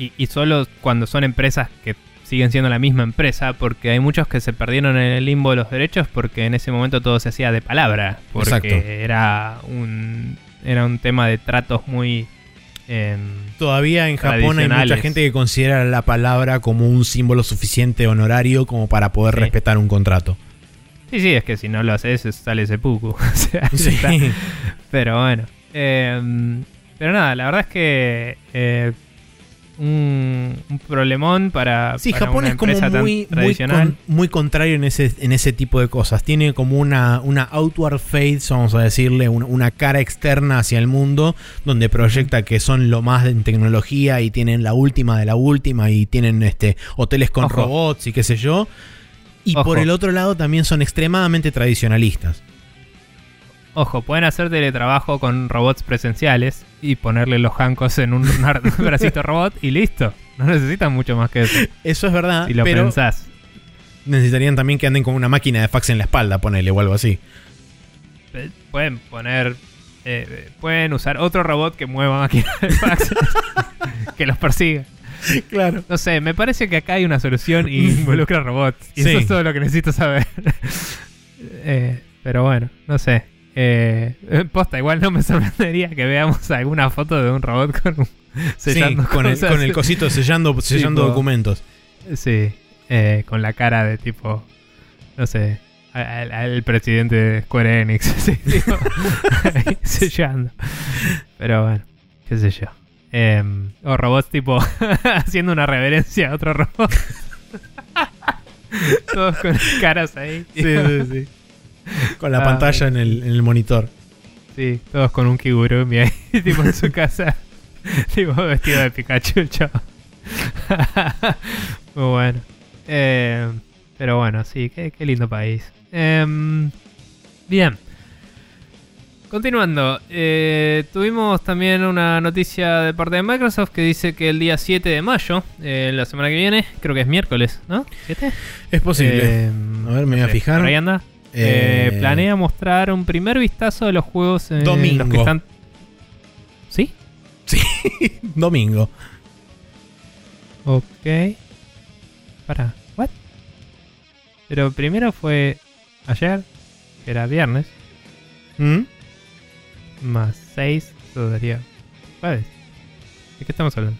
Speaker 1: Y, y solo cuando son empresas que siguen siendo la misma empresa, porque hay muchos que se perdieron en el limbo de los derechos porque en ese momento todo se hacía de palabra, porque
Speaker 2: Exacto.
Speaker 1: era un, era un tema de tratos muy... em,
Speaker 2: Todavía en Japón hay mucha gente que considera la palabra como un símbolo suficiente honorario como para poder
Speaker 1: Sí.
Speaker 2: respetar un contrato.
Speaker 1: Sí, sí, es que si no lo haces sale o sea,
Speaker 2: Sí.
Speaker 1: está. Pero bueno. Eh, pero nada, la verdad es que eh, un, un problemón para.
Speaker 2: Sí,
Speaker 1: para
Speaker 2: Japón
Speaker 1: una
Speaker 2: es como muy, muy, con- muy contrario en ese, en ese tipo de cosas. Tiene como una, una outward face, vamos a decirle, una, una cara externa hacia el mundo, donde proyecta que son lo más en tecnología y tienen la última de la última y tienen este hoteles con
Speaker 1: Ojo.
Speaker 2: robots y qué sé yo. Y
Speaker 1: Ojo.
Speaker 2: por el otro lado también son extremadamente tradicionalistas.
Speaker 1: Ojo, pueden hacer teletrabajo con robots presenciales y ponerle los hancos en un, un bracito robot y listo. No necesitan mucho más que eso.
Speaker 2: Eso es verdad,
Speaker 1: Si lo
Speaker 2: pero
Speaker 1: pensás.
Speaker 2: necesitarían también que anden con una máquina de fax en la espalda, ponele o algo así.
Speaker 1: Eh, Pueden poner. eh, pueden usar otro robot que mueva máquinas de fax. que los persiga.
Speaker 2: Claro.
Speaker 1: No sé, me parece que acá hay una solución y involucra robots. Y
Speaker 2: Sí.
Speaker 1: eso es todo lo que necesito saber. Eh, pero bueno, no sé. Eh, eh, posta, igual no me sorprendería que veamos alguna foto de un robot con un,
Speaker 2: Sí,
Speaker 1: sellando
Speaker 2: con el,
Speaker 1: cosas.
Speaker 2: con el cosito sellando, sellando
Speaker 1: Tipo-
Speaker 2: documentos.
Speaker 1: Sí, eh, con la cara de tipo, no sé, al, al presidente de Square Enix, sí, tipo, sellando. Pero bueno, qué sé yo. Em, o robots tipo haciendo una reverencia a otro robot. Todos con caras ahí.
Speaker 2: Sí, sí, sí. Con la
Speaker 1: Ah,
Speaker 2: pantalla en el, en el monitor.
Speaker 1: Sí, todos con un kigurumi ahí, tipo en su casa. tipo vestido de Pikachu, chavo. Muy bueno. Eh, pero bueno, sí, qué, qué lindo país. Em, bien. Continuando, eh, tuvimos también una noticia de parte de Microsoft que dice que el día 7 de mayo, eh, la semana que viene, creo que es miércoles, ¿no? ¿7?
Speaker 2: Es posible.
Speaker 1: Em,
Speaker 2: A ver, me voy a fijar.
Speaker 1: por ahí anda.
Speaker 2: Eh,
Speaker 1: Eh, planea mostrar un primer vistazo de los juegos eh,
Speaker 2: Domingo.
Speaker 1: los que están. ¿Sí?
Speaker 2: Domingo.
Speaker 1: Ok. Para. ¿What? Pero primero fue ayer, que era viernes,
Speaker 2: ¿Mm?
Speaker 1: más 6, eso daría jueves. ¿De qué estamos hablando?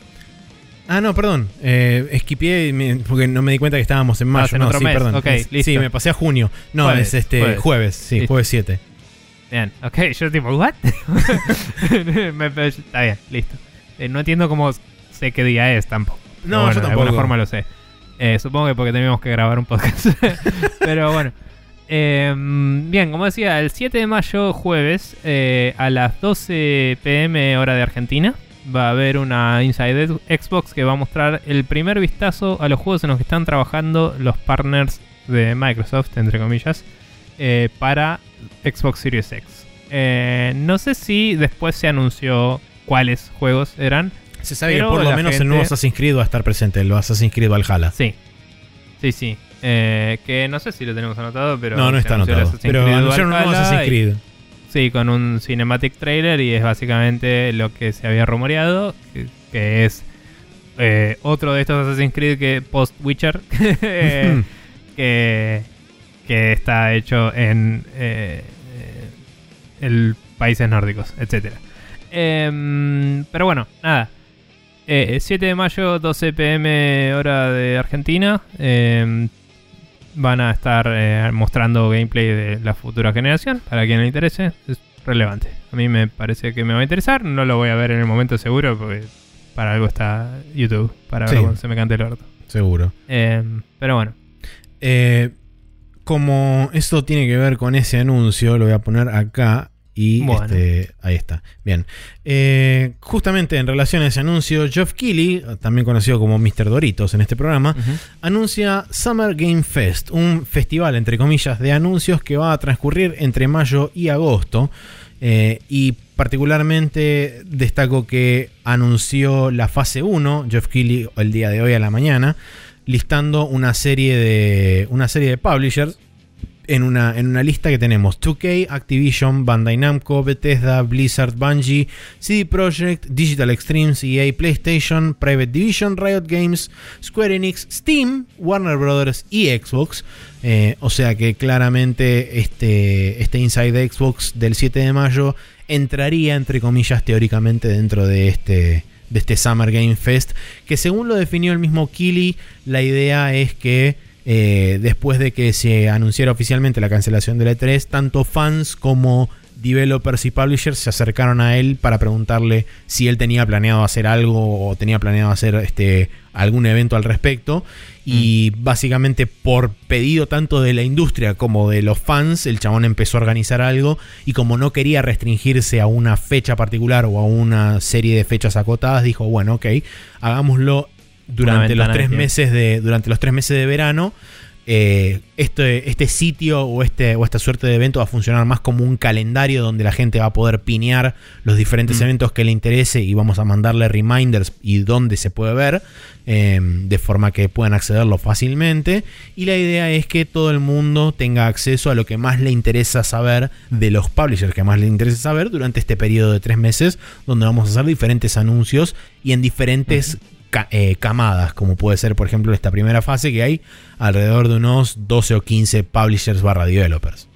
Speaker 2: Ah, no, perdón. Eh, esquipié me- porque no me di cuenta que estábamos en mayo.
Speaker 1: En
Speaker 2: no,
Speaker 1: otro
Speaker 2: sí,
Speaker 1: mes.
Speaker 2: perdón.
Speaker 1: Ok,
Speaker 2: Es-
Speaker 1: listo.
Speaker 2: Sí, me pasé a junio. No,
Speaker 1: Jueves,
Speaker 2: es este jueves,
Speaker 1: jueves.
Speaker 2: sí,
Speaker 1: Listo.
Speaker 2: jueves 7.
Speaker 1: Bien, ok, yo tipo, ¿what? Me- me- está bien, listo. Eh, no entiendo cómo sé qué día es tampoco. Pero
Speaker 2: No,
Speaker 1: bueno,
Speaker 2: yo
Speaker 1: De alguna forma lo sé. Eh, supongo que porque teníamos que grabar un podcast. Pero bueno. Eh, bien, como decía, el 7 de mayo, jueves, eh, a las 12 pm hora de Argentina, va a haber una Inside Xbox que va a mostrar el primer vistazo a los juegos en los que están trabajando los partners de Microsoft, entre comillas, eh, para Xbox Series X. Eh, no sé si después se anunció cuáles juegos eran.
Speaker 2: Se sabe que por lo menos el
Speaker 1: gente-
Speaker 2: nuevo Assassin's Creed va a estar presente, el Assassin's Creed Valhalla.
Speaker 1: Sí. Sí, sí. Eh, que no sé si lo tenemos anotado, pero.
Speaker 2: no, no está
Speaker 1: el
Speaker 2: anotado. Pero anunciaron un nuevo Assassin's
Speaker 1: y-
Speaker 2: Creed.
Speaker 1: Sí, con un cinematic trailer y es básicamente lo que se había rumoreado, que, es eh, otro de estos Assassin's Creed que post Witcher, eh, que, que está hecho en eh, eh, el países nórdicos, etcétera. Em, pero bueno, nada. Eh, 7 de mayo, 12 pm hora de Argentina. Van a estar eh, mostrando gameplay de la futura generación. Para quien le interese, es relevante. A mí me parece que me va a interesar. No lo voy a ver en el momento seguro porque para algo está YouTube. Para
Speaker 2: Sí.
Speaker 1: ver cuando se me cante el orto.
Speaker 2: Seguro.
Speaker 1: Em, pero bueno.
Speaker 2: Eh, como esto tiene que ver con ese anuncio, lo voy a poner acá. Y
Speaker 1: Bueno.
Speaker 2: este, ahí está. Bien. Eh, justamente en relación a ese anuncio, Geoff Keighley, también conocido como Mr. Doritos en este programa, anuncia Summer Game Fest, un festival, entre comillas, de anuncios que va a transcurrir entre mayo y agosto. Eh, y particularmente destaco que anunció la fase 1, Jeff Keighley, el día de hoy a la mañana, listando una serie de, una serie de publishers en una, en una lista que tenemos 2K, Activision, Bandai Namco, Bethesda, Blizzard, Bungie, CD Projekt, Digital Extremes, EA, PlayStation, Private Division, Riot Games, Square Enix, Steam, Warner Brothers y Xbox. Eh, o sea que claramente este, este Inside Xbox del 7 de mayo entraría, entre comillas, teóricamente dentro de este, de este Summer Game Fest, que según lo definió el mismo Kili, la idea es que eh, después de que se anunciara oficialmente la cancelación de la E3, tanto fans como developers y publishers se acercaron a él para preguntarle si él tenía planeado hacer algo o tenía planeado hacer este, algún evento al respecto. Y
Speaker 1: Mm.
Speaker 2: básicamente por pedido tanto de la industria como de los fans, el chabón empezó a organizar algo y como no quería restringirse a una fecha particular o a una serie de fechas acotadas, dijo, bueno, ok, hagámoslo durante los tres meses de, durante los tres meses de verano. eh, este, este sitio o, este, o esta suerte de evento va a funcionar más como un calendario donde la gente va a poder pinear los diferentes
Speaker 1: Mm.
Speaker 2: eventos que le interese y vamos a mandarle reminders y dónde se puede ver eh, de forma que puedan accederlo fácilmente y la idea es que todo el mundo tenga acceso a lo que más le interesa saber de los publishers que más le interesa saber durante este periodo de tres meses donde vamos a hacer diferentes anuncios y en diferentes ca- eh, camadas, como puede ser, por ejemplo, esta primera fase que hay alrededor de unos 12 o 15 publishers barra developers.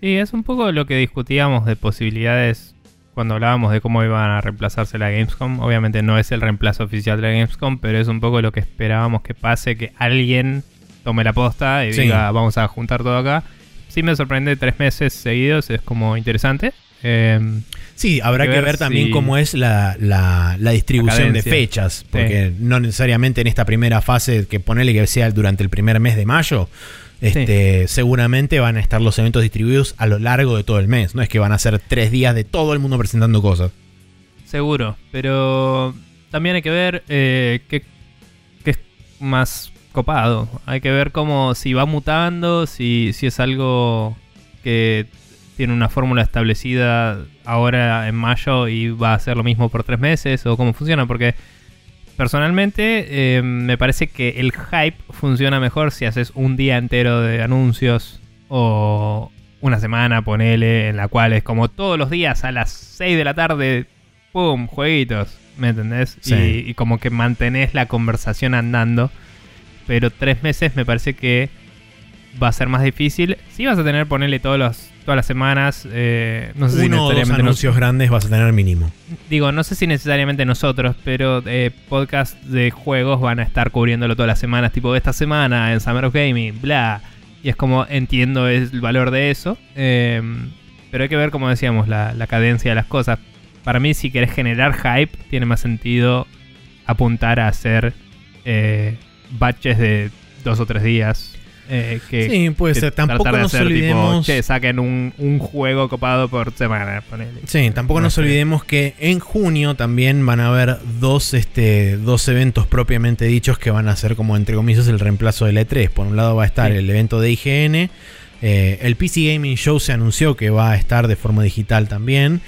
Speaker 1: Sí, es un poco lo que discutíamos de posibilidades cuando hablábamos de cómo iban a reemplazarse la Gamescom. Obviamente no es el reemplazo oficial de la Gamescom, pero es un poco lo que esperábamos que pase, que alguien tome la posta y
Speaker 2: Sí.
Speaker 1: diga vamos a juntar todo acá. Sí me sorprende tres meses seguidos, es como interesante. Eh,
Speaker 2: Sí, habrá que ver,
Speaker 1: ver
Speaker 2: también
Speaker 1: si-
Speaker 2: cómo es la, la- la distribución de fechas, porque no necesariamente en esta primera fase, que ponele que sea durante el primer mes de mayo, este, seguramente van a estar los eventos distribuidos a lo largo de todo el mes. No es que van a ser tres días de todo el mundo presentando cosas.
Speaker 1: Seguro, pero también hay que ver eh, qué, qué es más copado. Hay que ver cómo si va mutando, si, si es algo que tiene una fórmula establecida ahora en mayo y va a ser lo mismo por tres meses o cómo funciona, porque personalmente eh, me parece que el hype funciona mejor si haces un día entero de anuncios o una semana, ponele, en la cual es como todos los días a las 6 de la tarde, ¡pum! Jueguitos, ¿me entendés?
Speaker 2: Sí.
Speaker 1: Y, y como que mantenés la conversación andando. Pero tres meses me parece que va a ser más difícil. Sí vas a tener, ponerle todos los, todas las semanas, eh, no sé si
Speaker 2: Uno o dos
Speaker 1: necesariamente nos-
Speaker 2: anuncios grandes vas a tener mínimo.
Speaker 1: Digo, no sé si necesariamente nosotros, pero eh, podcasts de juegos van a estar cubriéndolo todas las semanas, tipo esta semana en Summer of Gaming, bla. Y es como entiendo el valor de eso. eh, pero hay que ver, como decíamos, la, la cadencia de las cosas. Para mí, si querés generar hype, tiene más sentido apuntar a hacer eh, batches de dos o tres días. Eh, que,
Speaker 2: Sí, puede
Speaker 1: que
Speaker 2: ser. Tampoco
Speaker 1: de
Speaker 2: nos
Speaker 1: hacer, tipo,
Speaker 2: olvidemos.
Speaker 1: che, saquen un, un juego copado por semana. ponele.
Speaker 2: Sí, tampoco
Speaker 1: No
Speaker 2: nos
Speaker 1: sé.
Speaker 2: olvidemos que en junio también van a haber dos, este, dos eventos propiamente dichos que van a ser como entre comillas el reemplazo del E3. Por un lado va a estar
Speaker 1: Sí.
Speaker 2: el evento de IGN. eh, el PC Gaming Show se anunció que va a estar de forma digital también.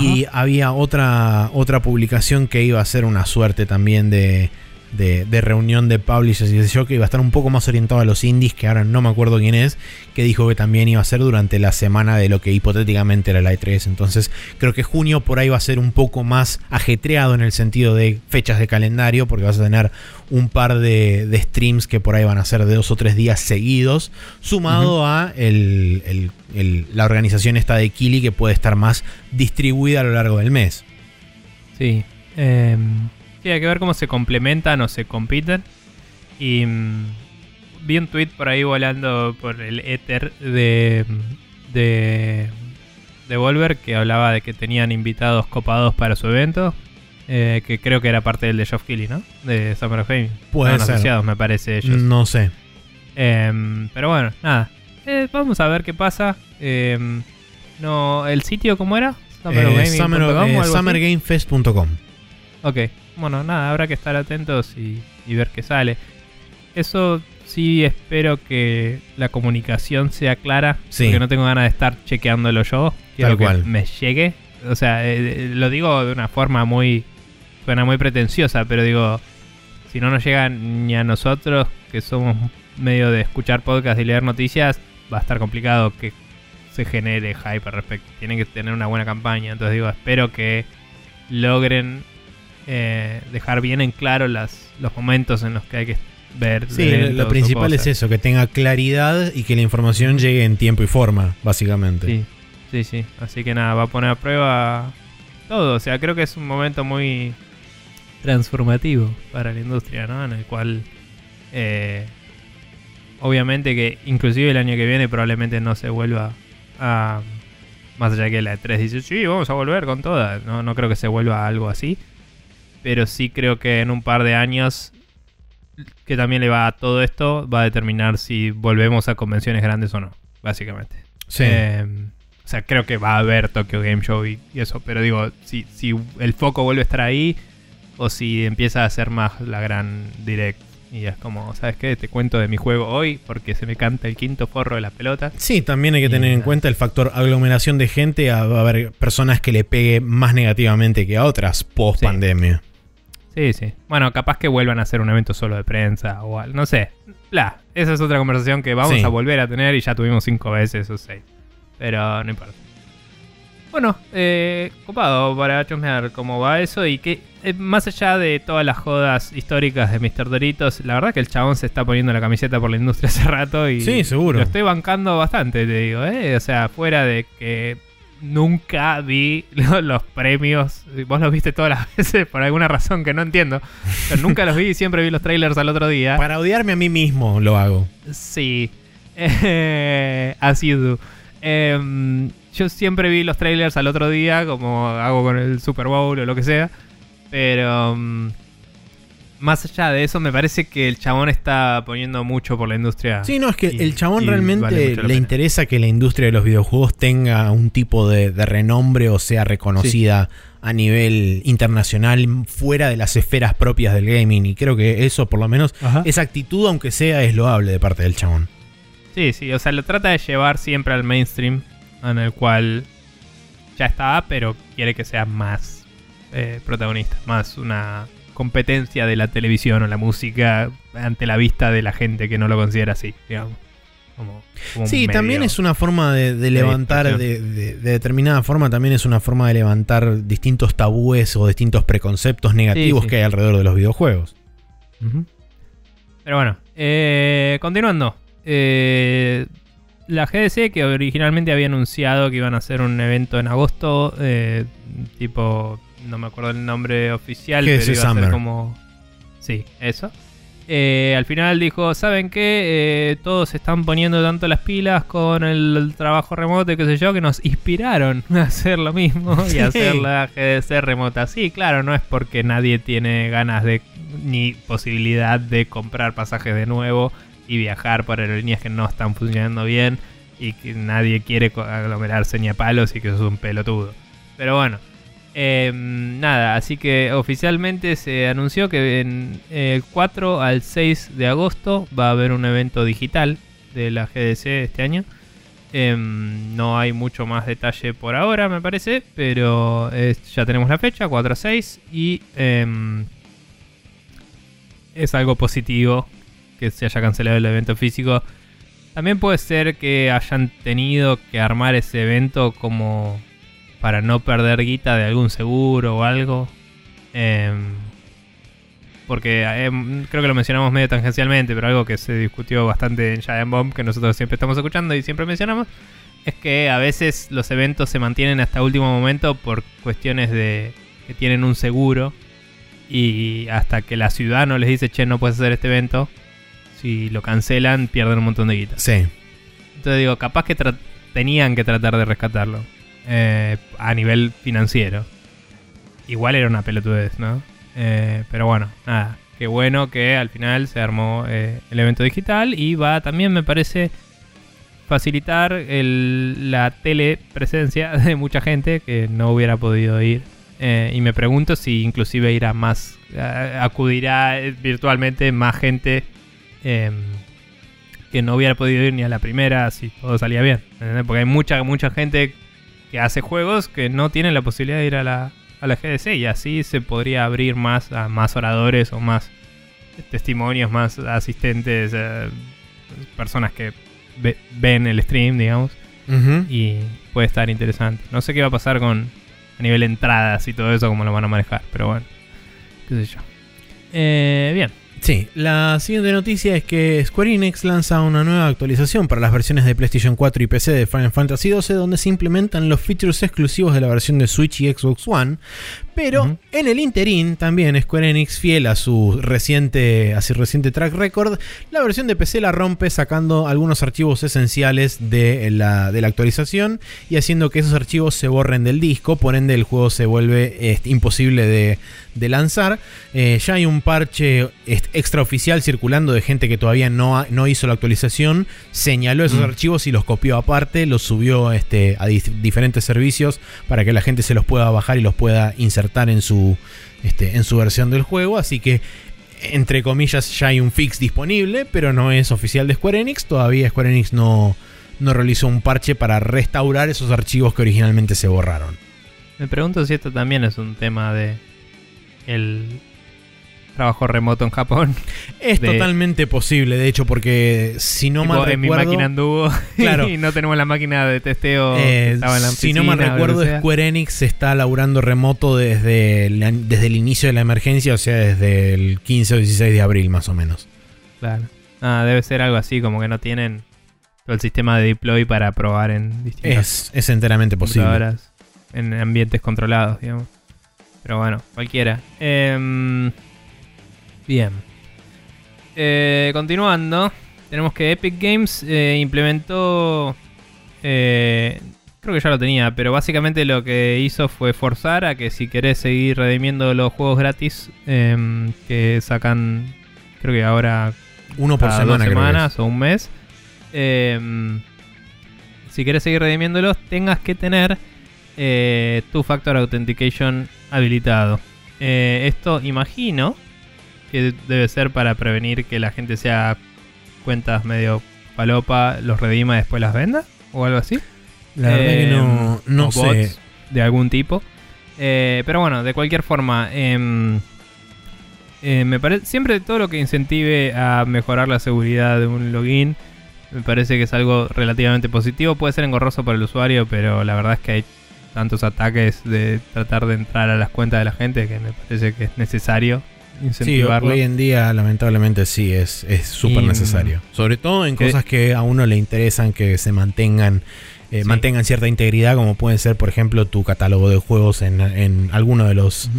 Speaker 2: Y había otra, otra publicación que iba a ser una suerte también de, de, de reunión de publishers y de yo que iba a estar un poco más orientado a los indies, que ahora no me acuerdo quién es, que dijo que también iba a ser durante la semana de lo que hipotéticamente era la E3. Entonces creo que junio por ahí va a ser un poco más ajetreado en el sentido de fechas de calendario, porque vas a tener un par de, de streams que por ahí van a ser de dos o tres días seguidos, sumado a el- el- el- la organización esta de Kili que puede estar más distribuida a lo largo del mes.
Speaker 1: Sí. eh, sí, hay que ver cómo se complementan o se compiten. Y mm, vi un tweet por ahí volando por el éter de, de, de Volver que hablaba de que tenían invitados copados para su evento. eh, que creo que era parte del de Geoff Keighley, ¿no? De Summer of Gaming.
Speaker 2: Puede
Speaker 1: Estaban
Speaker 2: ser.
Speaker 1: asociados, me parece, ellos.
Speaker 2: No sé.
Speaker 1: Em, pero bueno, nada. Eh, vamos a ver qué pasa. Em, no, ¿El sitio cómo era?
Speaker 2: Summer-
Speaker 1: o
Speaker 2: eh,
Speaker 1: así.
Speaker 2: summergamefest.com.
Speaker 1: Ok, bueno, nada, habrá que estar atentos y, y ver qué sale. Eso sí espero que la comunicación sea clara,
Speaker 2: Sí.
Speaker 1: porque no tengo ganas de estar chequeándolo yo. Quiero
Speaker 2: Tal
Speaker 1: que
Speaker 2: cual.
Speaker 1: me llegue. O sea, eh, eh, lo digo de una forma muy... Suena muy pretenciosa, pero digo, si no nos llega ni a nosotros, que somos medio de escuchar podcast y leer noticias, va a estar complicado que se genere hype al respecto. Tienen que tener una buena campaña. Entonces digo, espero que logren eh, dejar bien en claro las, los momentos en los que hay que ver.
Speaker 2: Sí, lo-
Speaker 1: eventos
Speaker 2: lo
Speaker 1: o
Speaker 2: principal es eso, que tenga claridad y que la información llegue en tiempo y forma, básicamente.
Speaker 1: Sí, sí, sí. Así que nada, va a poner a prueba todo. O sea, creo que es un momento muy transformativo para la industria, ¿no? En el cual, eh, obviamente que inclusive el año que viene probablemente no se vuelva a Más allá que la E3 dice, sí, vamos a volver con todas. No, no creo que se vuelva algo así. Pero sí creo que en un par de años, que también le va a todo esto, va a determinar si volvemos a convenciones grandes o no, básicamente.
Speaker 2: Sí.
Speaker 1: Eh, o sea, creo que va a haber Tokyo Game Show y, y eso. Pero digo, si, si el foco vuelve a estar ahí o si empieza a ser más la gran direct. Y es como, ¿sabes qué? Te cuento de mi juego hoy porque se me canta el quinto forro de la pelota.
Speaker 2: Sí, también hay que
Speaker 1: Y
Speaker 2: tener en cuenta el factor aglomeración de gente. Va a haber personas que le pegue más negativamente que a otras post pandemia.
Speaker 1: Sí, sí. Bueno, capaz que vuelvan a hacer un evento solo de prensa o algo. No sé. Bla. Esa es otra conversación que vamos
Speaker 2: Sí.
Speaker 1: a volver a tener y ya tuvimos cinco veces o seis. Pero no importa. Bueno, eh, copado para chusmear cómo va eso y que eh, más allá de todas las jodas históricas de Mr. Doritos, la verdad que el chabón se está poniendo la camiseta por la industria hace rato y
Speaker 2: Sí, seguro.
Speaker 1: lo estoy bancando bastante, te digo, ¿eh? O sea, fuera de que nunca vi lo- los premios, vos los viste todas las veces por alguna razón que no entiendo, pero nunca los vi y siempre vi los trailers al otro día.
Speaker 2: Para odiarme a mí mismo lo hago.
Speaker 1: Sí, eh, as you do. Em, yo siempre vi los trailers al otro día, como hago con el Super Bowl o lo que sea. Pero mm, más allá de eso, me parece que el chabón está poniendo mucho por la industria.
Speaker 2: Sí, no, es que
Speaker 1: Y-
Speaker 2: el chabón realmente
Speaker 1: vale
Speaker 2: le interesa que la industria de los videojuegos tenga un tipo de, de renombre o sea reconocida a nivel internacional fuera de las esferas propias del gaming. Y creo que eso, por lo menos,
Speaker 1: Ajá.
Speaker 2: esa actitud, aunque sea, es loable de parte del chabón.
Speaker 1: Sí, sí, o sea, lo trata de llevar siempre al mainstream, en el cual ya está, pero quiere que sea más eh, protagonista, más una competencia de la televisión o la música ante la vista de la gente que no lo considera así, digamos. Como, como un
Speaker 2: Sí,
Speaker 1: medio.
Speaker 2: también es una forma de, de levantar, de,
Speaker 1: dispersión.
Speaker 2: de- de determinada forma, también es una forma de levantar distintos tabúes o distintos preconceptos negativos
Speaker 1: sí.
Speaker 2: que hay alrededor de los videojuegos.
Speaker 1: Pero bueno, eh, continuando. Eh, la GDC, que originalmente había anunciado que iban a hacer un evento en agosto, eh, tipo, no me acuerdo el nombre oficial, pero iba a
Speaker 2: Summer.
Speaker 1: ser como... Sí, eso. Eh, al final dijo, ¿saben qué? Eh, todos se están poniendo tanto las pilas con el, el trabajo remoto y qué sé yo, que nos inspiraron a hacer lo mismo y a hacer la GDC remota. Sí, claro, no es porque nadie tiene ganas de ni posibilidad de comprar pasajes de nuevo y viajar por aerolíneas que no están funcionando bien y que nadie quiere aglomerarse ni a palos y que eso es un pelotudo. Pero bueno, eh, nada, así que oficialmente se anunció que en eh, el 4 al 6 de agosto va a haber un evento digital de la GDC este año. Em, no hay mucho más detalle por ahora, me parece, pero eh, ya tenemos la fecha, 4 a 6, y em, es algo positivo que se haya cancelado el evento físico. También puede ser que hayan tenido que armar ese evento como para no perder guita de algún seguro o algo. Em, porque em, creo que lo mencionamos medio tangencialmente, pero algo que se discutió bastante en Giant Bomb, que nosotros siempre estamos escuchando y siempre mencionamos, es que a veces los eventos se mantienen hasta último momento por cuestiones de que tienen un seguro y hasta que la ciudad no les dice, che, no puedes hacer este evento, si lo cancelan pierden un montón de guita.
Speaker 2: Sí.
Speaker 1: Entonces digo, capaz que tenían que tratar de rescatarlo eh, a nivel financiero. Igual era una pelotudez, ¿no? Eh, pero bueno, nada. Qué bueno que al final se armó eh, el evento digital y va también, me parece, facilitar la telepresencia de mucha gente que no hubiera podido ir. Y me pregunto si inclusive irá más, acudirá virtualmente más gente em, que no hubiera podido ir ni a la primera si todo salía bien. Porque hay mucha, mucha gente que hace juegos que no tienen la posibilidad de ir a la, a la GDC y así se podría abrir más a más oradores o más testimonios, más asistentes, eh, personas que ve- ven el stream, digamos, y puede estar interesante. No sé qué va a pasar con a nivel entradas y todo eso, cómo lo van a manejar, pero bueno, qué sé yo. Eh, bien.
Speaker 2: Sí, la siguiente noticia es que Square Enix lanza una nueva actualización para las versiones de PlayStation 4 y PC de Final Fantasy XII donde se implementan los features exclusivos de la versión de Switch y Xbox One. Pero en el interín, también Square Enix, fiel a su reciente, a su reciente track record, la versión de PC la rompe sacando algunos archivos esenciales de la, de la actualización y haciendo que esos archivos se borren del disco, por ende el juego se vuelve este, imposible de, de lanzar. Eh, ya hay un parche extraoficial circulando de gente que todavía no, ha- no hizo la actualización, señaló esos
Speaker 1: Mm.
Speaker 2: archivos y los copió aparte, los subió este, a dif- diferentes servicios para que la gente se los pueda bajar y los pueda insertar en su, este, en su versión del juego. Así que, entre comillas, ya hay un fix disponible, pero no es oficial de Square Enix. Todavía Square Enix no, no realizó un parche para restaurar esos archivos que originalmente se borraron.
Speaker 1: Me pregunto si esto también es un tema de el trabajo remoto en Japón.
Speaker 2: Es
Speaker 1: De-
Speaker 2: totalmente posible, de hecho, porque si no mal
Speaker 1: en mi
Speaker 2: recuerdo,
Speaker 1: máquina anduvo
Speaker 2: Claro.
Speaker 1: y no tenemos la máquina de testeo
Speaker 2: eh,
Speaker 1: estaba en la
Speaker 2: si no mal recuerdo. Square Enix está laburando remoto desde, la- desde el inicio de la emergencia, o sea, desde el 15 o 16 de abril más o menos.
Speaker 1: Claro. Ah, debe ser algo así, como que no tienen todo el sistema de deploy para probar en distintas
Speaker 2: Es, es enteramente posible.
Speaker 1: en ambientes controlados, digamos. Pero bueno, cualquiera. Em, bien. Eh, continuando, tenemos que Epic Games eh, implementó. eh, creo que ya lo tenía, pero básicamente lo que hizo fue forzar a que si querés seguir redimiendo los juegos gratis em, que sacan, creo que ahora
Speaker 2: Uno por semana,
Speaker 1: dos
Speaker 2: creo
Speaker 1: semanas o un mes. em, si quieres seguir redimiéndolos, tengas que tener tu Factor Authentication habilitado. Esto imagino que debe ser para prevenir que la gente sea cuentas medio palopa, los redima y después las venda o algo así.
Speaker 2: La verdad que no,
Speaker 1: Em,
Speaker 2: no
Speaker 1: o
Speaker 2: sé.
Speaker 1: bots de algún tipo. Eh, pero bueno, de cualquier forma, em, eh, me parece siempre todo lo que incentive a mejorar la seguridad de un login me parece que es algo relativamente positivo. Puede ser engorroso para el usuario, pero la verdad es que hay tantos ataques de tratar de entrar a las cuentas de la gente que me parece que es necesario
Speaker 2: Sí,
Speaker 1: incentivarlo.
Speaker 2: hoy en día lamentablemente sí, es es súper
Speaker 1: Y,
Speaker 2: necesario. Sobre todo en cosas que a uno le interesan que se mantengan, eh,
Speaker 1: Sí.
Speaker 2: mantengan cierta integridad, como puede ser, por ejemplo, tu catálogo de juegos en, en alguno de los,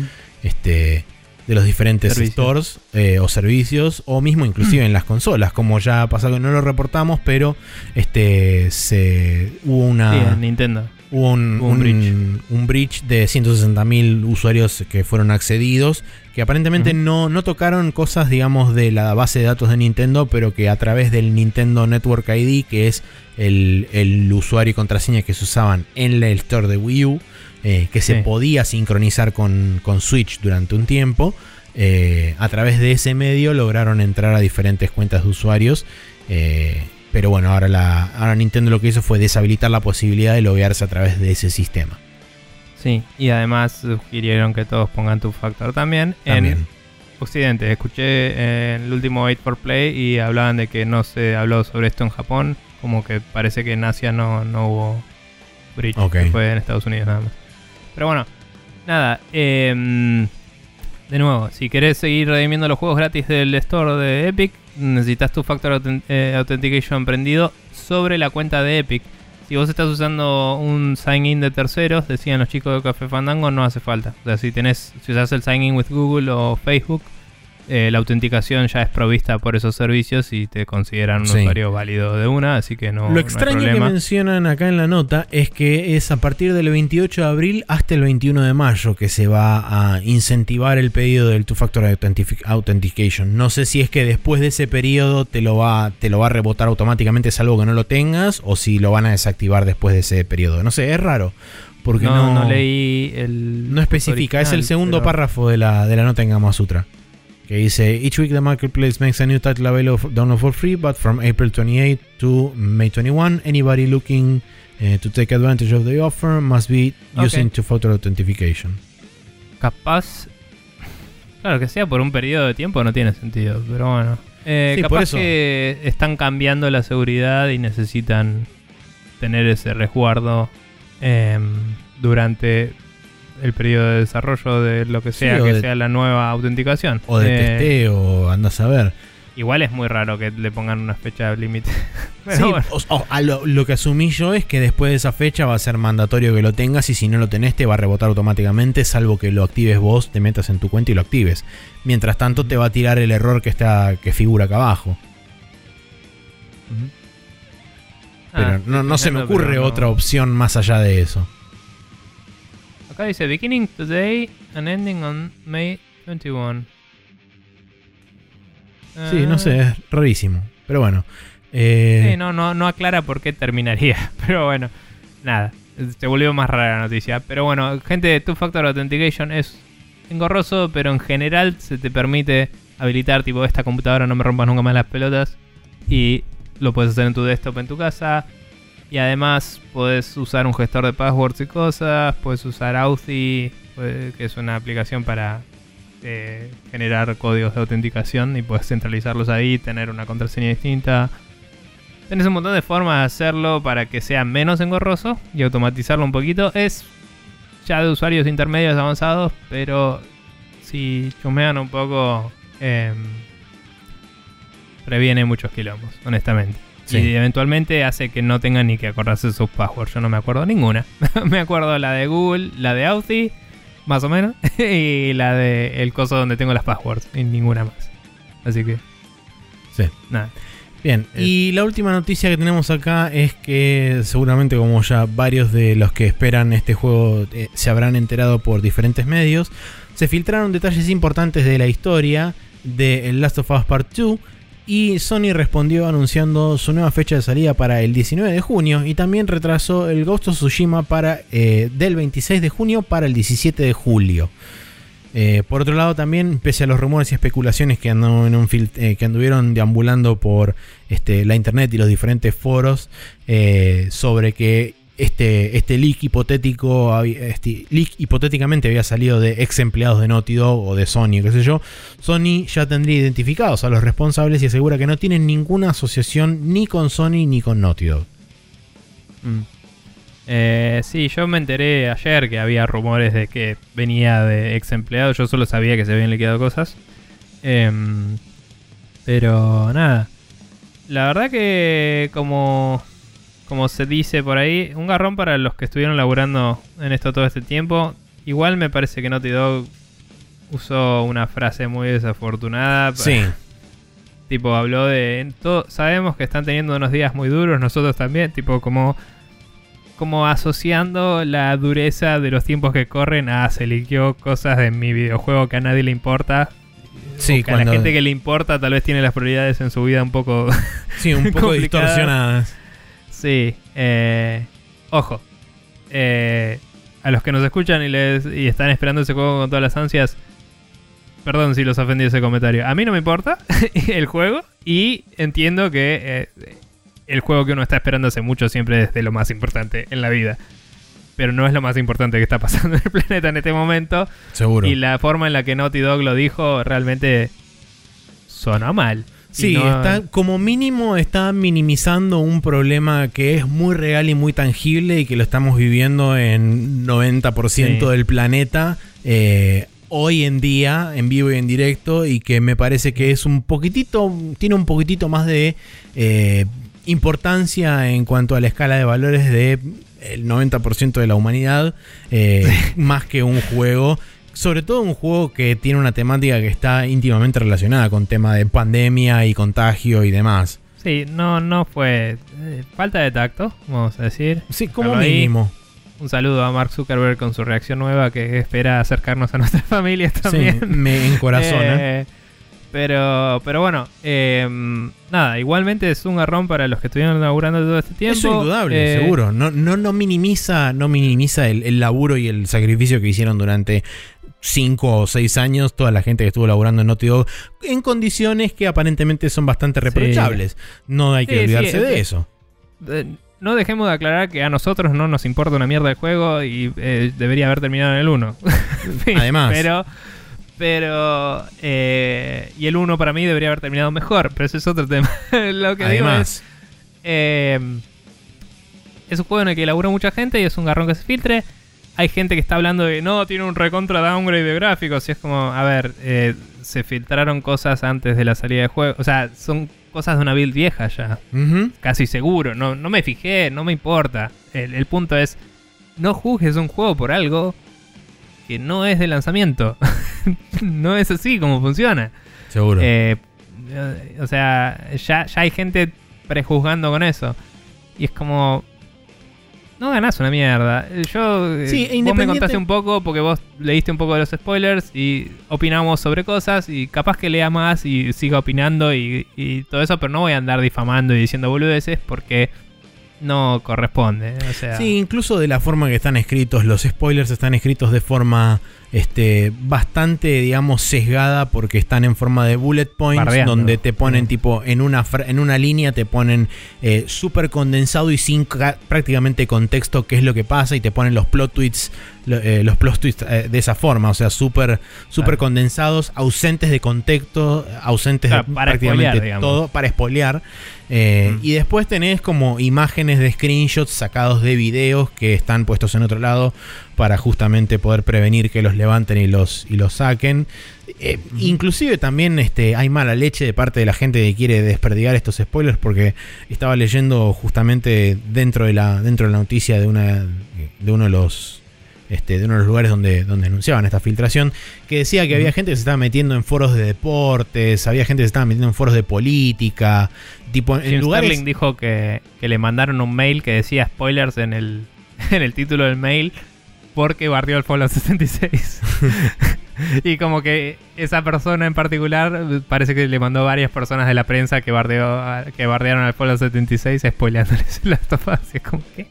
Speaker 2: este, de los diferentes
Speaker 1: Servicios.
Speaker 2: stores eh, o servicios, o mismo inclusive en las consolas, como ya ha pasado que no lo reportamos, pero este se hubo una...
Speaker 1: Sí, en Nintendo.
Speaker 2: Hubo un,
Speaker 1: Hubo un
Speaker 2: un-
Speaker 1: breach.
Speaker 2: un de 160.000 usuarios que fueron accedidos, que aparentemente no, no tocaron cosas, digamos, de la base de datos de Nintendo, pero que a través del Nintendo Network ID, que es el, el usuario y contraseña que se usaban en el store de Wii U, eh, que se podía sincronizar con, con Switch durante un tiempo, eh, a través de ese medio lograron entrar a diferentes cuentas de usuarios. eh, pero bueno, ahora, la, ahora Nintendo lo que hizo fue deshabilitar la posibilidad de loguearse a través de ese sistema.
Speaker 1: Sí, y además sugirieron que todos pongan tu factor también.
Speaker 2: También.
Speaker 1: En Occidente, escuché eh, el último 8 for Play y hablaban de que no se habló sobre esto en Japón. Como que parece que en Asia no, no hubo breach,
Speaker 2: Ok.
Speaker 1: que fue en Estados Unidos nada más. Pero bueno, nada. em, de nuevo, si querés seguir redimiendo los juegos gratis del store de Epic, necesitas tu Factor eh, Authentication prendido sobre la cuenta de Epic. Si vos estás usando un sign-in de terceros, decían los chicos de Café Fandango, no hace falta. O sea, si tenés, si usas el sign-in with Google o Facebook, eh, la autenticación ya es provista por esos servicios y te consideran un
Speaker 2: Sí.
Speaker 1: usuario válido de una, así que no, no
Speaker 2: Lo
Speaker 1: hay
Speaker 2: extraño que mencionan acá en la nota es que es a partir del 28 de abril hasta el 21 de mayo que se va a incentivar el pedido del Two Factor Authentication. No sé si es que después de ese periodo te lo va, te lo va a rebotar automáticamente salvo que no lo tengas o si lo van a desactivar después de ese periodo. No sé, es raro. Porque
Speaker 1: no,
Speaker 2: no,
Speaker 1: no leí el.
Speaker 2: no especifica, es el segundo
Speaker 1: pero-
Speaker 2: párrafo de la, de la nota en Gama Sutra. Que dice, Each week the marketplace makes a new title available for download for free, but from April 28 to May 21, anybody looking eh, to take advantage of the offer must be using two-factor authentication.
Speaker 1: Capaz. Claro, que sea por un periodo de tiempo no tiene sentido, pero bueno. Eh,
Speaker 2: Sí,
Speaker 1: capaz que están cambiando la seguridad y necesitan tener ese resguardo em, durante el periodo de desarrollo de lo que sea que
Speaker 2: de-
Speaker 1: sea la nueva autenticación.
Speaker 2: O de
Speaker 1: Eh,
Speaker 2: testeo, andás a ver.
Speaker 1: Igual es muy raro que le pongan una fecha límite.
Speaker 2: Sí,
Speaker 1: bueno.
Speaker 2: o- o- a lo, lo que asumí yo es que después de esa fecha va a ser mandatorio que lo tengas y si no lo tenés te va a rebotar automáticamente, salvo que lo actives vos, te metas en tu cuenta y lo actives. Mientras tanto te va a tirar el error que está que figura acá abajo. Pero
Speaker 1: Ah,
Speaker 2: no, no se me ocurre
Speaker 1: no.
Speaker 2: otra opción más allá de eso.
Speaker 1: Acá dice beginning today and ending on May 21.
Speaker 2: Sí, no sé, es rarísimo. Pero bueno. eh,
Speaker 1: Sí, no, no, no aclara por qué terminaría. Pero bueno, nada. Se volvió más rara la noticia. Pero bueno, gente de Two Factor Authentication es engorroso, pero en general se te permite habilitar, tipo, esta computadora no me rompas nunca más las pelotas. Y lo puedes hacer en tu desktop en tu casa. Y además puedes usar un gestor de passwords y cosas. Puedes usar Authy, pues, que es una aplicación para eh, generar códigos de autenticación. Y puedes centralizarlos ahí, tener una contraseña distinta. Tenés un montón de formas de hacerlo para que sea menos engorroso y automatizarlo un poquito. Es ya de usuarios intermedios avanzados, pero si chumean un poco, em, previene muchos quilombos, honestamente.
Speaker 2: Sí.
Speaker 1: Y eventualmente hace que no tengan ni que acordarse de sus passwords. Yo no me acuerdo ninguna. me acuerdo la de Google, la de Authy, más o menos, y la de el coso donde tengo las passwords, y ninguna más. Así que,
Speaker 2: Sí.
Speaker 1: nada.
Speaker 2: Bien, y la última noticia que tenemos acá es que seguramente como ya varios de los que esperan este juego eh, se habrán enterado por diferentes medios, se filtraron detalles importantes de la historia de El Last of Us Part 2 y Sony respondió anunciando su nueva fecha de salida para el 19 de junio y también retrasó el Ghost Tsushima para, eh, del 26 de junio para el 17 de julio. Eh, por otro lado, también, pese a los rumores y especulaciones que, eh, anduvieron deambulando por este, la internet y los diferentes foros sobre que este, este leak hipotético, este leak hipotéticamente había salido de ex empleados de Naughty Dog o de Sony, qué sé yo, Sony ya tendría identificados a los responsables y asegura que no tienen ninguna asociación ni con Sony ni con Naughty Dog.
Speaker 1: Mm. Eh, sí, yo me enteré ayer que había rumores de que venía de ex empleados. Yo solo sabía que se habían liquidado cosas. Em, pero nada. La verdad que como, como se dice por ahí, un garrón para los que estuvieron laburando en esto todo este tiempo. Igual me parece que Naughty Dog usó una frase muy desafortunada.
Speaker 2: Sí,
Speaker 1: Tipo, habló de. todo- sabemos que están teniendo unos días muy duros, nosotros también. Tipo, como. Como asociando la dureza de los tiempos que corren a se liqueó cosas de mi videojuego que a nadie le importa.
Speaker 2: sí,
Speaker 1: a la gente que le importa tal vez tiene las prioridades en su vida un poco.
Speaker 2: sí, un poco distorsionadas.
Speaker 1: Sí. eh, ojo. eh, a los que nos escuchan y, les, y están esperando ese juego con todas las ansias. Perdón si los ofendí ese comentario. A mí no me importa el juego y entiendo que eh, el juego que uno está esperando hace mucho siempre es de lo más importante en la vida. Pero no es lo más importante que está pasando en el planeta en este momento.
Speaker 2: Seguro.
Speaker 1: Y la forma en la que Naughty Dog lo dijo realmente sonó mal.
Speaker 2: Sí,
Speaker 1: no-
Speaker 2: está, como mínimo está minimizando un problema que es muy real y muy tangible y que lo estamos viviendo en 90%
Speaker 1: Sí.
Speaker 2: del planeta eh, hoy en día, en vivo y en directo, y que me parece que es un poquitito, tiene un poquitito más de eh, importancia en cuanto a la escala de valores de el 90% de la humanidad, eh, más que un juego sobre todo un juego que tiene una temática que está íntimamente relacionada con tema de pandemia y contagio y demás.
Speaker 1: Sí, no, no fue eh, falta de tacto, vamos a decir.
Speaker 2: Sí, como mínimo.
Speaker 1: Un saludo a Mark Zuckerberg con su reacción nueva que espera acercarnos a nuestras familias también.
Speaker 2: Sí, me encorazona.
Speaker 1: Eh, pero, pero bueno, eh, nada, igualmente es un garrón para los que estuvieron laburando todo este tiempo.
Speaker 2: Eso indudable,
Speaker 1: Eh,
Speaker 2: seguro. No, no, no minimiza, no minimiza el, el laburo y el sacrificio que hicieron durante 5 o 6 años toda la gente que estuvo laburando en Naughty Dog en condiciones que aparentemente son bastante reprochables. No hay que
Speaker 1: Sí,
Speaker 2: olvidarse de eso.
Speaker 1: no dejemos de aclarar que a nosotros no nos importa una mierda el juego y eh, debería haber terminado en el 1.
Speaker 2: Además.
Speaker 1: Pero, pero, eh, y el 1 para mí debería haber terminado mejor, pero ese es otro tema. Lo que digo es,
Speaker 2: Además,
Speaker 1: eh, es un juego en el que labura mucha gente y es un garrón que se filtre. Hay gente que está hablando de no, tiene un recontra downgrade de gráficos. Y es como, a ver, eh, se filtraron cosas antes de la salida de juego. O sea, son cosas de una build vieja ya. Casi seguro. No, no me fijé, no me importa. El, el punto es, no juzgues un juego por algo que no es de lanzamiento. no es así como funciona.
Speaker 2: Seguro.
Speaker 1: Eh, eh, o sea, ya, ya hay gente prejuzgando con eso. Y es como. No ganás una mierda. Eh, Yo. eh,
Speaker 2: Sí, e
Speaker 1: vos me contaste un poco porque vos leíste un poco de los spoilers y opinamos sobre cosas. Y capaz que lea más y siga opinando y, y todo eso, pero no voy a andar difamando y diciendo boludeces porque no corresponde. O sea,
Speaker 2: Sí, incluso de la forma que están escritos, los spoilers están escritos de forma este, bastante, digamos, sesgada porque están en forma de bullet points, donde te ponen
Speaker 1: Mm.
Speaker 2: tipo en una, en una línea, te ponen eh, súper condensado y sin ca- prácticamente contexto qué es lo que pasa y te ponen los plot tweets, eh, los plot tweets eh, de esa forma, o sea, súper
Speaker 1: Claro.
Speaker 2: condensados, ausentes de contexto, ausentes
Speaker 1: Claro,
Speaker 2: de
Speaker 1: para
Speaker 2: prácticamente
Speaker 1: spoilear,
Speaker 2: todo, para spoilear. Eh,
Speaker 1: Mm.
Speaker 2: Y después tenés como imágenes de screenshots sacados de videos que están puestos en otro lado para justamente poder prevenir que los levanten y los, y los saquen. Eh, Inclusive también este, hay mala leche de parte de la gente que quiere desperdigar estos spoilers porque estaba leyendo justamente dentro de la, dentro de la noticia de, una, de uno de los... Este, de uno de los lugares donde, donde anunciaban esta filtración, que decía que había gente que se estaba metiendo en foros de deportes, había gente que se estaba metiendo en foros de política, tipo en
Speaker 1: Jim
Speaker 2: lugares...
Speaker 1: Sterling dijo que, que le mandaron un mail que decía spoilers en el, en el título del mail porque bardeó el Fallout 76. y como que esa persona en particular parece que le mandó varias personas de la prensa que, bardeó, a- que bardearon al Fallout 76 spoileándoles las topas. Y es como que...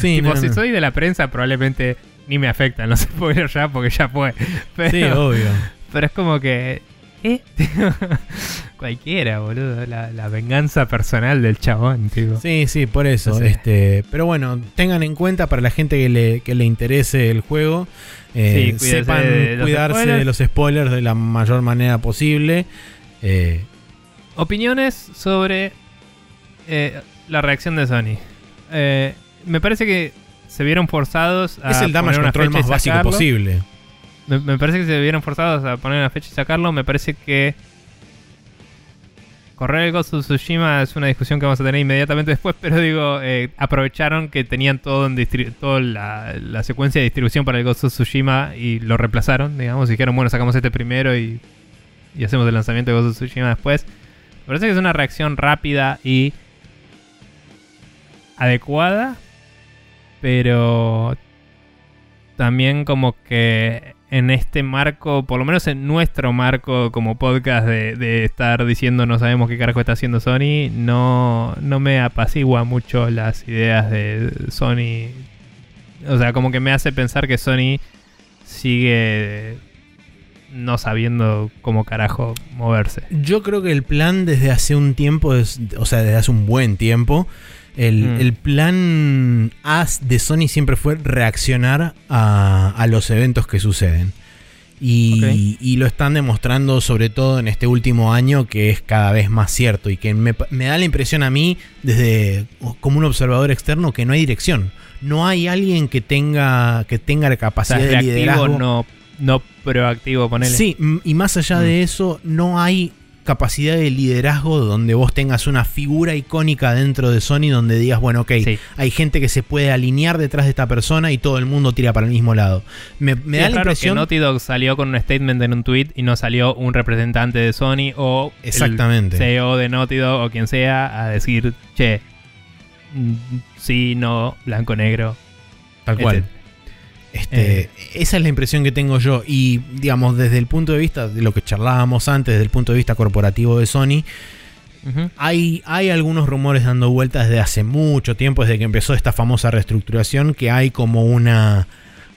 Speaker 2: Sí,
Speaker 1: tipo,
Speaker 2: no,
Speaker 1: si soy de la prensa probablemente ni me afectan los spoilers ya porque ya fue. Pero,
Speaker 2: Sí, obvio.
Speaker 1: pero es como que. ¿eh? Cualquiera, boludo. La, la venganza personal del chabón, tipo.
Speaker 2: Sí, sí, por eso.
Speaker 1: No sé.
Speaker 2: Este, pero bueno, tengan en cuenta para la gente que le, que le interese el juego, eh,
Speaker 1: Sí,
Speaker 2: sepan
Speaker 1: de
Speaker 2: cuidarse
Speaker 1: spoilers.
Speaker 2: de los spoilers de la mayor manera posible. Eh,
Speaker 1: Opiniones sobre eh, la reacción de Sony. Me parece que se vieron forzados a.
Speaker 2: es el damage control más básico
Speaker 1: sacarlo.
Speaker 2: posible.
Speaker 1: Me, me parece que se vieron forzados a poner una fecha y sacarlo. Me parece que. Correr el Ghost of Tsushima es una discusión que vamos a tener inmediatamente después, pero digo, eh, aprovecharon que tenían todo toda la, la secuencia de distribución para el Ghost of Tsushima y lo reemplazaron, digamos, y dijeron, bueno, sacamos este primero y, y hacemos el lanzamiento de Ghost of Tsushima después. Me parece que es una reacción rápida y adecuada, pero también como que en este marco, por lo menos en nuestro marco como podcast de, de estar diciendo no sabemos qué carajo está haciendo Sony, no, no me apacigua mucho las ideas de Sony. O sea, como que me hace pensar que Sony sigue no sabiendo cómo carajo moverse.
Speaker 2: Yo creo que el plan desde hace un tiempo, es, o sea, desde hace un buen tiempo, el,
Speaker 1: Mm.
Speaker 2: el plan A de Sony siempre fue reaccionar a, a los eventos que suceden. Y, y lo están demostrando sobre todo en este último año que es cada vez más cierto y que me, da la impresión a mí desde como un observador externo que no hay dirección. No hay alguien que tenga que tenga la
Speaker 1: O sea,
Speaker 2: capacidad de liderazgo.
Speaker 1: no, no proactivo, ponele.
Speaker 2: Sí, y más allá
Speaker 1: Mm.
Speaker 2: de eso, no hay capacidad de liderazgo donde vos tengas una figura icónica dentro de Sony donde digas, bueno, ok,
Speaker 1: Sí.
Speaker 2: hay gente que se puede alinear detrás de esta persona y todo el mundo tira para el mismo lado. Me, me
Speaker 1: Sí,
Speaker 2: da
Speaker 1: es
Speaker 2: la
Speaker 1: raro
Speaker 2: impresión...
Speaker 1: que Naughty Dog salió con un statement en un tweet y no salió un representante de Sony o
Speaker 2: Exactamente.
Speaker 1: el CEO de Naughty Dog o quien sea a decir, che, mm, sí, no, blanco, negro.
Speaker 2: Tal cual. Este,
Speaker 1: Eh.
Speaker 2: Esa es la impresión que tengo yo. Y digamos, desde el punto de vista de lo que charlábamos antes, desde el punto de vista corporativo de Sony, hay, hay algunos rumores dando vueltas desde hace mucho tiempo, desde que empezó esta famosa reestructuración, que hay como una.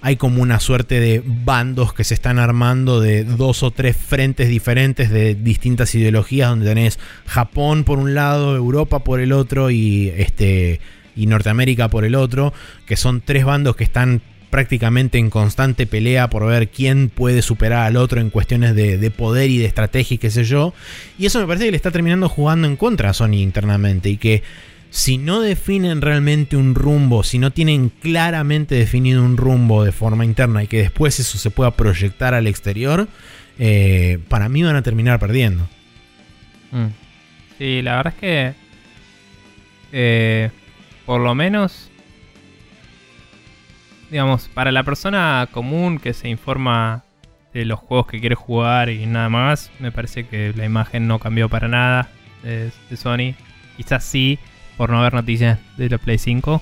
Speaker 2: Hay como una suerte de bandos que se están armando de dos o tres frentes diferentes de distintas ideologías, donde tenés Japón por un lado, Europa por el otro y este y Norteamérica por el otro, que son tres bandos que están prácticamente en constante pelea por ver quién puede superar al otro en cuestiones de, de poder y de estrategia y qué sé yo. Y eso me parece que le está terminando jugando en contra a Sony internamente y que si no definen realmente un rumbo, si no tienen claramente definido un rumbo de forma interna y que después eso se pueda proyectar al exterior, eh, para mí van a terminar perdiendo.
Speaker 1: Mm. Sí, la verdad es que. eh, por lo menos. Digamos, para la persona común que se informa de los juegos que quiere jugar y nada más, me parece que la imagen no cambió para nada de, de Sony. Quizás sí, por no haber noticias de la Play 5.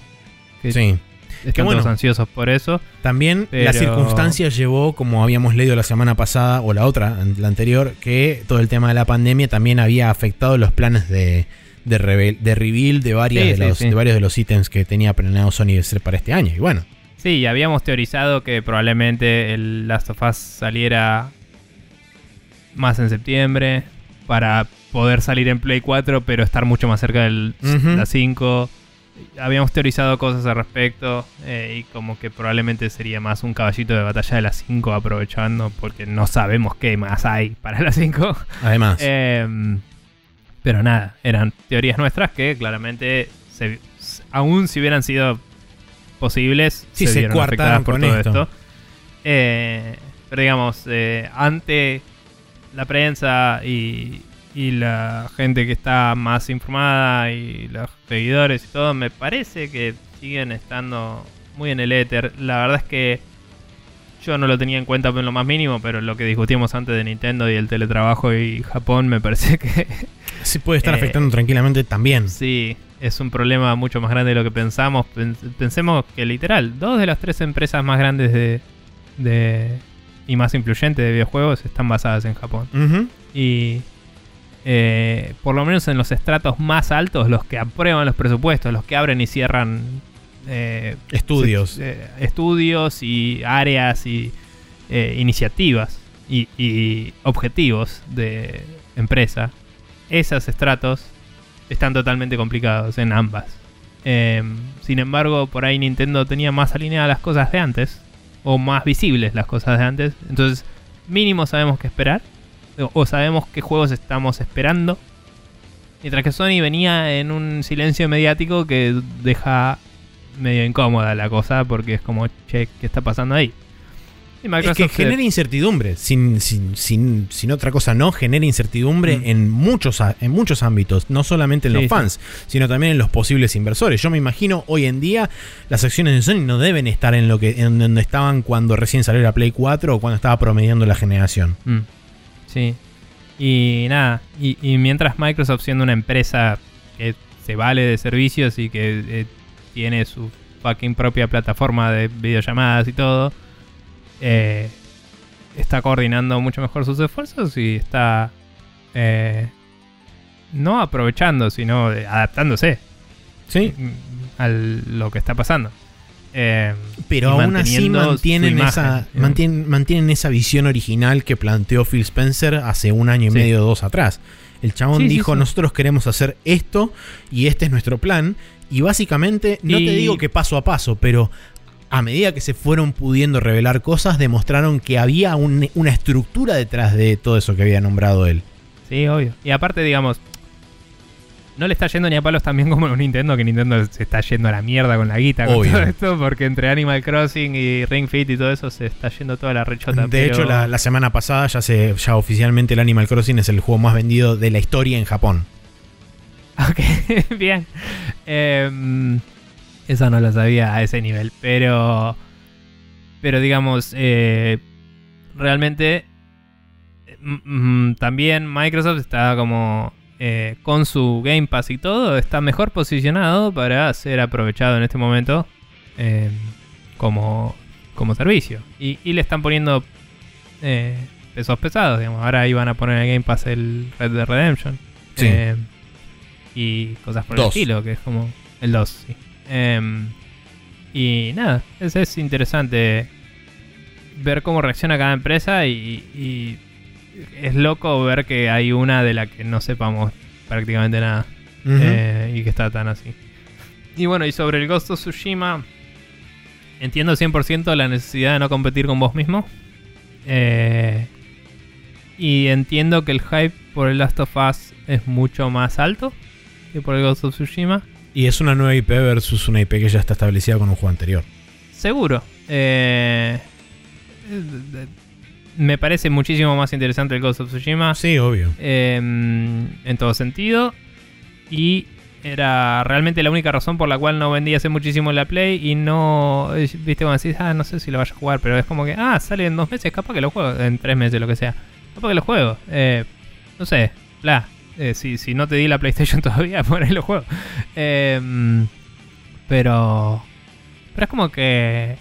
Speaker 1: Que
Speaker 2: Sí.
Speaker 1: están
Speaker 2: bueno.
Speaker 1: todos ansiosos por eso.
Speaker 2: También la circunstancia llevó, como habíamos leído la semana pasada o la otra, la anterior, que todo el tema de la pandemia también había afectado los planes de, de, de reveal de, varias
Speaker 1: Sí,
Speaker 2: de,
Speaker 1: sí,
Speaker 2: los,
Speaker 1: sí.
Speaker 2: de varios de los ítems que tenía planeado Sony de ser para este año. Y bueno,
Speaker 1: Sí, habíamos teorizado que probablemente el Last of Us saliera más en septiembre para poder salir en Play 4, pero estar mucho más cerca del
Speaker 2: Ujú.
Speaker 1: la 5. Habíamos teorizado cosas al respecto eh, y como que probablemente sería más un caballito de batalla de la 5 aprovechando porque no sabemos qué más hay para la 5.
Speaker 2: además.
Speaker 1: Em, pero nada, eran teorías nuestras que claramente, se- aún si hubieran sido posibles,
Speaker 2: Sí, se
Speaker 1: afectadas por
Speaker 2: con
Speaker 1: todo
Speaker 2: esto.
Speaker 1: esto. Eh, pero digamos, eh, ante la prensa y, y la gente que está más informada y los seguidores y todo, me parece que siguen estando muy en el éter. La verdad es que yo no lo tenía en cuenta en lo más mínimo, pero lo que discutíamos antes de Nintendo y el teletrabajo y Japón me parece que
Speaker 2: sí puede estar
Speaker 1: eh,
Speaker 2: afectando tranquilamente también.
Speaker 1: sí, es un problema mucho más grande de lo que pensamos. Pen- Pensemos que literal, dos de las tres empresas más grandes de, de y más influyentes de videojuegos están basadas en Japón. Y eh, por lo menos en los estratos más altos, los que aprueban los presupuestos, los que abren y cierran eh,
Speaker 2: Estudios.
Speaker 1: eh, estudios y áreas y eh, iniciativas y, y objetivos de empresa, esos estratos están totalmente complicados en ambas. Em, sin embargo, por ahí Nintendo tenía más alineadas las cosas de antes, o más visibles las cosas de antes. Entonces, mínimo sabemos qué esperar, o sabemos qué juegos estamos esperando. Mientras que Sony venía en un silencio mediático que deja medio incómoda la cosa, porque es como, che, ¿qué está pasando ahí? Y
Speaker 2: Es que
Speaker 1: se-
Speaker 2: genera incertidumbre, sin, sin, sin, sin otra cosa no, genera incertidumbre
Speaker 1: Mm.
Speaker 2: en, muchos, en muchos ámbitos, no solamente en
Speaker 1: Sí,
Speaker 2: los
Speaker 1: sí.
Speaker 2: fans, sino también en los posibles inversores. Yo me imagino hoy en día las acciones de Sony no deben estar en lo que en donde estaban cuando recién salió la Play 4 o cuando estaba promediando la generación.
Speaker 1: Mm. Sí. Y nada, y, y mientras Microsoft siendo una empresa que se vale de servicios y que eh, tiene su fucking propia plataforma de videollamadas y todo, eh, está coordinando mucho mejor sus esfuerzos y está eh, no aprovechando, sino eh, adaptándose
Speaker 2: Sí,
Speaker 1: mm, a lo que está pasando. Eh,
Speaker 2: pero aún así mantienen
Speaker 1: imagen,
Speaker 2: esa, mantienen, mantienen esa visión original que planteó Phil Spencer hace un año y
Speaker 1: Sí.
Speaker 2: medio o dos atrás. El chabón
Speaker 1: Sí,
Speaker 2: dijo,
Speaker 1: sí.
Speaker 2: nosotros queremos hacer esto y este es nuestro plan. Y básicamente, no te digo que paso a paso, pero a medida que se fueron pudiendo revelar cosas, demostraron que había un- una estructura detrás de todo eso que había nombrado él.
Speaker 1: Sí, obvio. Y aparte, digamos, no le está yendo ni a palos también como a Nintendo, que Nintendo se está yendo a la mierda con la guita con
Speaker 2: Obvio.
Speaker 1: todo esto, porque entre Animal Crossing y Ring Fit y todo eso se está yendo toda la rechota.
Speaker 2: De
Speaker 1: pero-
Speaker 2: hecho, la, la semana pasada ya, se, ya oficialmente el Animal Crossing es el juego más vendido de la historia en Japón.
Speaker 1: Ok, bien. Em, eso no lo sabía a ese nivel, pero... Pero digamos, eh, realmente mm, mm, también Microsoft está como eh, con su Game Pass y todo, está mejor posicionado para ser aprovechado en este momento eh, como, como servicio. Y, y le están poniendo eh, pesos pesados, digamos. Ahora iban a poner en el Game Pass el Red Dead Redemption.
Speaker 2: Sí.
Speaker 1: Y cosas por el estilo, que es como el 2, sí. Em, y nada, es, es interesante ver cómo reacciona cada empresa y, y es loco ver que hay una de la que no sepamos prácticamente nada eh, y que está tan así. Y bueno, y sobre el Ghost of Tsushima, entiendo 100% la necesidad de no competir con vos mismo. Eh, y entiendo que el hype por el Last of Us es mucho más alto que por el Ghost of Tsushima.
Speaker 2: Y es una nueva IP versus una IP que ya está establecida con un juego anterior.
Speaker 1: Seguro. Eh, me parece muchísimo más interesante el Ghost of Tsushima.
Speaker 2: Sí, obvio.
Speaker 1: eh, en todo sentido. Y era realmente la única razón por la cual no vendí hace muchísimo la Play. Y no. eh, Viste, cuando decís, ah, no sé si lo vaya a jugar. Pero es como que, ah, sale en dos meses, capaz que lo juego. En tres meses, lo que sea. Capaz que lo juego. Eh, no sé, bla. Eh, si, si no te di la PlayStation todavía, por ahí lo juego. Eh, pero. Pero es como que.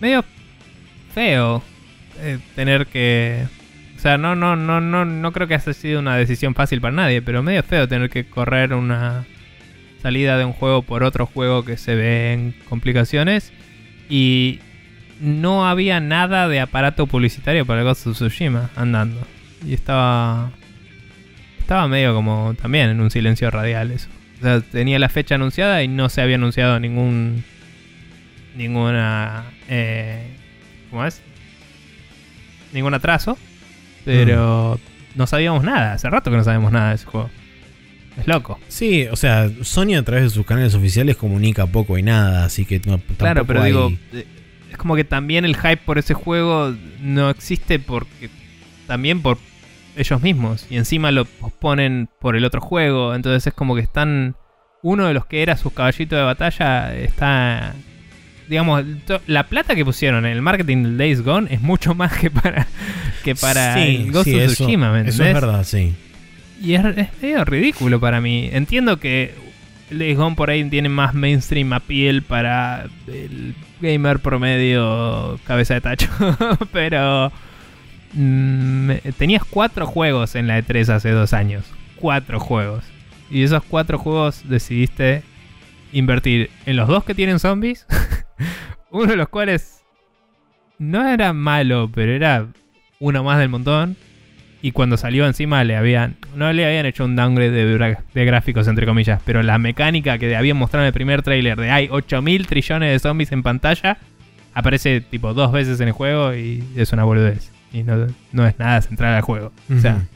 Speaker 1: medio feo eh, tener que. O sea, no, no, no, no, no creo que haya sido una decisión fácil para nadie, pero medio feo tener que correr una salida de un juego por otro juego que se ve en complicaciones. Y no había nada de aparato publicitario para Ghost of Tsushima andando. Y estaba. Estaba medio como también en un silencio radial eso. O sea, tenía la fecha anunciada y no se había anunciado ningún. Ninguna. Eh, ¿Cómo es? Ningún atraso. Pero no sabíamos nada. Hace rato que no sabemos nada de ese juego. Es loco.
Speaker 2: Sí, o sea, Sony a través de sus canales oficiales comunica poco y nada, así que no,
Speaker 1: Claro, pero
Speaker 2: hay-
Speaker 1: digo, eh, es como que también el hype por ese juego no existe porque también por ellos mismos y encima lo posponen por el otro juego, entonces es como que están uno de los que era sus caballitos de batalla está digamos la plata que pusieron en el marketing del Days Gone es mucho más que para que para
Speaker 2: Sí,
Speaker 1: el Ghost
Speaker 2: sí,
Speaker 1: of Tsushima, ¿me
Speaker 2: Eso es verdad, sí.
Speaker 1: Y es, es medio ridículo para mí. Entiendo que el Days Gone por ahí tiene más mainstream appeal para el gamer promedio cabeza de tacho. Pero mm, tenías cuatro juegos en la E3 hace dos años. Cuatro juegos. Y esos cuatro juegos decidiste invertir en los dos que tienen zombies. uno de los cuales no era malo, pero era uno más del montón. Y cuando salió encima le habían. No le habían hecho un downgrade de, gráficos, entre comillas. Pero la mecánica que habían mostrado en el primer tráiler de hay 8000 trillones de zombies en pantalla. Aparece tipo dos veces en el juego y es una boludez. Y no, no es nada central al juego. O sea.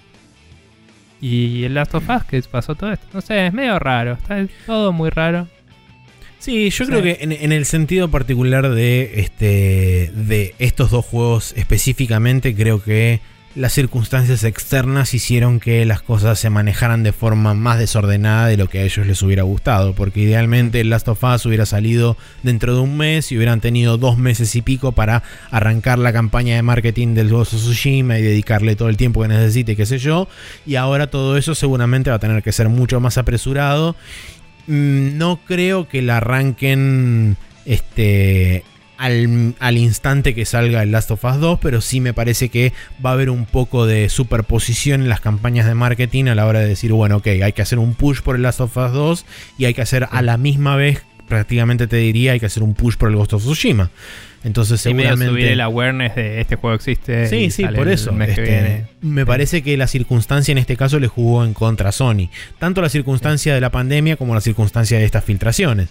Speaker 1: Y el Last of Us que pasó todo esto. No sé, es medio raro. Está todo muy raro.
Speaker 2: Sí, yo creo que en, en el sentido particular de este de estos dos juegos específicamente, creo que las circunstancias externas hicieron que las cosas se manejaran de forma más desordenada de lo que a ellos les hubiera gustado. Porque idealmente el Last of Us hubiera salido dentro de un mes y hubieran tenido dos meses y pico para arrancar la campaña de marketing del Ghost of Tsushima y dedicarle todo el tiempo que necesite, qué sé yo. Y ahora todo eso seguramente va a tener que ser mucho más apresurado. Mm, No creo que la arranquen este, al, al instante que salga el Last of Us 2, pero sí me parece que va a haber un poco de superposición en las campañas de marketing a la hora de decir, bueno, ok, hay que hacer un push por el Last of Us 2 y hay que hacer a la misma vez, prácticamente te diría, hay que hacer un push por el Ghost of Tsushima. Entonces
Speaker 1: Y medio
Speaker 2: seguramente...
Speaker 1: subir el awareness de este juego existe.
Speaker 2: Sí, sí, por eso. este, me parece que la circunstancia en este caso le jugó en contra a Sony. Tanto la circunstancia de la pandemia como la circunstancia de estas filtraciones.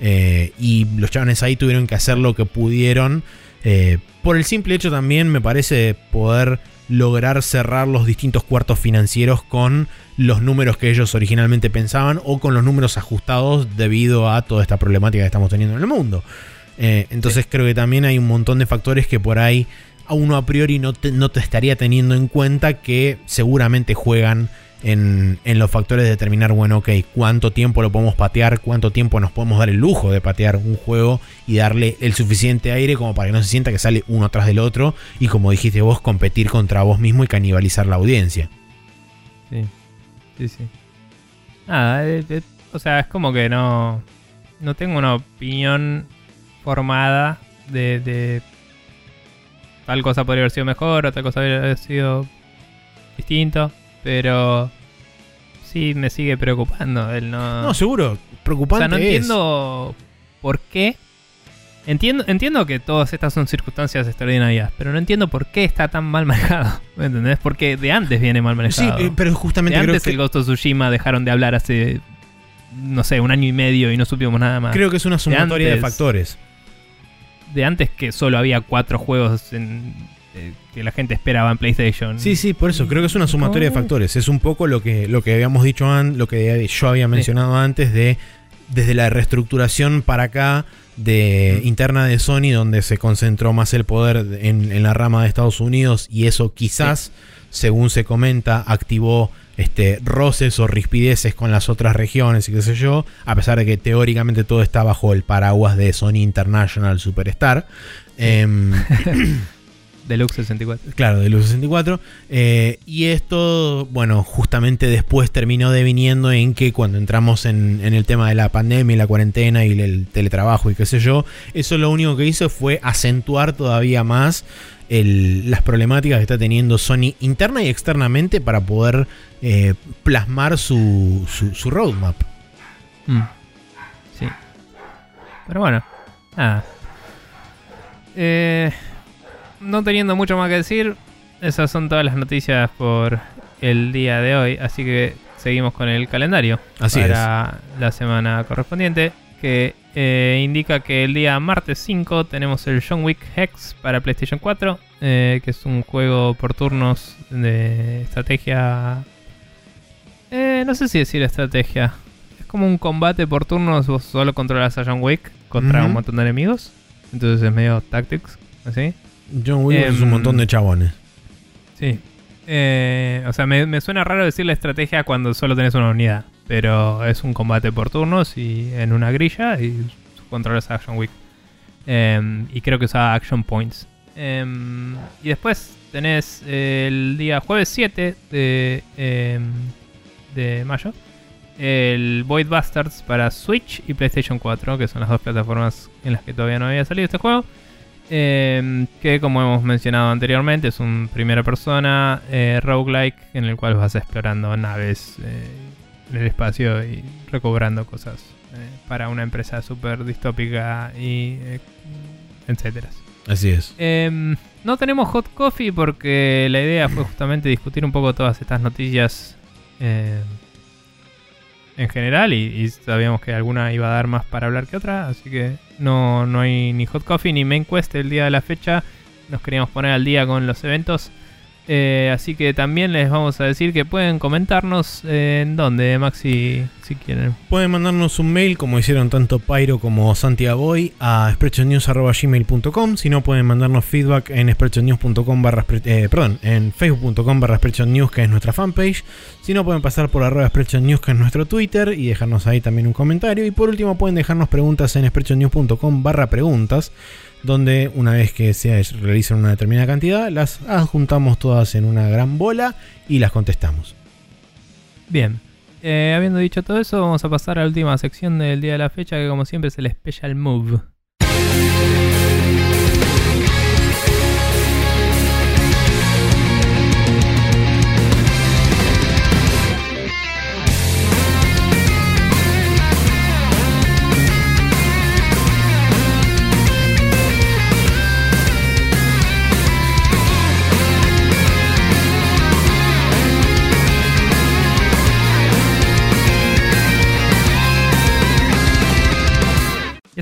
Speaker 2: Eh, y los chavales ahí tuvieron que hacer lo que pudieron. eh, por el simple hecho también, me parece, de poder lograr cerrar los distintos cuartos financieros con los números que ellos originalmente pensaban o con los números ajustados debido a toda esta problemática que estamos teniendo en el mundo. Eh, entonces creo que también hay un montón de factores que por ahí a uno a priori no te, no te estaría teniendo en cuenta que seguramente juegan en, en los factores de determinar, bueno, ok, cuánto tiempo lo podemos patear, cuánto tiempo nos podemos dar el lujo de patear un juego y darle el suficiente aire como para que no se sienta que sale uno tras del otro y como dijiste vos, competir contra vos mismo y canibalizar la audiencia.
Speaker 1: Sí, sí, sí. Nada, eh, eh, o sea, es como que no. No tengo una opinión formada de, de. Tal cosa podría haber sido mejor, o tal cosa podría haber sido distinto, pero. Sí, me sigue preocupando el no.
Speaker 2: No, seguro,
Speaker 1: o
Speaker 2: preocupante
Speaker 1: sea, no
Speaker 2: es.
Speaker 1: entiendo por qué. Entiendo, entiendo que todas estas son circunstancias extraordinarias, pero no entiendo por qué está tan mal manejado. ¿Me entendés? Porque de antes viene mal
Speaker 2: Sí,
Speaker 1: manejado.
Speaker 2: eh, pero justamente
Speaker 1: De
Speaker 2: creo
Speaker 1: antes
Speaker 2: que,
Speaker 1: el Ghost of Tsushima dejaron de hablar hace, no sé, un año y medio y no supimos nada más.
Speaker 2: creo que es una sumatoria de, factores.
Speaker 1: De antes que solo había cuatro juegos en- eh, que la gente esperaba en PlayStation.
Speaker 2: Sí, sí, por eso creo que es una sumatoria de factores. Es un poco lo que, lo que habíamos dicho antes, lo que yo había mencionado antes de desde la reestructuración para acá de interna de Sony, donde se concentró más el poder en, en la rama de Estados Unidos y eso quizás, según se comenta, activó este, roces o rispideces con las otras regiones y qué sé yo, a pesar de que teóricamente todo está bajo el paraguas de Sony International Superstar. Em,
Speaker 1: Deluxe 64.
Speaker 2: Claro, Deluxe 64. Eh, y esto, bueno, justamente después terminó deviniendo en que cuando entramos en, en, el tema de la pandemia y la cuarentena y el teletrabajo y qué sé yo, eso lo único que hizo fue acentuar todavía más el, las problemáticas que está teniendo Sony interna y externamente para poder eh, plasmar su, su, su roadmap.
Speaker 1: Mm. Sí. Pero bueno, nada. Eh, no teniendo mucho más que decir, esas son todas las noticias por el día de hoy. Así que seguimos con el calendario
Speaker 2: Así
Speaker 1: para la semana correspondiente. Que eh, indica que el día martes 5 tenemos el John Wick Hex para PlayStation 4. eh, que es un juego por turnos de estrategia. Eh, no sé si decir estrategia. Es como un combate por turnos. Vos solo controlas a John Wick contra un montón de enemigos. Entonces es medio tactics. Así.
Speaker 2: John Wick es un
Speaker 1: Em,
Speaker 2: montón de chabones.
Speaker 1: Sí. Eh, o sea, me, me suena raro decir la estrategia cuando solo tenés una unidad. Pero es un combate por turnos y en una grilla y controlas Action Week. Em, y creo que usa Action Points. Em, y después tenés el día jueves 7 de, de mayo. El Void Bastards para Switch y PlayStation 4, que son las dos plataformas en las que todavía no había salido este juego. Eh, que como hemos mencionado anteriormente es un primera persona eh, roguelike en el cual vas explorando naves eh, en el espacio y recobrando cosas eh, para una empresa súper distópica y eh, etcétera.
Speaker 2: Así es.
Speaker 1: Em, no tenemos hot coffee porque la idea fue justamente discutir un poco todas estas noticias eh, en general y, y sabíamos que alguna iba a dar más para hablar que otra, así que no, no hay ni hot coffee ni main quest el día de la fecha. Nos queríamos poner al día con los eventos. Eh, así que también les vamos a decir que pueden comentarnos eh, en dónde, Maxi, si quieren.
Speaker 2: Pueden mandarnos un mail como hicieron tanto Pyro como Santiago a sprechonews.gmail.com Si no pueden mandarnos feedback en sprechonews.com barra eh, en facebook.com barra que es nuestra fanpage. Si no pueden pasar por arroba sprechonews que es nuestro Twitter y dejarnos ahí también un comentario. Y por último pueden dejarnos preguntas en sprechonews.com barra preguntas donde una vez que se realicen una determinada cantidad, las adjuntamos todas en una gran bola y las contestamos.
Speaker 1: Bien. Eh, habiendo dicho todo eso, vamos a pasar a la última sección del día de la fecha, que como siempre es el Special Move.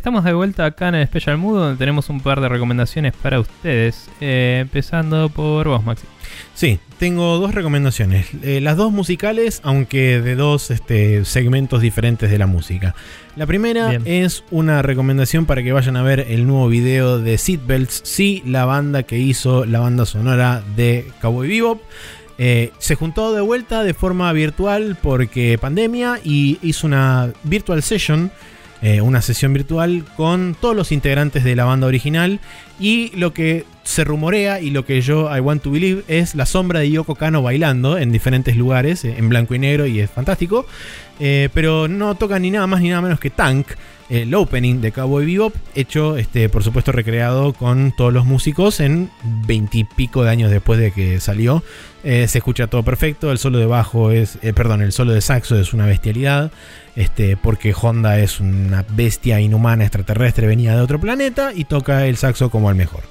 Speaker 1: Estamos de vuelta acá en el Special Mood, donde tenemos un par de recomendaciones para ustedes. Eh, empezando por vos, Maxi.
Speaker 2: Sí, tengo dos recomendaciones. Eh, las dos musicales, aunque de dos este, segmentos diferentes de la música. La primera
Speaker 1: Bien.
Speaker 2: es una recomendación para que vayan a ver el nuevo video de Seatbelts, sí, la banda que hizo la banda sonora de Cowboy Bebop. Eh, se juntó de vuelta de forma virtual porque pandemia y hizo una virtual session, eh, una sesión virtual con todos los integrantes de la banda original y lo que se rumorea y lo que yo I want to believe es la sombra de Yoko Kano bailando en diferentes lugares eh, en blanco y negro y es fantástico. Eh, pero no toca ni nada más ni nada menos que Tank, el opening de Cowboy Bebop, hecho, este, por supuesto, recreado con todos los músicos en veintipico de años después de que salió. Eh, se escucha todo perfecto, el solo de bajo es, eh, perdón, el solo de saxo es una bestialidad, este, porque Honda es una bestia inhumana extraterrestre, venía de otro planeta y toca el saxo como el mejor.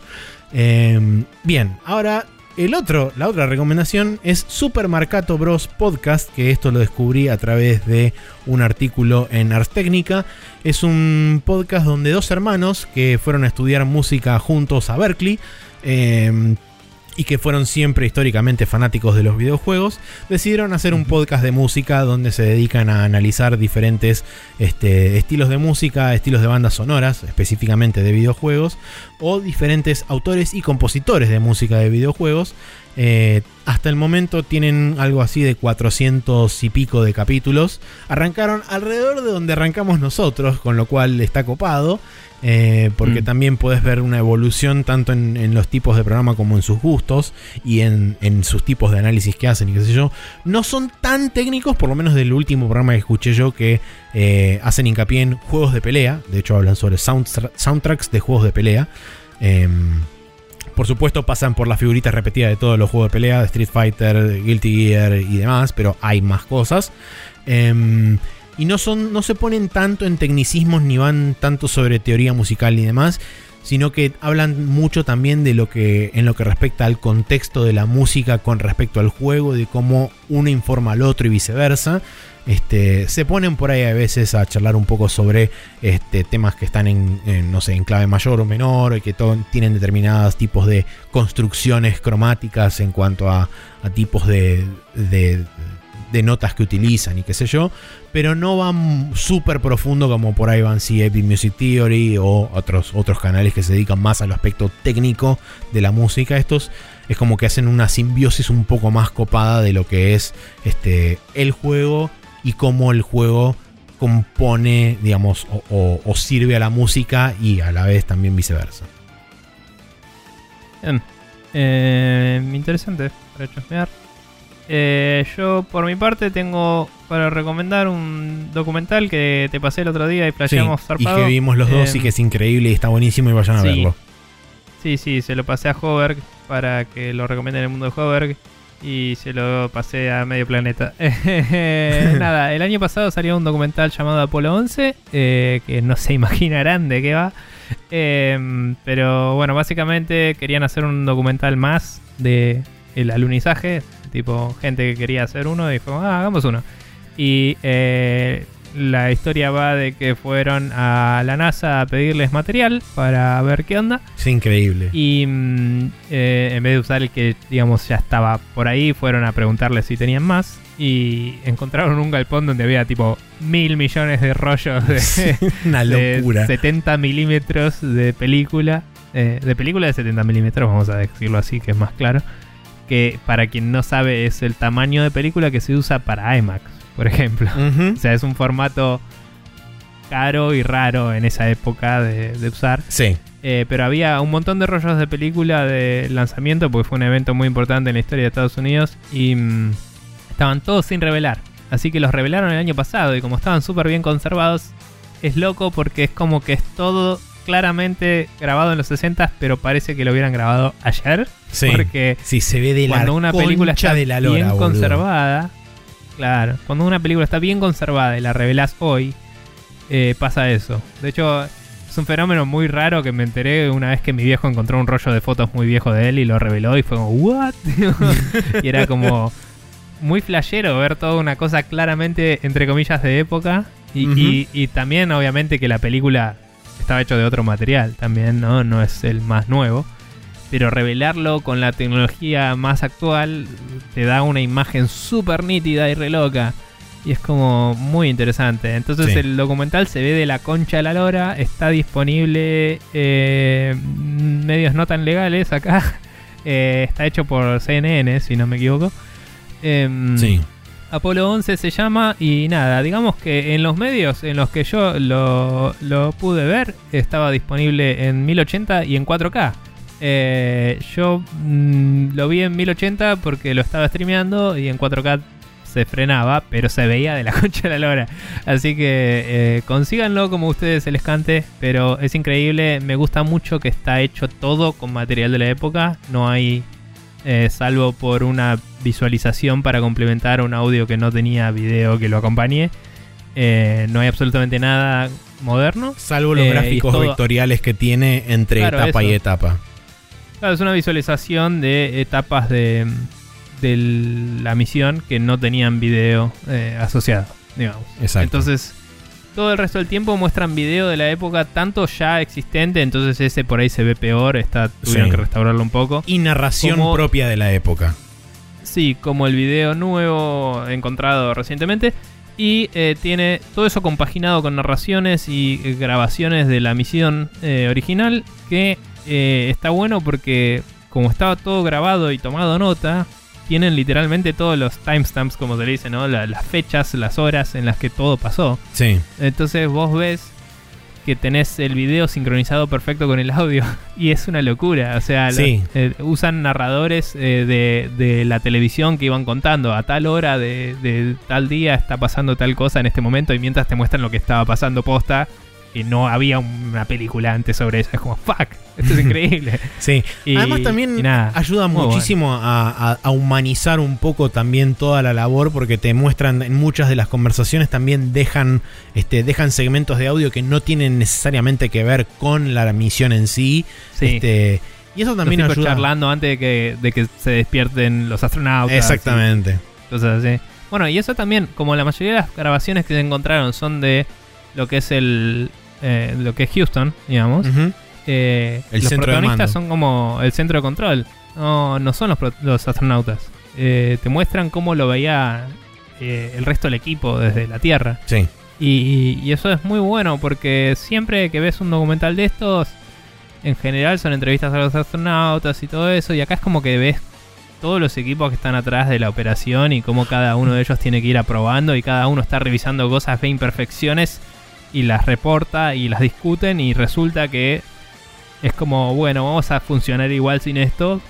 Speaker 2: Eh, bien, ahora el otro, la otra recomendación es Super Marcato Bros Podcast, que esto lo descubrí a través de un artículo en Ars Técnica. Es un podcast donde dos hermanos que fueron a estudiar música juntos a Berkeley eh, y que fueron siempre históricamente fanáticos de los videojuegos, decidieron hacer un podcast de música donde se dedican a analizar diferentes este, estilos de música, estilos de bandas sonoras, específicamente de videojuegos, o diferentes autores y compositores de música de videojuegos. Eh, hasta el momento tienen algo así de 400 y pico de capítulos. Arrancaron alrededor de donde arrancamos nosotros, con lo cual está copado. Eh, porque
Speaker 1: Mm.
Speaker 2: también puedes ver una evolución tanto en, en los tipos de programa como en sus gustos y en, en sus tipos de análisis que hacen y qué sé yo. No son tan técnicos, por lo menos del último programa que escuché yo, que eh, hacen hincapié en juegos de pelea. De hecho, hablan sobre soundtra- soundtracks de juegos de pelea. Em, por supuesto, pasan por las figuritas repetidas de todos los juegos de pelea, de Street Fighter, Guilty Gear y demás, pero hay más cosas. Em, y no, son, no se ponen tanto en tecnicismos ni van tanto sobre teoría musical y demás, sino que hablan mucho también de lo que en lo que respecta al contexto de la música con respecto al juego, de cómo uno informa al otro y viceversa. Este, se ponen por ahí a veces a charlar un poco sobre este, temas que están en, no sé, en clave mayor o menor y que tienen determinados tipos de construcciones cromáticas en cuanto a, tipos de, notas que utilizan y qué sé yo, pero no van súper profundo como por ahí van sí Epic Music Theory o otros, otros canales que se dedican más al aspecto técnico de la música. Estos es como que hacen una simbiosis un poco más copada de lo que es este, el juego y cómo el juego compone, digamos, o, o- o sirve a la música y a la vez también viceversa.
Speaker 1: Bien. Eh, interesante para chusmear. Eh, yo, por mi parte, tengo para recomendar un documental que te pasé el otro día y
Speaker 2: Sí,
Speaker 1: flasheamos
Speaker 2: y
Speaker 1: zarpado.
Speaker 2: que vimos los dos
Speaker 1: Eh,
Speaker 2: y que es increíble y está buenísimo y vayan a
Speaker 1: sí.
Speaker 2: verlo.
Speaker 1: Sí, sí, se lo pasé a Hoberg para que lo recomiende en el mundo de Hoberg. Y se lo pasé a medio planeta. Nada, el año pasado salió un documental llamado Apolo 11, eh, que no se imaginarán de qué va. Eh, pero bueno, básicamente querían hacer un documental más de el alunizaje. Tipo, gente que quería hacer uno y fue, ah, hagamos uno. Y eh, la historia va de que fueron a la NASA a pedirles material para ver qué onda.
Speaker 2: Es increíble.
Speaker 1: Y mm, eh, en vez de usar el que, digamos, ya estaba por ahí, fueron a preguntarle si tenían más. Y encontraron un galpón donde había tipo mil millones de rollos de,
Speaker 2: Una
Speaker 1: de
Speaker 2: locura.
Speaker 1: 70 milímetros de película. eh, de película de 70 milímetros, vamos a decirlo así, que es más claro. Que para quien no sabe es el tamaño de película que se usa para IMAX, por ejemplo. O sea, es un formato caro y raro en esa época de, de usar.
Speaker 2: Sí.
Speaker 1: Eh, pero había un montón de rollos de película de lanzamiento, porque fue un evento muy importante en la historia de Estados Unidos. Y mm, estaban todos sin revelar. Así que los revelaron el año pasado. Y como estaban súper bien conservados, es loco porque es como que es todo claramente grabado en los 60, pero parece que lo hubieran grabado ayer.
Speaker 2: Sí.
Speaker 1: Porque
Speaker 2: Sí, se ve de la
Speaker 1: cuando una película está
Speaker 2: de la lora,
Speaker 1: bien
Speaker 2: boludo.
Speaker 1: conservada, claro, cuando una película está bien conservada y la revelás hoy, eh, pasa eso. De hecho, es un fenómeno muy raro que me enteré una vez que mi viejo encontró un rollo de fotos muy viejo de él y lo reveló y fue como, ¿what? y era como muy flashero ver toda una cosa claramente, entre comillas, de época. Y, y también, obviamente, que la película estaba hecho de otro material también, ¿no? No es el más nuevo. Pero revelarlo con la tecnología más actual te da una imagen súper nítida y re loca. Y es como muy interesante. Entonces
Speaker 2: Sí.
Speaker 1: el documental se ve de la concha de la lora. Está disponible eh, medios no tan legales acá. Eh, está hecho por CNN, si no me equivoco. Em,
Speaker 2: Sí.
Speaker 1: Apolo 11 se llama y nada, digamos que en los medios en los que yo lo, lo pude ver estaba disponible en 1080 y en 4K. Eh, yo mm, lo vi en 1080 porque lo estaba streameando y en 4K se frenaba, pero se veía de la concha de la lora. Así que eh, consíganlo como ustedes se les cante, pero es increíble, me gusta mucho que está hecho todo con material de la época, no hay eh, salvo por una visualización para complementar un audio que no tenía video que lo acompañe. Eh, no hay absolutamente nada moderno.
Speaker 2: Salvo los gráficos
Speaker 1: todo-
Speaker 2: vectoriales que tiene entre
Speaker 1: Claro,
Speaker 2: etapa y etapa.
Speaker 1: Claro, es una visualización de etapas de, de la misión que no tenían video eh, asociado, digamos.
Speaker 2: Exacto.
Speaker 1: Entonces, todo el resto del tiempo muestran video de la época tanto ya existente, entonces ese por ahí se ve peor, está, tuvieron
Speaker 2: Sí.
Speaker 1: que restaurarlo un poco.
Speaker 2: Y narración
Speaker 1: Como-
Speaker 2: propia de la época.
Speaker 1: Sí, como el video nuevo encontrado recientemente. Y eh, tiene todo eso compaginado con narraciones y eh, grabaciones de la misión eh, original. Que eh, está bueno porque como estaba todo grabado y tomado nota, tienen literalmente todos los timestamps, como se le dice, ¿no? La- las fechas, las horas en las que todo pasó.
Speaker 2: Sí.
Speaker 1: Entonces vos ves que tenés el video sincronizado perfecto con el audio y es una locura. O sea, los- eh, usan narradores eh, de, de la televisión que iban contando a tal hora de, de tal día está pasando tal cosa en este momento y mientras te muestran lo que estaba pasando posta. Que no había una película antes sobre eso. Es como, fuck, esto es increíble.
Speaker 2: Sí.
Speaker 1: Y-
Speaker 2: Además también
Speaker 1: y nada,
Speaker 2: ayuda muchísimo a, a- a humanizar un poco también toda la labor porque te muestran en muchas de las conversaciones también dejan, este, dejan segmentos de audio que no tienen necesariamente que ver con la misión en sí.
Speaker 1: Sí.
Speaker 2: Este, y eso
Speaker 1: Los
Speaker 2: también
Speaker 1: tipos
Speaker 2: ayuda.
Speaker 1: charlando antes de que, de que se despierten los astronautas.
Speaker 2: Exactamente.
Speaker 1: y cosas así. Bueno, y eso también, como la mayoría de las grabaciones que se encontraron son de lo que es el. Eh, lo que es Houston, digamos. Eh,
Speaker 2: El
Speaker 1: los protagonistas son como el centro de control. No, no son los, los astronautas. Eh, te muestran cómo lo veía eh, el resto del equipo desde la Tierra.
Speaker 2: Sí.
Speaker 1: Y, y eso es muy bueno porque siempre que ves un documental de estos, en general son entrevistas a los astronautas y todo eso. Y acá es como que ves todos los equipos que están atrás de la operación y cómo cada uno de ellos tiene que ir aprobando y cada uno está revisando cosas, ve imperfecciones y las reporta y las discuten y resulta que es como, bueno, vamos a funcionar igual sin esto.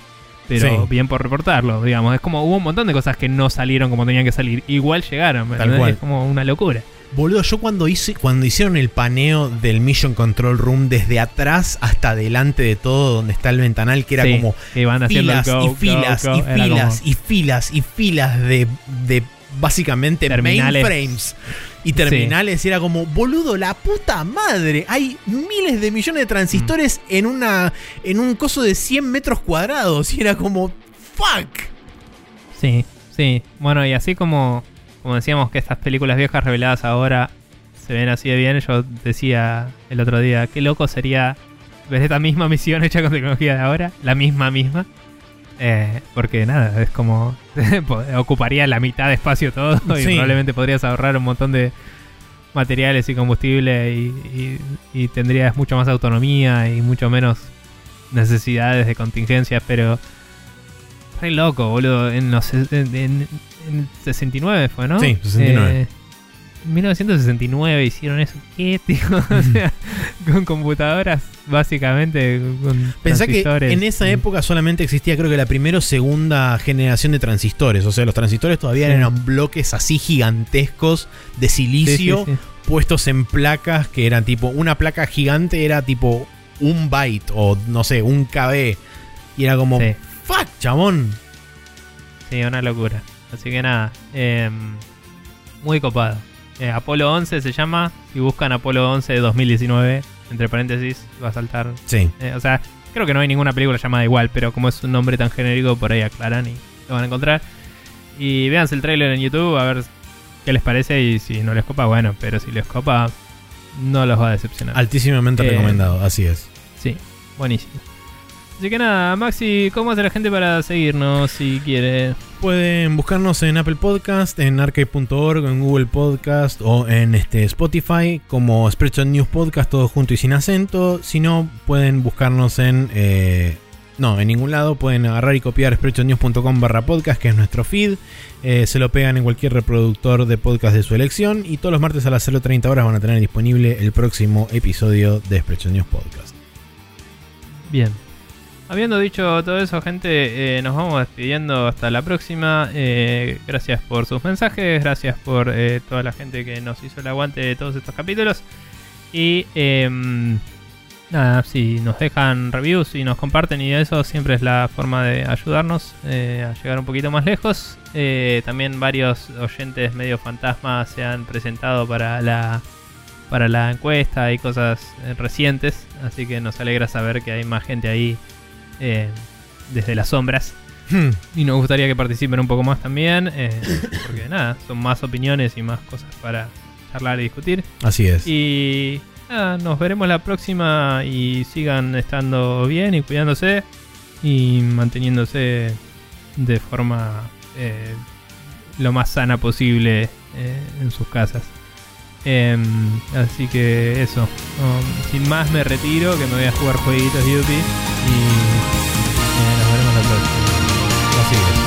Speaker 1: Pero
Speaker 2: Sí.
Speaker 1: bien por reportarlo, digamos. Es como hubo un montón de cosas que no salieron como tenían que salir. Igual llegaron, ¿me
Speaker 2: Tal cual.
Speaker 1: Es como una locura.
Speaker 2: Boludo, yo cuando hice, cuando hicieron el paneo del Mission Control Room desde atrás hasta delante de todo, donde está el ventanal, que era
Speaker 1: Sí,
Speaker 2: como
Speaker 1: que
Speaker 2: filas
Speaker 1: go,
Speaker 2: y filas
Speaker 1: go,
Speaker 2: y filas
Speaker 1: como-
Speaker 2: y filas y filas de, de básicamente
Speaker 1: Terminales.
Speaker 2: mainframes y terminales. Y era como, boludo, la puta madre. Hay miles de millones de transistores
Speaker 1: Mm.
Speaker 2: en una en un coso de 100 metros cuadrados. Y era como, fuck.
Speaker 1: Sí, sí. Bueno, y así como, como decíamos que estas películas viejas reveladas ahora se ven así de bien, yo decía el otro día, qué loco sería ver esta misma misión hecha con tecnología de ahora, la misma misma. Eh, porque nada, es como ocuparía la mitad de espacio todo y
Speaker 2: Sí.
Speaker 1: probablemente podrías ahorrar un montón de materiales y combustible y, y- y tendrías mucho más autonomía y mucho menos necesidades de contingencias, pero re loco, boludo. En los en, en- en 69 fue, ¿no?
Speaker 2: Sí, 69.
Speaker 1: Eh, 1969 hicieron eso. ¿Qué, tío? O sea, con computadoras, básicamente, con
Speaker 2: Pensá que en esa
Speaker 1: Mm.
Speaker 2: época solamente existía creo que la primera o segunda generación de transistores. O sea, los transistores todavía
Speaker 1: Sí.
Speaker 2: eran bloques así gigantescos de silicio
Speaker 1: sí, sí.
Speaker 2: puestos en placas que eran tipo, una placa gigante era tipo un byte o no sé, un KB. Y era como, fuck, chabón.
Speaker 1: Sí, una locura. Así que nada, eh, muy copado. Eh, Apolo 11 se llama. Si buscan Apolo 11 de 2019, entre paréntesis, va a saltar.
Speaker 2: Sí.
Speaker 1: Eh, o sea, creo que no hay ninguna película llamada igual, pero como es un nombre tan genérico, por ahí aclaran y lo van a encontrar. Y véanse el trailer en YouTube a ver qué les parece y si no les copa, bueno, pero si les copa, no los va a decepcionar.
Speaker 2: Altísimamente
Speaker 1: Eh,
Speaker 2: recomendado, así es.
Speaker 1: Sí, buenísimo. Así que nada, Maxi, ¿cómo hace la gente para seguirnos si quiere?
Speaker 2: Pueden buscarnos en Apple Podcast, en arcade.org, en Google Podcast o en este Spotify como Spreadshot News Podcast, todo junto y sin acento. Si no, pueden buscarnos en... eh, no, en ningún lado. Pueden agarrar y copiar spreadshotnews.com barra podcast, que es nuestro feed. Eh, se lo pegan en cualquier reproductor de podcast de su elección. Y todos los martes a las 0.30 horas van a tener disponible el próximo episodio de Spreadshot News Podcast.
Speaker 1: Bien. Habiendo dicho todo eso, gente, eh, nos vamos despidiendo hasta la próxima. Eh, gracias por sus mensajes, gracias por eh, toda la gente que nos hizo el aguante de todos estos capítulos. Y em, nada, si nos dejan reviews y nos comparten y eso siempre es la forma de ayudarnos a llegar un poquito más lejos. También varios oyentes medio fantasmas se han presentado para la para la encuesta y cosas recientes, así que nos alegra saber que hay más gente ahí eh, desde las sombras.
Speaker 2: Hmm.
Speaker 1: Y nos gustaría que participen un poco más también, eh, porque nada, son más opiniones y más cosas para charlar y discutir.
Speaker 2: Así es.
Speaker 1: Y nada, nos veremos la próxima y sigan estando bien y cuidándose y manteniéndose de forma eh, lo más sana posible eh, en sus casas. Eh, así que eso. Um, sin más me retiro, que me voy a jugar jueguitos Yuppie. Y nos veremos la próxima. Así que.